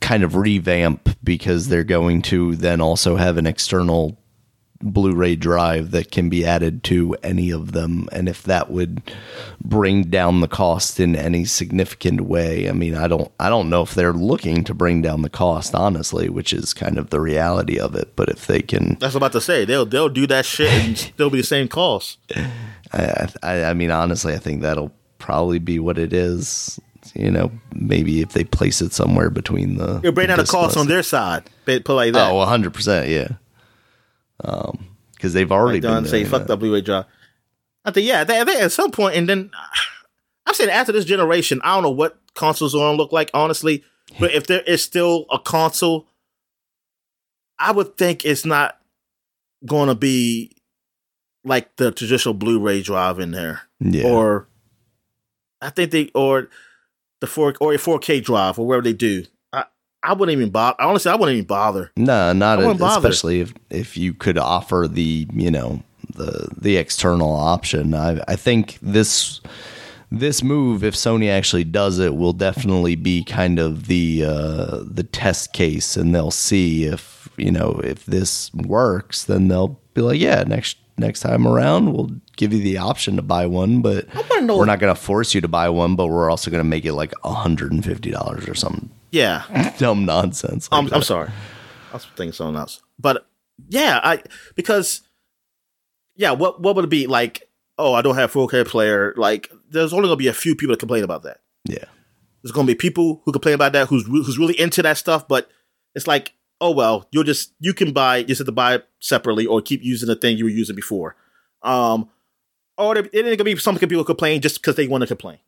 kind of revamp because they're going to then also have an external Blu-ray drive that can be added to any of them, and if that would bring down the cost in any significant way. I mean, I don't, I don't know if they're looking to bring down the cost, honestly, which is kind of the reality of it. But if they can, that's about to say. They'll they'll do that shit and still be the same cost. I, I, I mean, honestly, I think that'll probably be what it is. You know, maybe if they place it somewhere between the, it'll bring out the cost on their side. Put like that. Oh, 100 percent, yeah um because they've already like been say fuck the Blu-ray drive. I think yeah, they, they, at some point, and then I'm saying after this generation, I don't know what consoles are gonna look like, honestly. But if there is still a console, I would think it's not gonna be like the traditional Blu-ray drive in there, yeah. or I think they or the four or a 4K drive or whatever they do. I wouldn't even bother. Honestly, I wouldn't even bother. No, not a, especially if if you could offer the you know the the external option. I I think this this move, if Sony actually does it, will definitely be kind of the uh, the test case, and they'll see if you know if this works. Then they'll be like, yeah, next next time around, we'll give you the option to buy one, but we're not going to force you to buy one. But we're also going to make it like hundred and fifty dollars or something yeah, dumb nonsense. Like I'm, I'm sorry. I was thinking something else, but yeah, I because yeah, what what would it be like? Oh, I don't have 4K player. Like, there's only gonna be a few people that complain about that. Yeah, there's gonna be people who complain about that who's who's really into that stuff, but it's like, oh well, you'll just you can buy you just have to buy it separately or keep using the thing you were using before. Um, or it ain't gonna be some people complain just because they want to complain.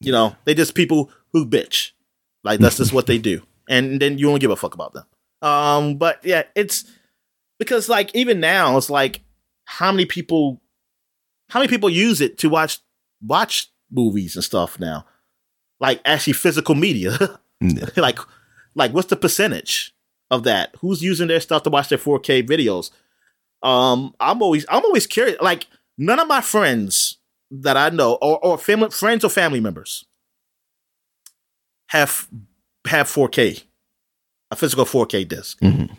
You know, they just people who bitch. Like that's just what they do, and then you don't give a fuck about them. Um, but yeah, it's because like even now, it's like how many people, how many people use it to watch watch movies and stuff now, like actually physical media. like, like what's the percentage of that? Who's using their stuff to watch their 4K videos? Um, I'm always I'm always curious. Like none of my friends that I know, or or family friends or family members, have have 4K, a physical 4K disk mm-hmm.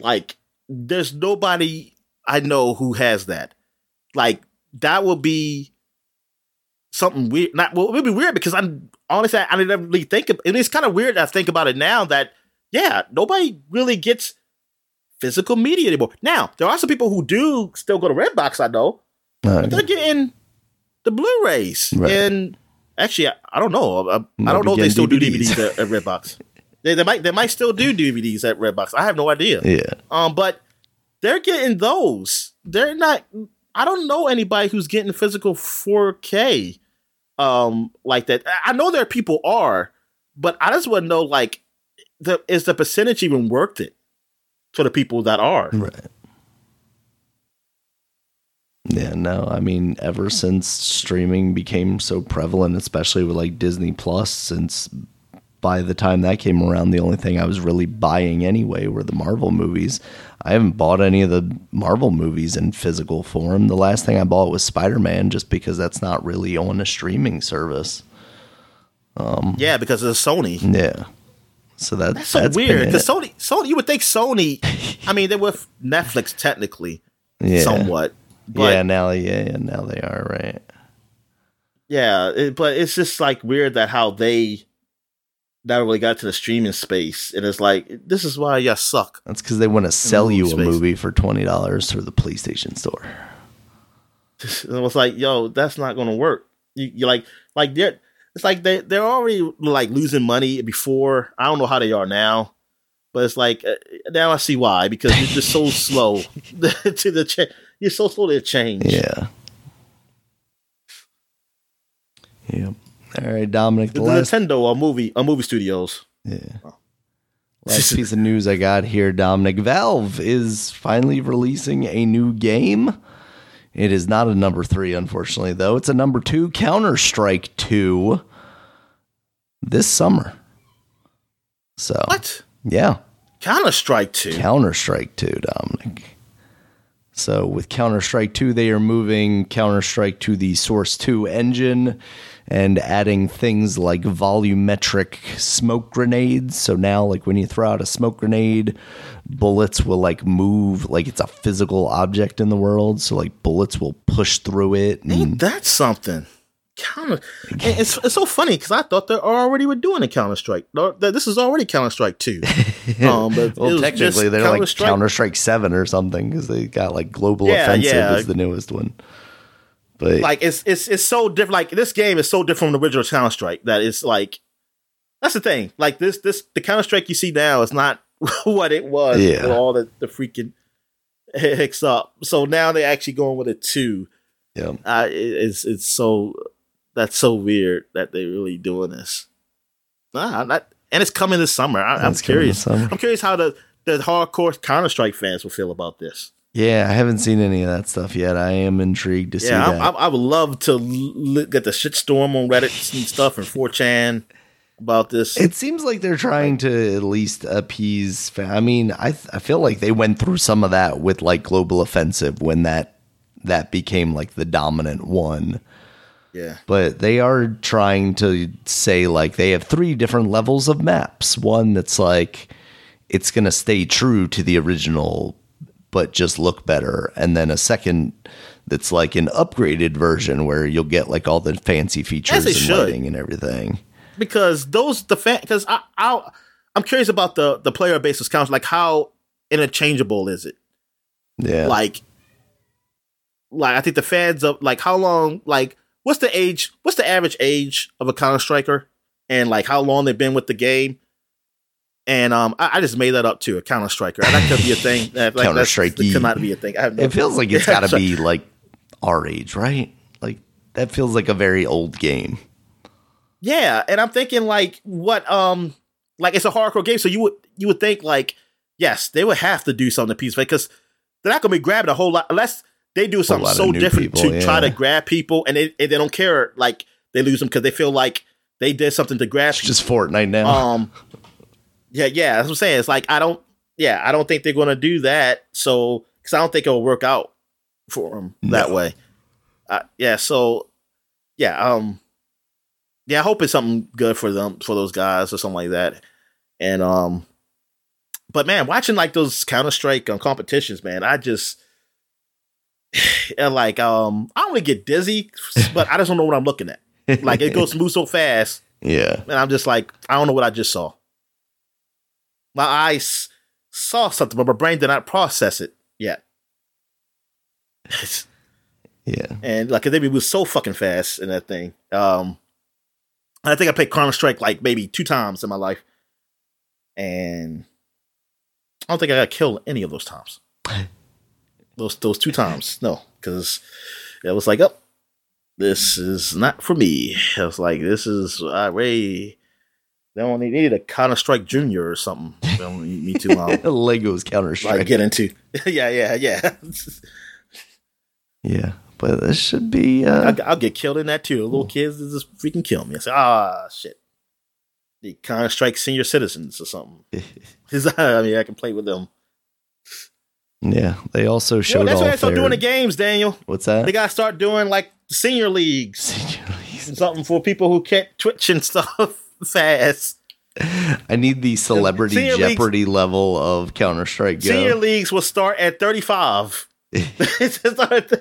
Like, there's nobody I know who has that. Like, that would be something weird. Not well, it would be weird because I'm honestly I, didn't really think of, and it's kind of weird. I think about it now that yeah, nobody really gets physical media anymore. Now there are some people who do still go to Redbox. I know, but they're getting the Blu-rays right. and Actually, I, I don't know. I, I don't know if they still DVDs. do DVDs at, at Redbox. they, they might they might still do DVDs at Redbox. I have no idea. Yeah. Um, but they're getting those. They're not. I don't know anybody who's getting physical 4K, um, like that. I know there are people are, but I just want to know like, the is the percentage even worth it to the people that are? Right. Yeah, no, I mean, ever since streaming became so prevalent, especially with like Disney Plus, since by the time that came around, the only thing I was really buying anyway were the Marvel movies. I haven't bought any of the Marvel movies in physical form. The last thing I bought was Spider Man, just because that's not really on a streaming service. Um, yeah, because of Sony. Yeah. So that, that's so weird. Because Sony, Sony, you would think Sony. I mean, they're with Netflix technically, yeah. somewhat. But, yeah, now yeah, yeah, now they are right. Yeah, it, but it's just like weird that how they never really got to the streaming space, and it's like this is why you suck. That's because they want to sell you a space. movie for twenty dollars through the PlayStation Store. It was like, yo, that's not going to work. You, you like, like they're, it's like they they're already like losing money before. I don't know how they are now, but it's like uh, now I see why because it's just so slow to the change you're so slow to change. Yeah. Yeah. All right, Dominic. The, The last, Nintendo or movie or movie studios. Yeah. Last piece of news I got here, Dominic. Valve is finally releasing a new game. It is not a number three, unfortunately, though. It's a number two, Counter Strike 2, this summer. So, What? yeah. Counter Strike Two. Counter Strike 2, Dominic. So with Counter Strike 2, they are moving Counter Strike to the Source 2 engine and adding things like volumetric smoke grenades. So now, like when you throw out a smoke grenade, bullets will like move like it's a physical object in the world. So like bullets will push through it. And Ain't that something? Counter. it's it's so funny because I thought they already were doing a Counter Strike. This is already Counter Strike Two. Um, but well, technically, they're like Counter-Strike. Counter Strike 7 or something because they got like Global Yeah, Offensive yeah. is the newest one. But like it's it's it's so different. Like this game is so different from the original Counter Strike that it's like that's the thing. Like this this the Counter Strike you see now is not what it was. Yeah. with all the the freaking hicks up. So now they're actually going with a two. yeah. Uh, it- it's it's so that's so weird that they're really doing this. Nah, not, and it's coming this summer. I, I'm curious. I'm curious how the the hardcore Counter Strike fans will feel about this. Yeah, I haven't seen any of that stuff yet. I am intrigued to see Yeah, that. I, I, I would love to l- get the shitstorm on Reddit and stuff and 4chan about this. it seems like they're trying to at least appease. Fa- I mean, I th- I feel like they went through some of that with like Global Offensive when that that became like the dominant one. yeah, But they are trying to say like they have three different levels of maps. One that's like it's going to stay true to the original but just look better and then a second that's like an upgraded version where you'll get like all the fancy features and should. lighting and everything. because those the fan because I I I'm curious about the the player basis counts. Like how interchangeable is it? Yeah. Like, like I think the fans of like how long like what's the age? What's the average age of a Counter Striker? And like how long they've been with the game? And um, I, I just made that up too. A Counter Striker. That could be a thing. That, like, that's- Counter-Strike-y. could not be a thing. I have no It feels like it's got to be like our age, right? Like that feels like a very old game. Yeah, and I'm thinking like what um like it's a hardcore game, so you would you would think like yes, they would have to do something to piece because they're not gonna be grabbing a whole lot unless they do something so different people, to try to grab people, and they and they don't care like they lose them because they feel like they did something to grab. It's just Fortnite now. um, yeah, yeah, that's what I'm saying. It's like I don't, yeah, I don't think they're gonna do that. So because I don't think it'll work out for them that way. Uh, yeah, so yeah, um, yeah, I hope it's something good for them for those guys or something like that. And um, but man, watching like those Counter Strike um, competitions, man, I just. and, like um, I don't want to get dizzy, but I just don't know what I'm looking at. Like it goes move so fast, yeah. and I'm just like, I don't know what I just saw. My eyes saw something, but my brain did not process it yet. Yeah. and like they move so fucking fast in that thing. Um, I think I played Counter Strike like maybe two times in my life, and I don't think I got killed any of those times. those those two times, no, because it was like, oh, this is not for me. I was like, this is I really they don't need, needed a Counter Strike Junior or something. They don't need me too long. Legos Counter like Strike. get into, yeah, yeah, yeah. yeah. But this should be uh I'll, I'll get killed in that too. The little kids just freaking kill me. I say, ah, shit. The Counter Strike senior citizens or something. I mean, I can play with them. Yeah. They also showed Yo, that's why they start doing the games, Daniel. What's that? They gotta start doing like senior leagues Senior leagues. something for people who can't twitch and stuff fast. I need the celebrity Senior leagues- Jeopardy level of Counter Strike Senior leagues will start at 35. It's just not-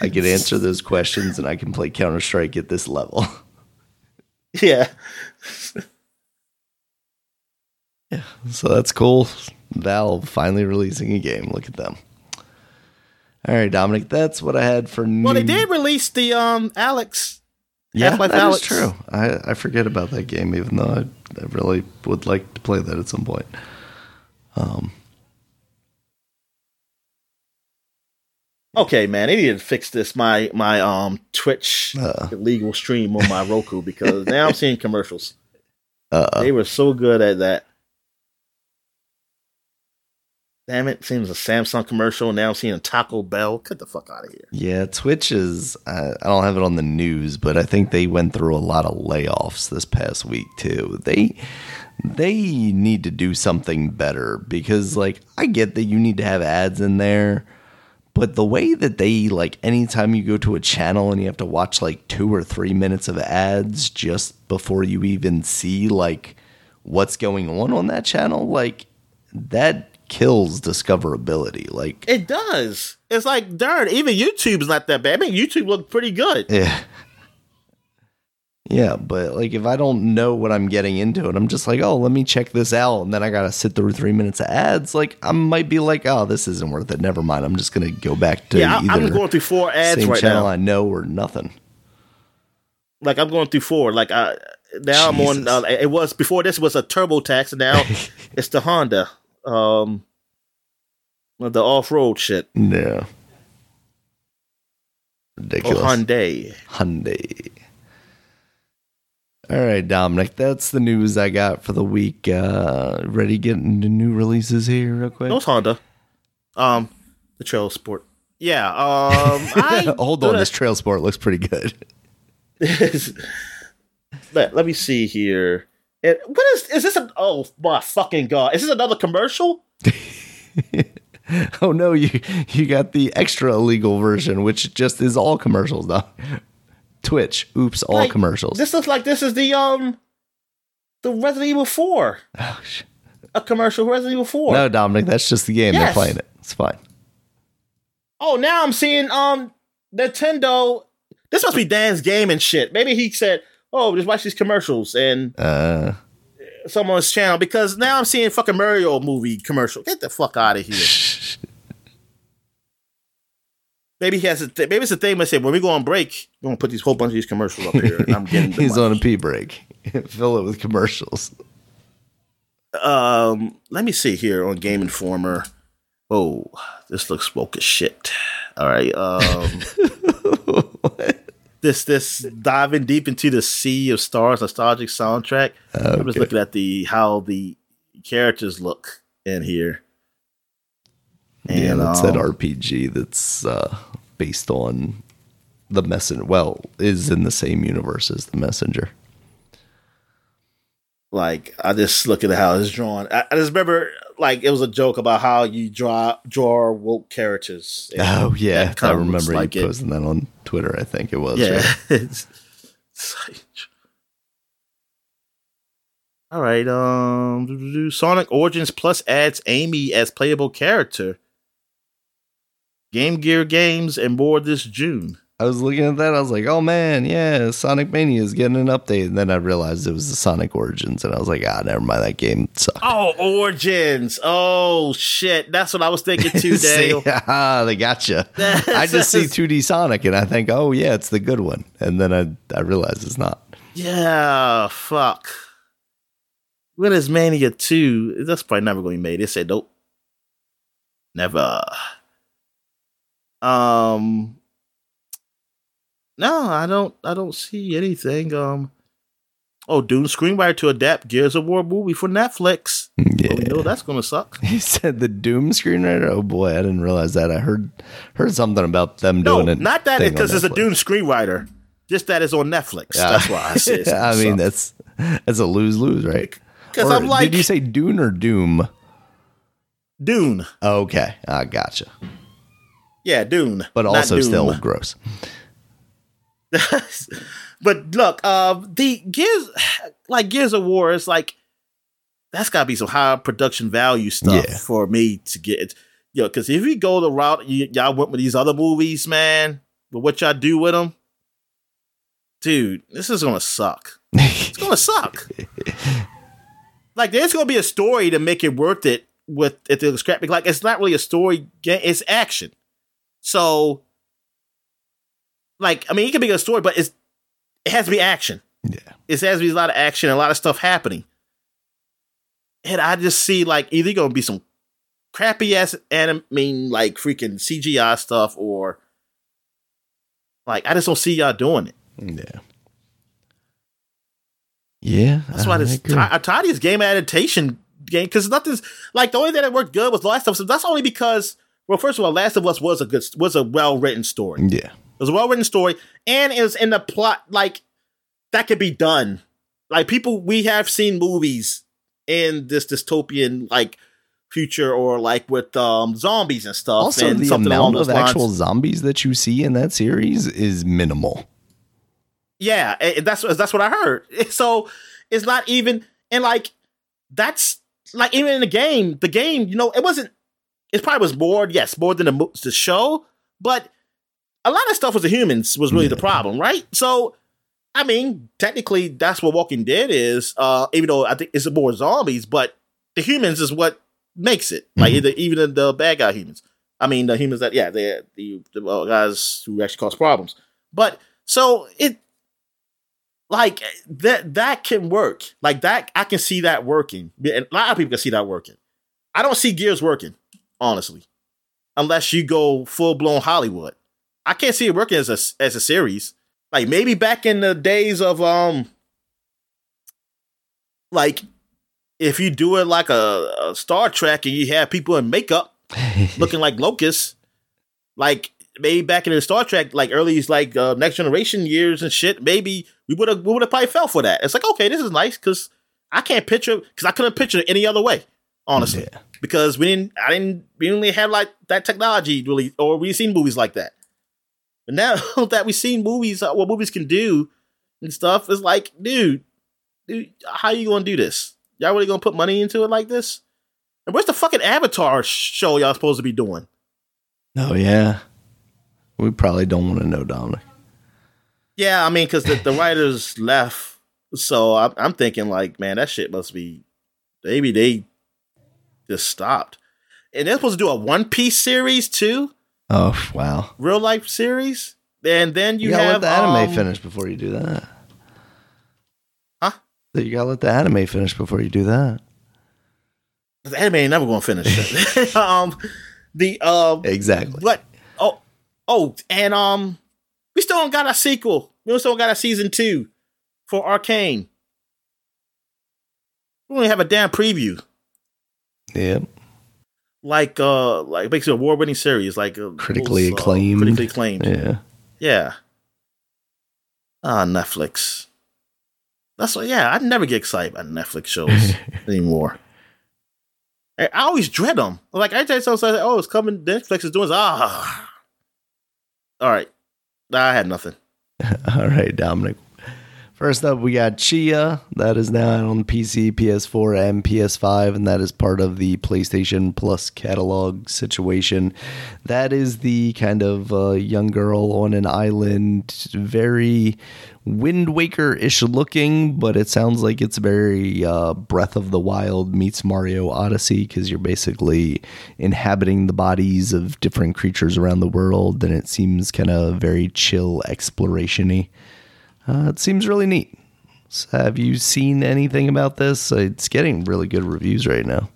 I can answer those questions and I can play Counter Strike at this level. yeah. Yeah. So that's cool. Valve finally releasing a game. Look at them. All right, Dominic, that's what I had for Well, they did release the um Alyx. Yeah, Half-Life that is Alyx. true. I, I forget about that game, even though I, I really would like to play that at some point. Um, Okay, man, they need to fix this. My my um Twitch Uh. illegal stream on my Roku because now I'm seeing commercials. Uh, They were so good at that. Damn it! Seems a Samsung commercial. Now I'm seeing a Taco Bell. Get the fuck out of here. yeah, Twitch is. I, I don't have it on the news, but I think they went through a lot of layoffs this past week too. They they need to do something better because, like, I get that you need to have ads in there, but the way that they like, anytime you go to a channel and you have to watch like two or three minutes of ads just before you even see like what's going on on that channel, like that kills discoverability. Like, It does. It's like darn. Even YouTube's not that bad. I mean, YouTube looked pretty good. Yeah. Yeah, but like if I don't know what I'm getting into and I'm just like, oh, let me check this out, and then I gotta sit through three minutes of ads, like I might be like, oh, this isn't worth it. Never mind. I'm just gonna go back to yeah, I'm going through four ads same right channel now. I know or nothing. like I'm going through four. Like I now I'm on. Uh, it was before this was a TurboTax, and now it's the Honda, um, the off road shit. Yeah. Ridiculous. Hyundai. Hyundai. All right, Dominic, that's the news I got for the week. Uh, ready getting to new releases here, real quick? No, it's Honda. Um, the Trail Sport. Yeah. Um, I Hold on, this Trail Sport looks pretty good. let, let me see here. It, what is is this? A, oh my fucking god! Is this another commercial? Oh no, you you got the extra illegal version, which just is all commercials now. Twitch, oops, all Like, commercials. This looks like this is the um, the Resident Evil Four, oh, sh- a commercial for Resident Evil Four. no, Dominic, that's just the game. They're playing it. It's fine. Oh, now I'm seeing um Nintendo. This must be Dan's game and shit. Maybe he said, "Oh, just watch these commercials," and Uh, someone's channel because now I'm seeing fucking Mario movie commercial. Get the fuck out of here. Maybe he has a th- maybe it's a thing. I say when we go on break, we're gonna put these whole bunch of these commercials up here, and I'm getting. he's on a pee break. Fill it with commercials. Um, let me see here on Game Informer. Oh, this looks woke as shit. All right. Um, this this diving deep into the sea of stars nostalgic soundtrack. I'm just looking at the how the characters look in here. yeah, And, that's that um, RPG that's uh, based on the messenger. Well, is in the same universe as the messenger. like I just look at how it's drawn. I, I just remember like it was a joke about how you draw draw woke characters. Oh yeah, that I remember like you it. that on Twitter. I think it was. yeah. right? It's- it's like- All right. Um. Sonic Origins Plus adds Amy as playable character. Game Gear games and more this June. I was looking at that. I was like, "Oh man, yeah, Sonic Mania is getting an update." And then I realized it was the Sonic Origins, and I was like, "Ah, never mind. That game sucked." Oh, Origins. Oh shit. That's what I was thinking too, See, Daniel. ah, they gotcha. I just see 2D Sonic, and I think, "Oh yeah, it's the good one." And then I I realize it's not. Yeah, fuck. When is Mania 2? That's probably never going to be made. They said nope. Never. Um No, I don't I don't see anything. Um Oh, Dune screenwriter to adapt Gears of War movie for Netflix. Yeah. Well, we know that's gonna suck. He said the Doom screenwriter. Oh boy, I didn't realize that. I heard heard something about them No, doing it. No, not that because it's a. Dune screenwriter. Just that it's on Netflix. That's why I said it's I mean, suck. that's that's a lose lose, right? because I'm like did you say Dune or Doom? Dune. Okay, I gotcha. Yeah, Dune. But also Doom. still gross. but look, uh, the Gears, like Gears of War, is like that's got to be some high production value stuff Yeah. for me to get it. Yo, because if we go the route y- y'all went with these other movies, man, but what y'all do with them, dude, this is gonna suck. It's gonna suck. like, there's gonna be a story to make it worth it with the scrap. Like, it's not really a story game; it's action. So, like, I mean, it can be a story, but it's it has to be action. yeah. It has to be a lot of action, and a lot of stuff happening. And I just see like either gonna be some crappy ass anime, like freaking CGI stuff, or like I just don't see y'all doing it. Yeah. Yeah, That's why this agree. Ti- Tadia's game adaptation game because nothing's like the only thing that worked good was Last of Us. That's only because well, first of all, Last of Us was a good was a well written story. yeah, It was a well written story, and it was in the plot like that could be done. Like people, we have seen movies in this dystopian like future or like with um zombies and stuff. Also, and the amount of lines. actual zombies that you see in that series is minimal. Yeah, that's that's what I heard. So it's not even and like that's like even in the game, the game, you know, it wasn't. It probably was more, yes, more than the the show, but a lot of stuff with the humans was really the problem, right? So, I mean, technically, that's what Walking Dead is. Uh, even though I think it's more zombies, but the humans is what makes it. Like Mhm. either, even the bad guy humans. I mean, the humans that yeah, they the, the uh, guys who actually cause problems. But so it like that that can work. Like that I can see that working. And a lot of people can see that working. I don't see Gears working, honestly. Unless you go full blown Hollywood. I can't see it working as a as a series. Like maybe back in the days of um like if you do it like a, a Star Trek and you have people in makeup looking like locusts, like maybe back in the Star Trek, like early like uh, next generation years and shit, maybe we would have we would have probably fell for that. It's like okay, this is nice because I can't picture because I couldn't picture it any other way, honestly, Yeah. because we didn't I didn't we only had like that technology really, or we seen movies like that. But now that we've seen movies, uh, what movies can do and stuff, it's like, dude, dude, how you gonna do this? Y'all really gonna put money into it like this? And where's the fucking Avatar show y'all supposed to be doing? Oh yeah, we probably don't want to know Dominic. Yeah, I mean, because the, the writers left, so I'm, I'm thinking like, man, that shit must be maybe they just stopped. And they're supposed to do a One Piece series too, Oh wow, real life series. And then you, have. you, gotta have let the anime um, finish before you do that. Huh? So you gotta let the anime finish before you do that. The anime ain't never gonna finish. um, the um, Exactly. what? Oh, oh, and um, we still don't got a sequel. We still don't got a season two for Arcane. We only have a damn preview. Yep. Like uh like basically a award winning series, like uh, Critically those, uh, acclaimed. critically acclaimed. Yeah. Yeah. Ah, Netflix. That's what. Yeah, I never get excited about Netflix shows anymore. I, I always dread them. Like I tell someone, "Oh, it's coming." Netflix is doing. This. Ah. All right. I had nothing. All right, Dominic. First up, we got Tchia. That is now on PC, PS4, and PS5, and that is part of the PlayStation Plus catalog situation. That is the kind of uh, young girl on an island, very Wind Waker ish looking, but it sounds like it's very uh, Breath of the Wild meets Mario Odyssey because you're basically inhabiting the bodies of different creatures around the world, and it seems kind of very chill exploration y. Uh, it seems really neat. So have you seen anything about this? It's getting really good reviews right now.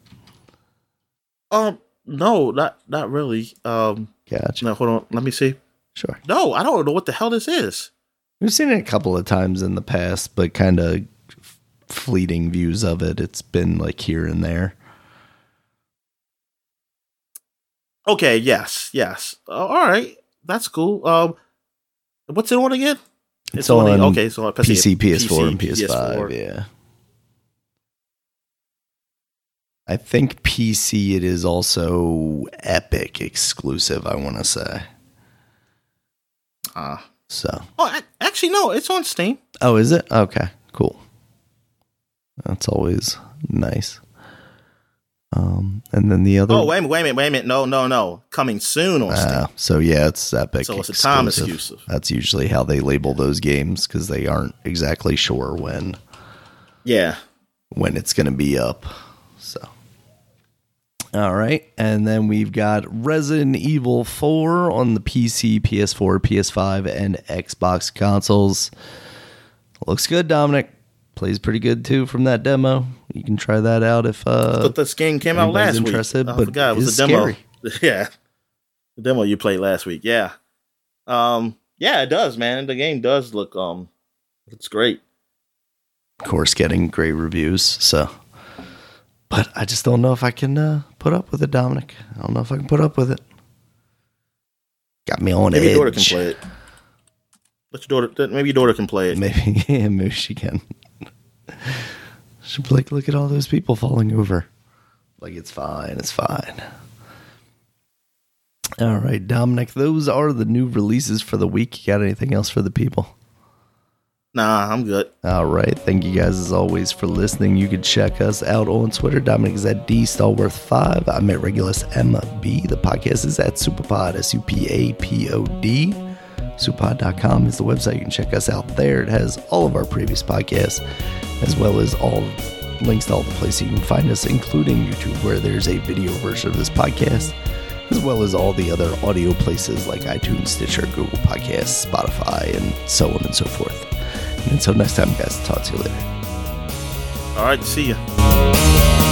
Um, no, not not really. Um, Gotcha. no, hold on. Let me see. Sure. No, I don't know what the hell this is. We've seen it a couple of times in the past, but kind of fleeting views of it. It's been like here and there. Okay. Yes. Yes. Uh, all right. That's cool. Um, what's it on again? It's on okay. So on PC, PS4, and PS5. Yeah. I think PC it is also Epic exclusive, I want to say. Ah. So, oh, actually, no. It's on Steam. oh, is it? Okay, cool. That's always nice. Um, and then the other Oh, wait a minute. Wait a minute. Wait a minute. No, no, no. Coming soon on Steam. Ah, so yeah, it's Epic. So it's a time exclusive. exclusive. That's usually how they label those games because they aren't exactly sure when Yeah. when it's going to be up. So, all right, and then we've got Resident Evil Four on the PC, PS4, PS5, and Xbox consoles. Looks good, Dominic. plays pretty good too from that demo. You can try that out if uh But this game came out last week. I but forgot it was a demo. scary. Yeah, the demo you played last week. Yeah, um, yeah, it does, man. The game does look um, it's great. Of course, getting great reviews. So, but I just don't know if I can uh, put up with it, Dominic. I don't know if I can put up with it. Got me on Maybe edge. your daughter can play it. Let your daughter. Maybe your daughter can play it. Maybe, yeah, maybe she can. She'll be like, look at all those people falling over. Like, it's fine, it's fine. All right, Dominic, those are the new releases for the week. You got anything else for the people? Nah, I'm good. All right. Thank you guys as always for listening. You can check us out on Twitter. Dominic is at D Stallworth5. I'm at Regulus MB. The podcast is at Supapod, S U P A P O D. Supapod.com is the website. You can check us out there. It has all of our previous podcasts, as well as all links to all the places you can find us, including YouTube, where there's a video version of this podcast, as well as all the other audio places like iTunes, Stitcher, Google Podcasts, Spotify, and so on and so forth. And until next time, guys, talk to you later. All right, see ya.